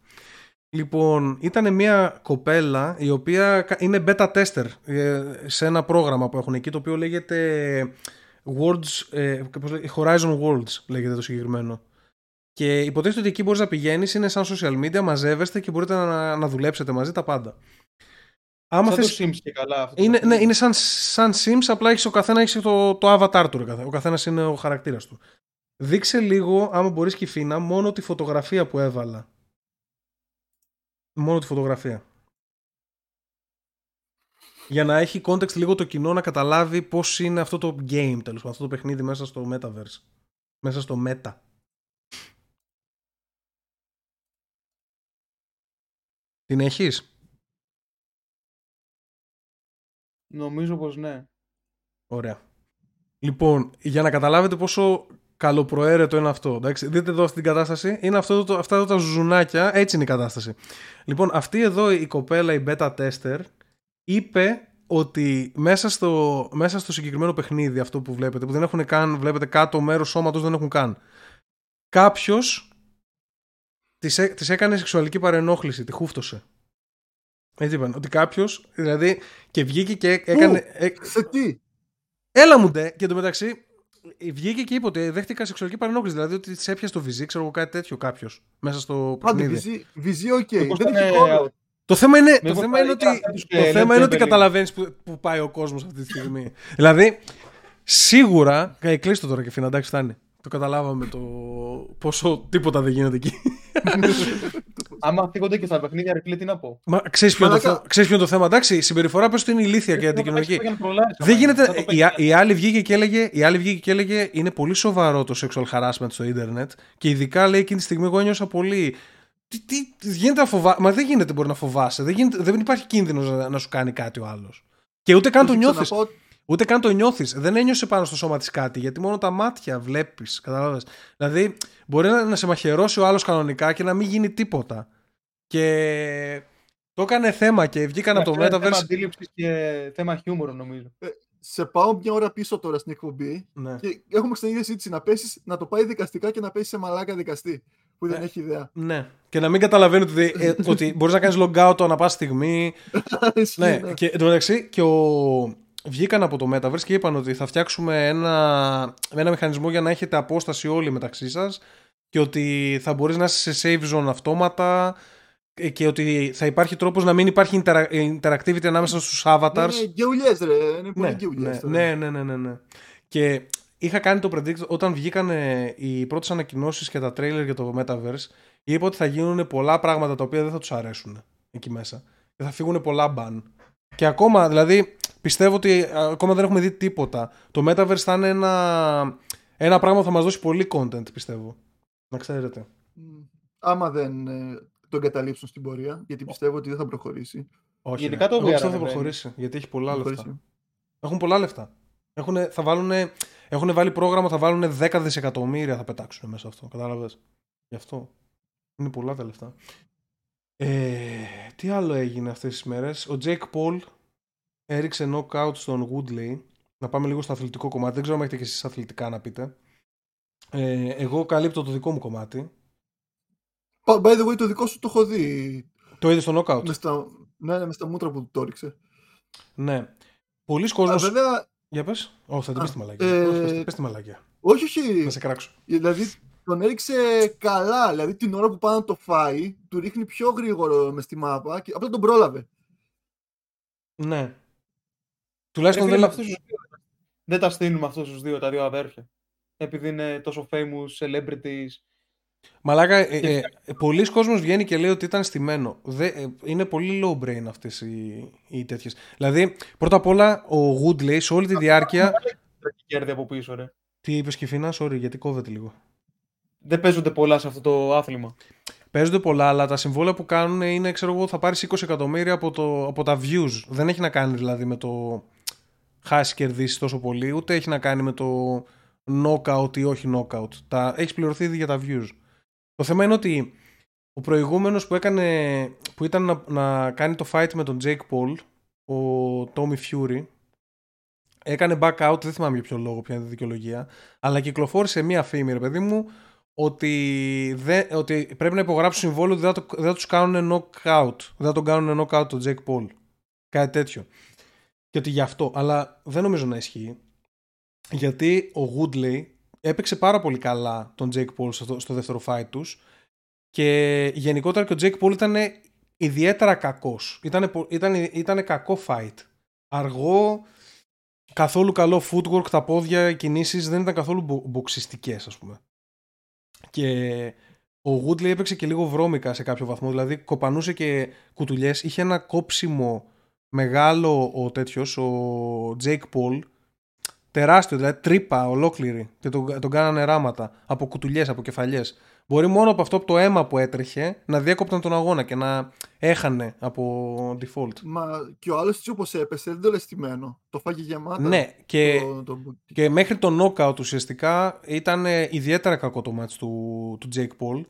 Speaker 1: Λοιπόν, ήταν μια κοπέλα η οποία κα- είναι beta tester ε, σε ένα πρόγραμμα που έχουν εκεί το οποίο λέγεται Worlds, ε, πώς λέγεται, Horizon Worlds λέγεται το συγκεκριμένο. Και υποτίθεται ότι εκεί μπορείς να πηγαίνεις, είναι σαν social media, μαζεύεστε και μπορείτε να, να δουλέψετε μαζί τα πάντα. Άμα
Speaker 3: Σαν
Speaker 1: θες,
Speaker 3: το Sims και καλά. Αυτό το
Speaker 1: είναι,
Speaker 3: παιχνίδι.
Speaker 1: ναι, είναι σαν, σαν Sims, απλά έχεις, ο καθένα έχεις το, το avatar του. ρε καθένα. Ο καθένας είναι ο χαρακτήρας του. Δείξε λίγο, άμα μπορείς και φίνα, μόνο τη φωτογραφία που έβαλα. Μόνο τη φωτογραφία. Για να έχει context λίγο το κοινό να καταλάβει πώς είναι αυτό το game, τέλος πάντων, αυτό το παιχνίδι μέσα στο Metaverse. Μέσα στο Meta. Την έχεις;
Speaker 3: Νομίζω πως ναι.
Speaker 1: Ωραία. Λοιπόν, για να καταλάβετε πόσο καλοπροαίρετο είναι αυτό. Εντάξει, δείτε εδώ αυτή την κατάσταση. Είναι αυτό το, αυτά εδώ τα ζουζουνάκια. Έτσι είναι η κατάσταση. Λοιπόν, αυτή εδώ η κοπέλα, η beta tester, είπε ότι μέσα στο, μέσα στο συγκεκριμένο παιχνίδι αυτό που βλέπετε, που δεν έχουν καν, βλέπετε κάτω μέρος σώματος δεν έχουν καν. Κάποιος της, έ- της έκανε σεξουαλική παρενόχληση, τη χούφτωσε. Έτσι είπαν, ότι κάποιος, δηλαδή, και βγήκε και έκανε... ε-
Speaker 2: Σε τι;
Speaker 1: Έλα μου ντε. Και εντωμεταξύ βγήκε και είπε ότι δέχτηκα σεξουαλική παρενόχληση. Δηλαδή ότι της έπιασε το βυζί, ξέρω εγώ κάτι τέτοιο κάποιος μέσα στο
Speaker 2: Άντε,
Speaker 1: παιχνίδι.
Speaker 2: βυζί, βυζί, οκ.
Speaker 3: Μήπως
Speaker 2: Δεν
Speaker 3: ήταν,
Speaker 2: έχει
Speaker 3: ε,
Speaker 2: κόλλο.
Speaker 1: Το θέμα είναι, το
Speaker 3: Μήπως
Speaker 1: θέμα
Speaker 3: τα
Speaker 1: είναι ότι,
Speaker 3: είχα τους
Speaker 1: το
Speaker 3: και
Speaker 1: θέμα
Speaker 3: Led
Speaker 1: είναι ότι
Speaker 3: Zeppelin.
Speaker 1: καταλαβαίνεις που, που πάει ο κόσμος αυτή τη στιγμή. δηλαδή, σίγουρα. Ε, κλείστο τώρα και φίνα, εντάξει, φτάνει. Το καταλάβαμε το πόσο τίποτα δεν γίνεται εκεί.
Speaker 3: Άμα φύγονται και στα παιχνίδια, ρε φίλε, τι να πω;
Speaker 1: Μα ξέρεις ποιο, είναι το
Speaker 2: Μαλάκα.
Speaker 1: θε- ξέρεις ποιο είναι το θέμα, εντάξει. Η συμπεριφορά πες ότι είναι ηλίθια και
Speaker 3: Ε, θα το
Speaker 1: αντικοινωνική.
Speaker 3: παίξεις για να προλάβεις,
Speaker 1: Δεν
Speaker 3: άμα είναι.
Speaker 1: γίνεται.
Speaker 3: Θα το
Speaker 1: Η,
Speaker 3: παίξεις.
Speaker 1: η άλλη βγήκε και έλεγε, η άλλη βγήκε και έλεγε είναι πολύ σοβαρό το sexual harassment στο ίντερνετ και ειδικά λέει εκείνη τη στιγμή εγώ ένιωσα πολύ. Τι, τι, τι γίνεται να φοβά... Μα δεν γίνεται μπορεί να φοβάσαι. Δεν, γίνεται, δεν υπάρχει κίνδυνος να, να σου κάνει κάτι ο άλλος. Και ούτε καν το
Speaker 2: Πρόσεξε,
Speaker 1: νιώθεις.
Speaker 2: Να πω-
Speaker 1: Ούτε καν το νιώθεις. Δεν ένιωσε πάνω στο σώμα της κάτι, γιατί μόνο τα μάτια βλέπεις. Κατάλαβε. Δηλαδή, μπορεί να, να σε μαχαιρώσει ο άλλος κανονικά και να μην γίνει τίποτα. Και το έκανε θέμα και βγήκαν από το
Speaker 3: Αυτό είναι Θέμα
Speaker 1: Metaverse.
Speaker 3: αντίληψης και θέμα χιούμορ νομίζω.
Speaker 2: Σε πάω μια ώρα πίσω τώρα στην εκπομπή
Speaker 1: Ναι.
Speaker 2: και έχουμε ξανά συζήτηση να πέσεις, να το πάει δικαστικά και να πέσει σε μαλάκα δικαστή που δεν
Speaker 1: Ε,
Speaker 2: έχει ιδέα.
Speaker 1: ναι. Και να μην καταλαβαίνει ότι, ε, ότι μπορείς να κάνεις log out ανά πάση στιγμή.
Speaker 2: Ισχύει,
Speaker 1: ναι.
Speaker 2: ναι.
Speaker 1: Και εν τω μεταξύ και ο... βγήκαν από το Metaverse και είπαν ότι θα φτιάξουμε ένα, ένα μηχανισμό για να έχετε απόσταση όλοι μεταξύ σας και ότι θα μπορείς να είσαι σε save zone αυτόματα ε, και ότι θα υπάρχει τρόπος να μην υπάρχει intera- interactivity ανάμεσα στους avatars.
Speaker 2: Είναι γκαιουλιές ρε, είναι πολύ
Speaker 1: Ναι,
Speaker 2: γκαιουλιές.
Speaker 1: ναι,
Speaker 2: τώρα.
Speaker 1: ναι, ναι, ναι, ναι, ναι. Και είχα κάνει το predict όταν βγήκαν οι πρώτες ανακοινώσεις και τα trailer για το Metaverse είπα ότι θα γίνουν πολλά πράγματα τα οποία δεν θα τους αρέσουν εκεί μέσα και θα φύγουν πολλά ban. Και ακόμα, δηλαδή, πιστεύω ότι ε, ακόμα δεν έχουμε δει τίποτα. Το Metaverse θα είναι ένα, ένα πράγμα που θα μας δώσει πολύ content, πιστεύω. Να ξέρετε.
Speaker 2: Μ, Άμα δεν ε, το εγκαταλείψουν στην πορεία, γιατί πιστεύω ότι δεν θα προχωρήσει.
Speaker 1: Όχι,
Speaker 3: Γενικά
Speaker 1: ρε.
Speaker 3: το
Speaker 1: Εγώ
Speaker 3: VR
Speaker 1: πιστεύω θα
Speaker 3: ανεβαίνει.
Speaker 1: προχωρήσει, γιατί έχει πολλά λεφτά.
Speaker 2: Προχωρήσει.
Speaker 1: Έχουν πολλά λεφτά. Έχουν, θα βάλουνε, έχουν βάλει πρόγραμμα, θα βάλουν 10 δισεκατομμύρια θα πετάξουν μέσα αυτό. Κατάλαβες; Γι' αυτό. Είναι πολλά τα λεφτά. Ε, τι άλλο έγινε αυτές τις μέρες; Ο Jake Paul έριξε knockout στον Woodley. Να πάμε λίγο στο αθλητικό κομμάτι. Δεν ξέρω αν έχετε και εσείς αθλητικά να πείτε. Ε, εγώ καλύπτω το δικό μου κομμάτι.
Speaker 2: By the way, το δικό σου το έχω δει.
Speaker 1: Το είδες στο knockout;
Speaker 2: Με στα, ναι, ναι, με στα μούτρα που το έριξε.
Speaker 1: Ναι. Πολλοί
Speaker 2: Α,
Speaker 1: κόσμος...
Speaker 2: βέβαια,
Speaker 1: Για πες. Όχι, θα την
Speaker 2: Α,
Speaker 1: πεις τη μαλακία.
Speaker 2: ε,
Speaker 1: Όχι, πες- πες τη μαλακία.
Speaker 2: όχι, όχι.
Speaker 1: Να σε κράξω.
Speaker 2: Δηλαδή τον έριξε καλά. Δηλαδή την ώρα που πάει να το φάει, του ρίχνει πιο γρήγορο μες στη μάπα και απλά τον πρόλαβε.
Speaker 1: Ναι.
Speaker 3: Ρε
Speaker 1: Τουλάχιστον
Speaker 3: φίλε,
Speaker 1: δεν,
Speaker 3: με αυτούς τους δύο, δεν τα στείλουμε αυτούς τους δύο, τα δύο αδέρφια. Επειδή είναι τόσο famous celebrities.
Speaker 1: Μαλάκα, ε, ε, ε, πολλοί κόσμος βγαίνει και λέει ότι ήταν στημένο. Δε, ε, είναι πολύ low brain αυτές οι, οι τέτοιες. Δηλαδή, πρώτα απ' όλα, ο Woodley σε όλη τη διάρκεια...
Speaker 3: Τρέχει κέρδη από πίσω, ρε.
Speaker 1: Τι είπες Κιφίνα, sorry, γιατί κόβεται λίγο.
Speaker 3: Δεν παίζονται πολλά σε αυτό το άθλημα.
Speaker 1: Παίζονται πολλά, αλλά τα συμβόλαια που κάνουν είναι, ξέρω εγώ, θα πάρεις 20 εκατομμύρια από, το, από τα views. Δεν έχει να κάνει δηλαδή με το χάσει κερδίσει τόσο πολύ, ούτε έχει να κάνει με το knockout ή όχι knockout. Τα, έχεις πληρωθεί ήδη για τα views. Το θέμα είναι ότι ο προηγούμενος που, έκανε, που ήταν να, να κάνει το fight με τον Jake Paul, ο Tommy Fury, έκανε back out, δεν θυμάμαι για ποιο λόγο, ποια είναι η δικαιολογία, αλλά κυκλοφόρησε μία φήμη, ρε παιδί μου, ότι, δεν, ότι πρέπει να υπογράψουν συμβόλαιο ότι δεν θα, το, δεν θα τους κάνουν knockout. Δεν θα τον κάνουν knockout τον Jake Paul. Κάτι τέτοιο. Και ότι γι' αυτό. Αλλά δεν νομίζω να ισχύει. Γιατί ο Woodley έπαιξε πάρα πολύ καλά τον Jake Paul στο, στο δεύτερο fight τους και γενικότερα και ο Jake Paul ήταν ιδιαίτερα κακός. Ήταν, ήταν, ήταν κακό fight. Αργό, καθόλου καλό footwork, τα πόδια, οι κινήσεις δεν ήταν καθόλου μπο, μποξιστικές ας πούμε. Και ο Woodley έπαιξε και λίγο βρώμικα σε κάποιο βαθμό, δηλαδή κοπανούσε και κουτουλιές, είχε ένα κόψιμο μεγάλο ο τέτοιος, ο Jake Paul, τεράστιο, δηλαδή τρύπα ολόκληρη και τον, τον κάνανε ράματα από κουτουλιές, από κεφαλιές. Μπορεί μόνο από αυτό από το αίμα που έτρεχε να διέκοπταν τον αγώνα και να έχανε από default.
Speaker 2: Μα και ο άλλος έτσι όπως έπεσε, δεν το λες στημένο. Το φάγε γεμάτα.
Speaker 1: Ναι, και,
Speaker 2: το, το...
Speaker 1: και μέχρι το knockout ουσιαστικά ήταν ιδιαίτερα κακό το match του, του Jake Paul.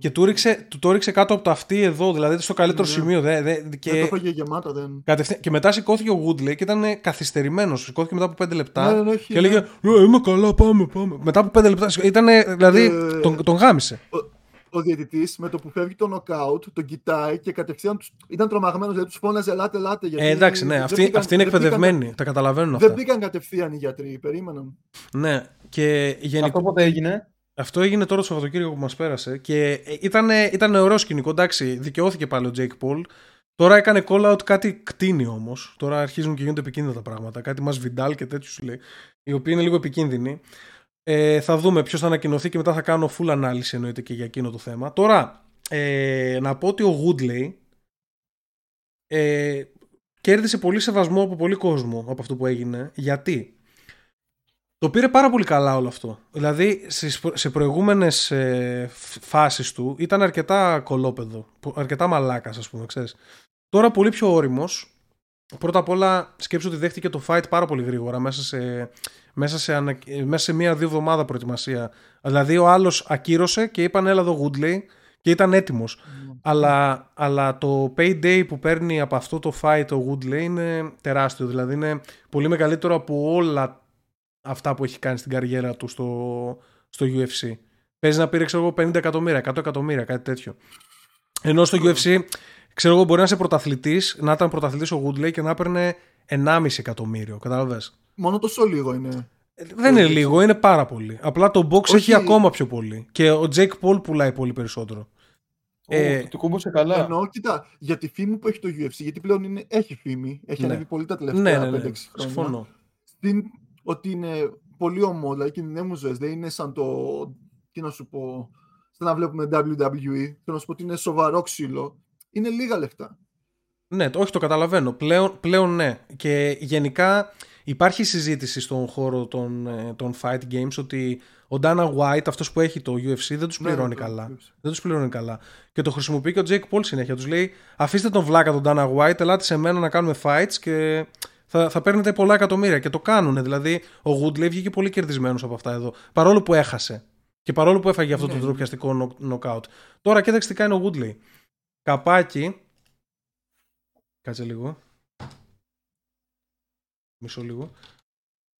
Speaker 1: Και του, ρίξε, του το ρίξε κάτω από το αυτή εδώ, δηλαδή στο καλύτερο
Speaker 2: Ναι.
Speaker 1: σημείο. Δε, δε, και,
Speaker 2: Δεν το φάγε γεμάτα, δεν.
Speaker 1: κατευθείαν- και μετά σηκώθηκε ο Woodley και ήταν καθυστερημένος. Σηκώθηκε μετά από 5 λεπτά.
Speaker 2: Ναι, ναι, ναι, όχι,
Speaker 1: και
Speaker 2: ναι.
Speaker 1: έλεγε «Ε, Είμαι καλά, πάμε, πάμε. Μετά από 5 λεπτά. Ήταν, δηλαδή,
Speaker 2: Ε,
Speaker 1: τον, τον γάμισε.
Speaker 2: Ο διαιτητής με το που φεύγει το νοκάουτ τον κοιτάει και κατευθείαν τους... ήταν τρομαγμένος. Δηλαδή τους φώναζε Ελάτε, ελάτε. Γιατί
Speaker 1: Ε, εντάξει, ναι,
Speaker 2: δεν
Speaker 1: αυτοί,
Speaker 2: μπήκαν-
Speaker 1: αυτοί είναι
Speaker 2: δεν μπήκαν-
Speaker 1: εκπαιδευμένοι. Τα καταλαβαίνουν
Speaker 2: Δεν
Speaker 1: αυτά.
Speaker 2: μπήκαν κατευθείαν οι γιατροί, περίμεναν.
Speaker 1: Ναι, και γενικ...
Speaker 3: Αυτό πότε έγινε;
Speaker 1: Αυτό έγινε τώρα το Σαββατοκύριακο που μας πέρασε και ήταν, ήταν ωραίο σκηνικό. Εντάξει, δικαιώθηκε πάλι ο Jake Paul. Τώρα έκανε call out κάτι κτίνη όμως. Τώρα αρχίζουν και γίνονται επικίνδυνα τα πράγματα. Κάτι μας Βιντάλ και τέτοιους σου λέει. Οι οποίοι είναι λίγο επικίνδυνοι. Ε, θα δούμε ποιος θα ανακοινωθεί και μετά θα κάνω full ανάλυση εννοείται και για εκείνο το θέμα. Τώρα, ε, να πω ότι ο Woodley ε, κέρδισε πολύ σεβασμό από πολύ κόσμο από αυτό που έγινε. Γιατί; Το πήρε πάρα πολύ καλά όλο αυτό. Δηλαδή στις, προ- σε προηγούμενες ε, φ- φάσεις του ήταν αρκετά κολόπεδο, που- αρκετά μαλάκας ας πούμε, ξέρεις. Τώρα πολύ πιο όριμος πρώτα απ' όλα σκέψου ότι δέχτηκε το fight πάρα πολύ γρήγορα μέσα σε, μέσα σε, ανα- μέσα σε μία-δύο εβδομάδα προετοιμασία. Δηλαδή ο άλλος ακύρωσε και είπαν έλα εδώ Woodley και ήταν έτοιμος. Αλλά, αλλά το payday που παίρνει από αυτό το fight ο Woodley είναι τεράστιο. Δηλαδή είναι πολύ μεγαλύτερο από όλα αυτά που έχει κάνει στην καριέρα του στο, στο UFC. Παίζει να πήρε ξέρω εγώ 50 εκατομμύρια, 100 εκατομμύρια, κάτι τέτοιο. Ενώ στο UFC, ξέρω εγώ, μπορεί να είσαι πρωταθλητής, να ήταν πρωταθλητής ο Woodley και να έπαιρνε 1,5 εκατομμύριο. Κατάλαβες;
Speaker 2: Μόνο τόσο λίγο είναι.
Speaker 1: Δεν είναι λίγο, είναι πάρα πολύ. Απλά το box
Speaker 2: Όχι.
Speaker 1: έχει ακόμα πιο πολύ. Και ο Jake Paul πουλάει πολύ περισσότερο. Ε,
Speaker 3: Ε, του κούμπωσε καλά.
Speaker 2: Εννοώ, κοίτα, για τη φήμη που έχει το UFC, γιατί πλέον είναι, έχει φήμη, έχει
Speaker 1: Ναι.
Speaker 2: ανέβει πολύ τα
Speaker 1: Ναι,
Speaker 2: τελευταία
Speaker 1: ναι, ναι.
Speaker 2: 5-6 χρόνια.
Speaker 1: Συμφωνώ.
Speaker 2: Στην, ότι είναι πολύ ομό, δηλαδή κινδυνεύουν ζωές, δεν είναι σαν το, τι να σου πω, σαν να βλέπουμε WWE, θέλω να σου πω ότι είναι σοβαρό ξύλο, είναι λίγα λεφτά.
Speaker 1: Ναι, το- όχι το καταλαβαίνω. Πλέον, πλέον ναι. Και γενικά υπάρχει συζήτηση στον χώρο των, ε, των fight games ότι ο Dana White, αυτός που έχει το UFC, δεν τους
Speaker 2: Ναι,
Speaker 1: πληρώνει
Speaker 2: το
Speaker 1: καλά.
Speaker 2: UFC.
Speaker 1: Δεν τους πληρώνει καλά. Και το χρησιμοποιεί και ο Jake Paul συνέχεια. Τους λέει αφήστε τον βλάκα τον Dana White, ελάτε σε μένα να κάνουμε fights και θα, θα παίρνετε πολλά εκατομμύρια. Και το κάνουν. Δηλαδή ο Woodley βγήκε πολύ κερδισμένος από αυτά εδώ. Παρόλο που έχασε. Και παρόλο που έφαγε αυτό
Speaker 2: Ναι,
Speaker 1: το
Speaker 2: ναι.
Speaker 1: τροπιαστικό knockout. Τώρα κοίταξε τι κάνει ο Woodley. Καπάκι. Κάτσε λίγο. Μισό λίγο.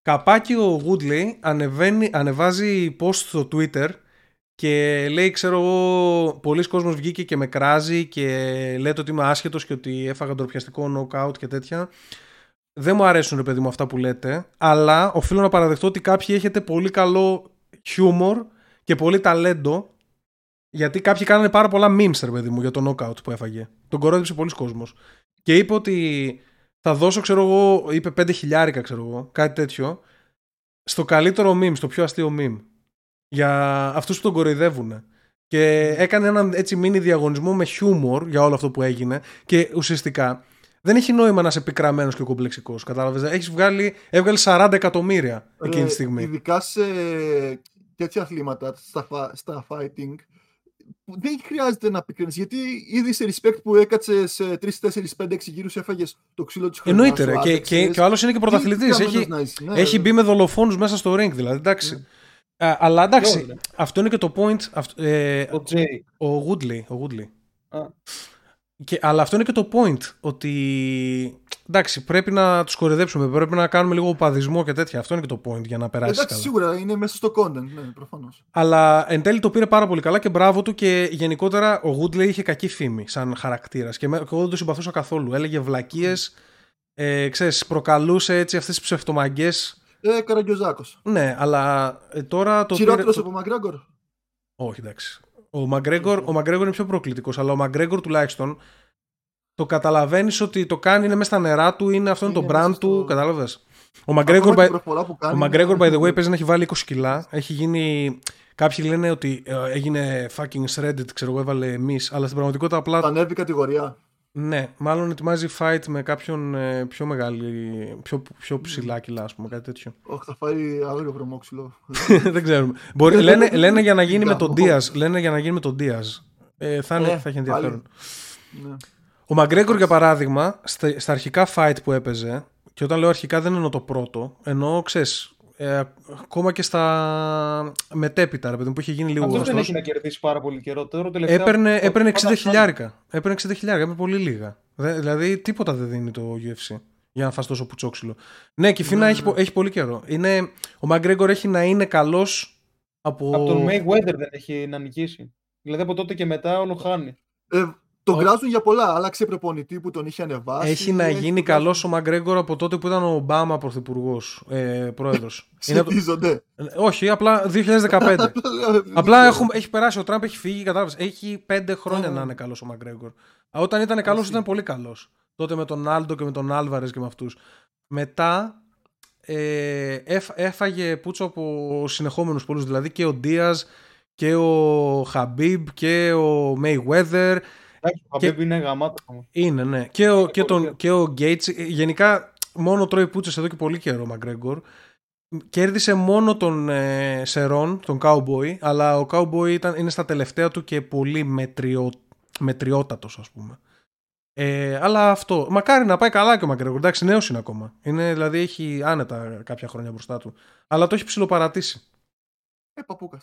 Speaker 1: Καπάκι ο Woodley ανεβαίνει, ανεβάζει post στο Twitter και λέει ξέρω εγώ πολλοί κόσμος βγήκε και με κράζει και λέτε ότι είμαι άσχετος και ότι έφαγα ντροπιαστικό knockout και τέτοια. Δεν μου αρέσουν ρε παιδί μου αυτά που λέτε αλλά οφείλω να παραδεχτώ ότι κάποιοι έχετε πολύ καλό χιούμορ και πολύ ταλέντο γιατί κάποιοι κάνανε πάρα πολλά memes ρε παιδί μου για το knockout που έφαγε. Τον κορόιδεψε πολλοί κόσμος. Και είπε ότι θα δώσω, ξέρω εγώ, είπε 5 χιλιάρικα, ξέρω εγώ, κάτι τέτοιο, στο καλύτερο meme, στο πιο αστείο meme. Για αυτούς που τον κοροϊδεύουν. Και έκανε έναν έτσι mini διαγωνισμό με χιούμορ για όλο αυτό που έγινε και ουσιαστικά δεν έχει νόημα να είσαι πικραμένος και κομπλεξικός, κατάλαβες. Έχεις βγάλει, έβγαλες 40 εκατομμύρια εκείνη τη
Speaker 2: Ε,
Speaker 1: στιγμή.
Speaker 2: Ειδικά σε τέτοια αθλήματα, στα, φα- στα fighting, που δεν χρειάζεται να πικρίνεις, γιατί ήδη σε respect που έκατσε σε 3, 4, 5, 6 γύρους έφαγες το ξύλο της χρονιάς
Speaker 1: Εννοείται, ρε.
Speaker 2: σου,
Speaker 1: Και,
Speaker 2: άντεξες.
Speaker 1: και, και ο άλλος είναι και
Speaker 2: Τι
Speaker 1: πρωταθλητής.
Speaker 2: πικραμένος
Speaker 1: Έχει,
Speaker 2: να είσαι, ναι,
Speaker 1: έχει
Speaker 2: ρε.
Speaker 1: μπει με δολοφόνους μέσα στο ring, δηλαδή. Εντάξει. Α, αλλά εντάξει,
Speaker 3: Ποιος, ρε;
Speaker 1: αυτό είναι και το point. αυτ- ε,
Speaker 3: Ο Τζέι.
Speaker 1: ο Woodley. Ο Woodley.
Speaker 3: Α.
Speaker 1: Και, αλλά αυτό είναι και το point. Ότι εντάξει, πρέπει να τους κορυδέψουμε. Πρέπει να κάνουμε λίγο οπαδισμό και τέτοια. Αυτό είναι και το point για να περάσει
Speaker 2: Εντάξει,
Speaker 1: καλά.
Speaker 2: σίγουρα είναι μέσα στο content, ναι, προφανώς.
Speaker 1: Αλλά εν τέλει το πήρε πάρα πολύ καλά και μπράβο του. Και γενικότερα ο Woodley είχε κακή φήμη σαν χαρακτήρας. Και, με- και εγώ δεν το συμπαθούσα καθόλου. Έλεγε βλακίες. Ε, ξέρεις, προκαλούσε έτσι αυτές τις ψευτομαγκές
Speaker 2: Ε, Καραγκιόζάκος.
Speaker 1: Ναι, αλλά ε, τώρα το.
Speaker 2: Χειρότερος
Speaker 1: το-
Speaker 2: από Μαγκράγκορ.
Speaker 1: Όχι, εντάξει. Ο Μαγκρέγκορ, ο Μαγκρέγκορ είναι πιο προκλητικός, αλλά ο Μαγκρέγκορ τουλάχιστον το καταλαβαίνεις ότι το κάνει, είναι μέσα στα νερά του, είναι αυτό είναι το
Speaker 2: Είναι
Speaker 1: brand
Speaker 2: μέσα
Speaker 1: του.
Speaker 2: στο-
Speaker 1: Κατάλαβες. Ο Μαγκρέγκορ,
Speaker 2: Ακόμα
Speaker 1: by,
Speaker 2: την προφορά που
Speaker 1: ο
Speaker 2: κάνει,
Speaker 1: Μαγκρέγκορ, by
Speaker 2: είναι-
Speaker 1: the way, παίζει να έχει βάλει 20 κιλά. Έχει γίνει. Κάποιοι λένε ότι ε, έγινε fucking shredded, ξέρω εγώ, έβαλε εμεί, αλλά στην πραγματικότητα απλά.
Speaker 2: Ανέβει κατηγορία.
Speaker 1: Ναι, μάλλον ετοιμάζει fight με κάποιον ε, πιο μεγάλη, πιο, πιο ψηλά κιλά, ας πούμε, κάτι τέτοιο.
Speaker 2: Όχι, θα φάει άγριο βρωμόξυλο.
Speaker 1: δεν ξέρουμε. Μπορεί, λένε, λένε για να γίνει με τον
Speaker 2: Γαμώ.
Speaker 1: Diaz. Λένε για να γίνει με τον Diaz. Ε, θα, είναι,
Speaker 2: Ε,
Speaker 1: θα έχει ενδιαφέρον.
Speaker 2: ναι.
Speaker 1: Ο Μαγκρέγκορ, για παράδειγμα, στα, στα αρχικά fight που έπαιζε, και όταν λέω αρχικά δεν εννοώ το πρώτο, εννοώ, ξέρεις, ε, ακόμα και στα μετέπειτα, ρε παιδί μου, που είχε γίνει λίγο
Speaker 3: Αυτό δεν
Speaker 1: γνωστός,
Speaker 3: έχει να κερδίσει πάρα πολύ καιρό. Τώρα τελευταία.
Speaker 1: έπαιρνε, έπαιρνε 60
Speaker 3: πάντα
Speaker 1: χιλιάρικα. Έπαιρνε 60 χιλιάρικα, έπαιρνε πολύ λίγα. Δε- δηλαδή, τίποτα δεν δίνει το UFC για να φας τόσο πουτσόξυλο. Ναι, και η Φίνα
Speaker 2: Ναι,
Speaker 1: έχει,
Speaker 2: ναι.
Speaker 1: πο- έχει πολύ καιρό. Είναι, ο Μαγκρέγκορ έχει να είναι καλός από...
Speaker 3: Από τον Mayweather δεν έχει να νικήσει. Δηλαδή από τότε και μετά όλο χάνει.
Speaker 2: Ε, τον
Speaker 1: Ο-
Speaker 2: κράζουν για πολλά. Άλλαξε προπονητή που τον είχε ανεβάσει.
Speaker 1: Έχει να γίνει
Speaker 2: τον
Speaker 1: καλός
Speaker 2: κράζουν.
Speaker 1: ο Μαγκρέγκορ από τότε που ήταν ο Ομπάμα πρωθυπουργός, ε, πρόεδρος.
Speaker 2: Σχετίζονται.
Speaker 1: Όχι, απλά 2015. απλά έχουμε, έχει περάσει, ο Τραμπ έχει φύγει, κατάλαβες. Έχει πέντε χρόνια
Speaker 2: Α.
Speaker 1: να είναι καλός ο Μαγκρέγκορ. Α, Όταν ήταν καλός,
Speaker 2: Εσύ.
Speaker 1: ήταν πολύ καλός. Τότε με τον Άλντο και με τον Άλβαρες και με αυτούς. Μετά ε, έφ- έφαγε πούτσο από συνεχόμενους πολλούς. Δηλαδή και ο Ντίαζ και ο Χαμπίμπ και ο Μέιουέδερ
Speaker 3: Εντάξει, ο
Speaker 1: Και-
Speaker 3: Χαμπίμπ είναι γαμάτος. ακόμα.
Speaker 1: είναι, ναι. Και ο, και
Speaker 3: πολύ
Speaker 1: τον, και ο Gates, ε, γενικά μόνο τρώει πούτσες εδώ και πολύ καιρό ο Μαγκρέγκορ. Κέρδισε μόνο τον ε, Σερόνε, τον Cowboy, αλλά ο Cowboy ήταν, είναι στα τελευταία του και πολύ μετριο, μετριότατος ας πούμε. Ε, αλλά αυτό. Μακάρι να πάει καλά και ο Μακρέγορ. Εντάξει, νέος είναι ακόμα. Είναι, δηλαδή έχει άνετα κάποια χρόνια μπροστά του. Αλλά το έχει ψηλοπαρατήσει.
Speaker 2: Ε, παπούκα.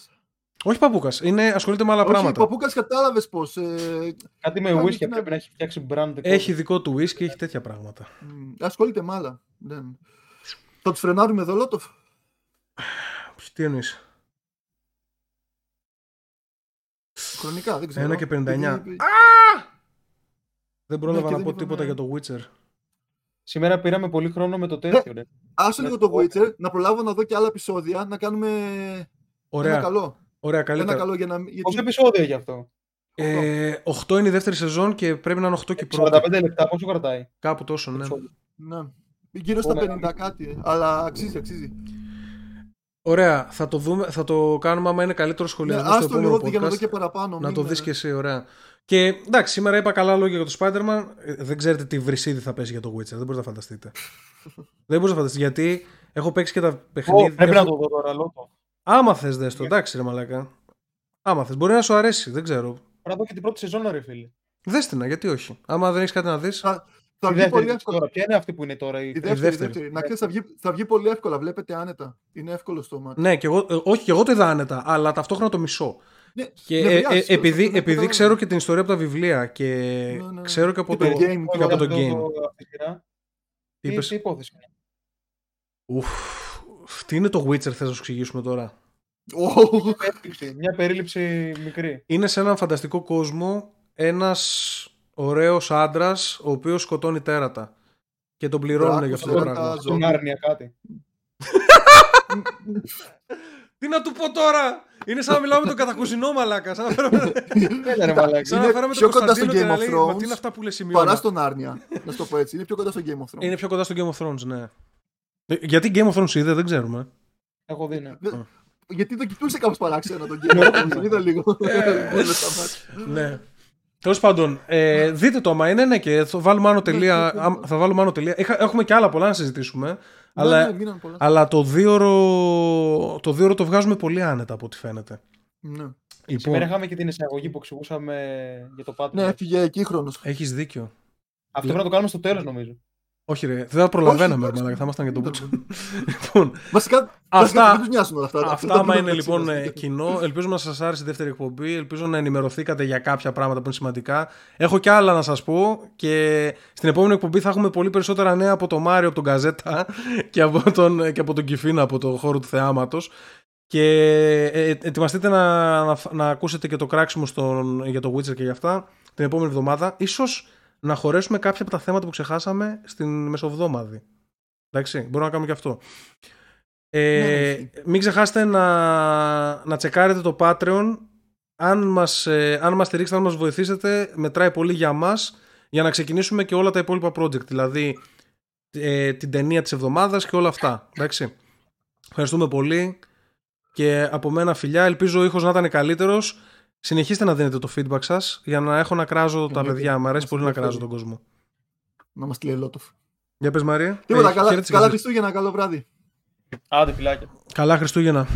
Speaker 1: Όχι παπούκα. Ασχολείται με άλλα
Speaker 2: Όχι,
Speaker 1: πράγματα.
Speaker 2: παπούκα κατάλαβες πώ. Ε,
Speaker 3: Κάτι με
Speaker 2: Κάνει
Speaker 3: whisky
Speaker 2: την-
Speaker 3: πρέπει να έχει φτιάξει brand. δικό
Speaker 1: Έχει
Speaker 3: του.
Speaker 1: δικό του whisky, έχει τέτοια πράγματα.
Speaker 2: μ, ασχολείται με άλλα. Δεν. Θα τους φρενάρουμε εδώ, Λότοφ;
Speaker 1: Τι εννοείς;
Speaker 2: Χρονικά, δεν ξέρω.
Speaker 1: Ένα και 59.
Speaker 2: Επειδή-
Speaker 1: Δεν πρόλαβα
Speaker 2: και
Speaker 1: να
Speaker 2: δεν
Speaker 1: πω
Speaker 2: είπαμε-
Speaker 1: τίποτα για το Witcher.
Speaker 3: Σήμερα πήραμε πολύ χρόνο με το τέτοιο. ρε.
Speaker 2: Άσο λίγο το Witcher, να προλάβω να δω και άλλα επεισόδια, να κάνουμε ένα
Speaker 1: Ωραία.
Speaker 2: καλό.
Speaker 1: Ωραία,
Speaker 2: Ένα
Speaker 1: καλύτερα.
Speaker 2: καλό για να. Γιατί...
Speaker 3: Πόσα επεισόδια γι' αυτό;
Speaker 1: Ε, 8 είναι η δεύτερη σεζόν και πρέπει να είναι 8 και η
Speaker 3: 45
Speaker 1: πρώτη.
Speaker 3: λεπτά, πόσο κρατάει;
Speaker 1: Κάπου τόσο, ναι.
Speaker 3: επεισόδιο.
Speaker 2: Ναι. Γύρω στα
Speaker 3: Ωραία.
Speaker 2: 50 κάτι, ε, αλλά αξίζει, αξίζει.
Speaker 1: Ωραία, θα το, δούμε, θα το κάνουμε άμα είναι καλύτερο
Speaker 2: Ναι,
Speaker 1: σχολιασμό στο
Speaker 2: άστο
Speaker 1: επόμενο
Speaker 2: λίγο για να δω
Speaker 1: podcast.
Speaker 2: και παραπάνω.
Speaker 1: Να
Speaker 2: μην,
Speaker 1: το
Speaker 2: ε,
Speaker 1: δεις και εσύ, ωραία. Και εντάξει, σήμερα είπα καλά λόγια για το Spider-Man. Ε, Δεν ξέρετε τι βρυσίδι θα πέσει για το Witcher. Δεν μπορείτε να φανταστείτε. δεν μπορείτε να φανταστείτε. Γιατί έχω παίξει και τα
Speaker 3: Ω,
Speaker 1: παιχνίδια.
Speaker 3: Πρέπει να
Speaker 1: έχω-
Speaker 3: το δω τώρα, Λότο.
Speaker 1: Άμα θες, δες το. Εντάξει, ρε Μαλάκα. Άμα θες. Μπορεί να σου αρέσει. Δεν ξέρω.
Speaker 3: Πρέπει να δω και την πρώτη σεζόν, ρε φίλε.
Speaker 1: Δες την, γιατί όχι. Άμα δεν έχεις κάτι να δεις.
Speaker 2: Θα,
Speaker 3: Η
Speaker 2: θα βγει
Speaker 3: δεύτερη
Speaker 2: πολύ
Speaker 3: της
Speaker 2: εύκολα.
Speaker 3: τώρα. Ποια είναι αυτή που είναι τώρα. Η...
Speaker 2: Η
Speaker 3: Η
Speaker 2: δεύτερη,
Speaker 1: δεύτερη.
Speaker 2: η δεύτερη. Να ξέρεις, θα βγει, θα βγει πολύ εύκολα. Βλέπετε άνετα. Είναι εύκολο στο μάτι.
Speaker 1: Ναι, και εγώ, ε, όχι, και εγώ το είδα άνετα, αλλά ταυτόχρονα το μισό.
Speaker 2: Ναι,
Speaker 1: Και
Speaker 2: ναι,
Speaker 1: ε, ε,
Speaker 2: βιάζεις,
Speaker 1: επειδή,
Speaker 2: ναι,
Speaker 1: επειδή
Speaker 2: καταλαβαίνω.
Speaker 1: ξέρω και την ιστορία από τα βιβλία και
Speaker 2: Ναι, ναι, ναι.
Speaker 1: ξέρω και από
Speaker 2: Και
Speaker 1: το.
Speaker 2: το game.
Speaker 1: και από το
Speaker 3: Αυτό
Speaker 1: game.
Speaker 3: αυτή τη σειρά;
Speaker 1: Τι
Speaker 3: Τι,
Speaker 1: είπες;
Speaker 3: τι υπόθεση είναι;
Speaker 1: Ουφ, τι είναι το Witcher, θες να σου εξηγήσουμε τώρα;
Speaker 2: Ω,
Speaker 3: Περίληψη, Μια περίληψη μικρή.
Speaker 1: Είναι σε έναν φανταστικό κόσμο ένας ωραίος άντρας ο οποίος σκοτώνει τέρατα. Και τον πληρώνουν
Speaker 2: Άκουσα
Speaker 1: για αυτό το
Speaker 2: τώρα
Speaker 1: πράγμα.
Speaker 2: τα-
Speaker 3: Στον Άρνια κάτι.
Speaker 1: Τι να του πω τώρα! Είναι σαν να μιλάω με τον κατακουζινό μαλάκα. Σαν να φέρουμε,
Speaker 3: Έλα ρε μαλάκα.
Speaker 1: σαν να
Speaker 2: Είναι
Speaker 1: φέρουμε
Speaker 2: πιο
Speaker 1: τον
Speaker 2: κοντά στο
Speaker 1: Κωνσταντίνο και
Speaker 2: Game
Speaker 1: να
Speaker 2: of
Speaker 1: λέει Μα
Speaker 2: Thrones
Speaker 1: τι είναι αυτά που λέει σημείο.
Speaker 2: Παρά στον Άρνια. Να σου το πω έτσι. Είναι πιο κοντά στο Game of Thrones.
Speaker 1: Είναι πιο κοντά στο Game of Thrones, ναι. Ε, Γιατί Game of Thrones είδε, δεν ξέρουμε.
Speaker 3: Έχω δει, ναι.
Speaker 2: Δεν- Γιατί το κοιτούσε κάπως παράξενα τον Game of Thrones. Είδα λίγο. Όλα στα μάτια.
Speaker 1: ναι. Τέλος πάντων, ε, δείτε το άμα είναι, ναι, και θα βάλουμε άνω τελεία.
Speaker 2: ναι, ναι.
Speaker 1: άμ- θα βάλουμε άνω τελεία. Είχα- έχουμε και άλλα πολλά να συζητήσουμε.
Speaker 2: Ναι,
Speaker 1: αλλά
Speaker 2: ναι, μείναν πολλά.
Speaker 1: αλλά το δίωρο, το δίωρο το βγάζουμε πολύ άνετα από ό,τι φαίνεται.
Speaker 2: Ναι.
Speaker 1: Λοιπόν,
Speaker 3: Σήμερα είχαμε και την εισαγωγή που εξηγούσαμε για το Patreon.
Speaker 2: Ναι, έφυγε εκεί χρόνος.
Speaker 1: έχεις δίκιο.
Speaker 3: Αυτό πρέπει να το κάνουμε στο τέλος νομίζω.
Speaker 1: Όχι, ρε, δεν θα προλαβαίναμε,
Speaker 2: Όχι,
Speaker 1: ρε, μαλάκα, θα ήμασταν για τον
Speaker 2: εντάξει.
Speaker 1: Μπούτσο. λοιπόν,
Speaker 2: Βασικά,
Speaker 1: Αυτά-
Speaker 2: βασικά δεν τους νοιάζουν όλα αυτά.
Speaker 1: αυτά
Speaker 2: τα
Speaker 1: άμα
Speaker 2: πούμε
Speaker 1: είναι
Speaker 2: μεταξύ
Speaker 1: λοιπόν
Speaker 2: μας.
Speaker 1: ε, κοινό, ελπίζουμε να σας άρεσε η δεύτερη εκπομπή, ελπίζω να ενημερωθήκατε για κάποια πράγματα που είναι σημαντικά. Έχω και άλλα να σας πω και στην επόμενη εκπομπή θα έχουμε πολύ περισσότερα νέα από τον Μάριο, από τον Καζέτα και από τον, και από τον Κιφίνα από το χώρο του θεάματος. Και ε, ε, ετοιμαστείτε να, να, να ακούσετε και το κράξιμο στον, για το Witcher και για αυτά την επόμενη εβδομάδα. Ίσως να χωρέσουμε κάποια από τα θέματα που ξεχάσαμε στην μεσοβδόμαδη. Εντάξει, μπορούμε να κάνουμε και αυτό. Ε,
Speaker 2: Ναι, ναι,
Speaker 1: μην ξεχάσετε να, να τσεκάρετε το Patreon. Αν μας, ε, αν μας στηρίξετε, αν μας βοηθήσετε, μετράει πολύ για μας για να ξεκινήσουμε και όλα τα υπόλοιπα project. Δηλαδή ε, την ταινία της εβδομάδας και όλα αυτά. Εντάξει. Ευχαριστούμε πολύ και από μένα φιλιά. Ελπίζω ο ήχος να ήταν καλύτερος. Συνεχίστε να δίνετε το feedback σας για να έχω να κράζω τα
Speaker 2: Εννοείται.
Speaker 1: παιδιά. Μ' αρέσει
Speaker 2: Μας
Speaker 1: πολύ να
Speaker 2: ενδιαφέρει.
Speaker 1: κράζω τον κόσμο.
Speaker 2: Να μας λέει Λότοφ.
Speaker 1: Για πες Μαρία.
Speaker 2: Τίποτα,
Speaker 1: Ε,
Speaker 2: καλά,
Speaker 1: χαίρετες
Speaker 2: καλά
Speaker 1: και-
Speaker 2: Χριστούγεννα, καλό βράδυ.
Speaker 3: Άντε, φιλάκια.
Speaker 1: Καλά Χριστούγεννα.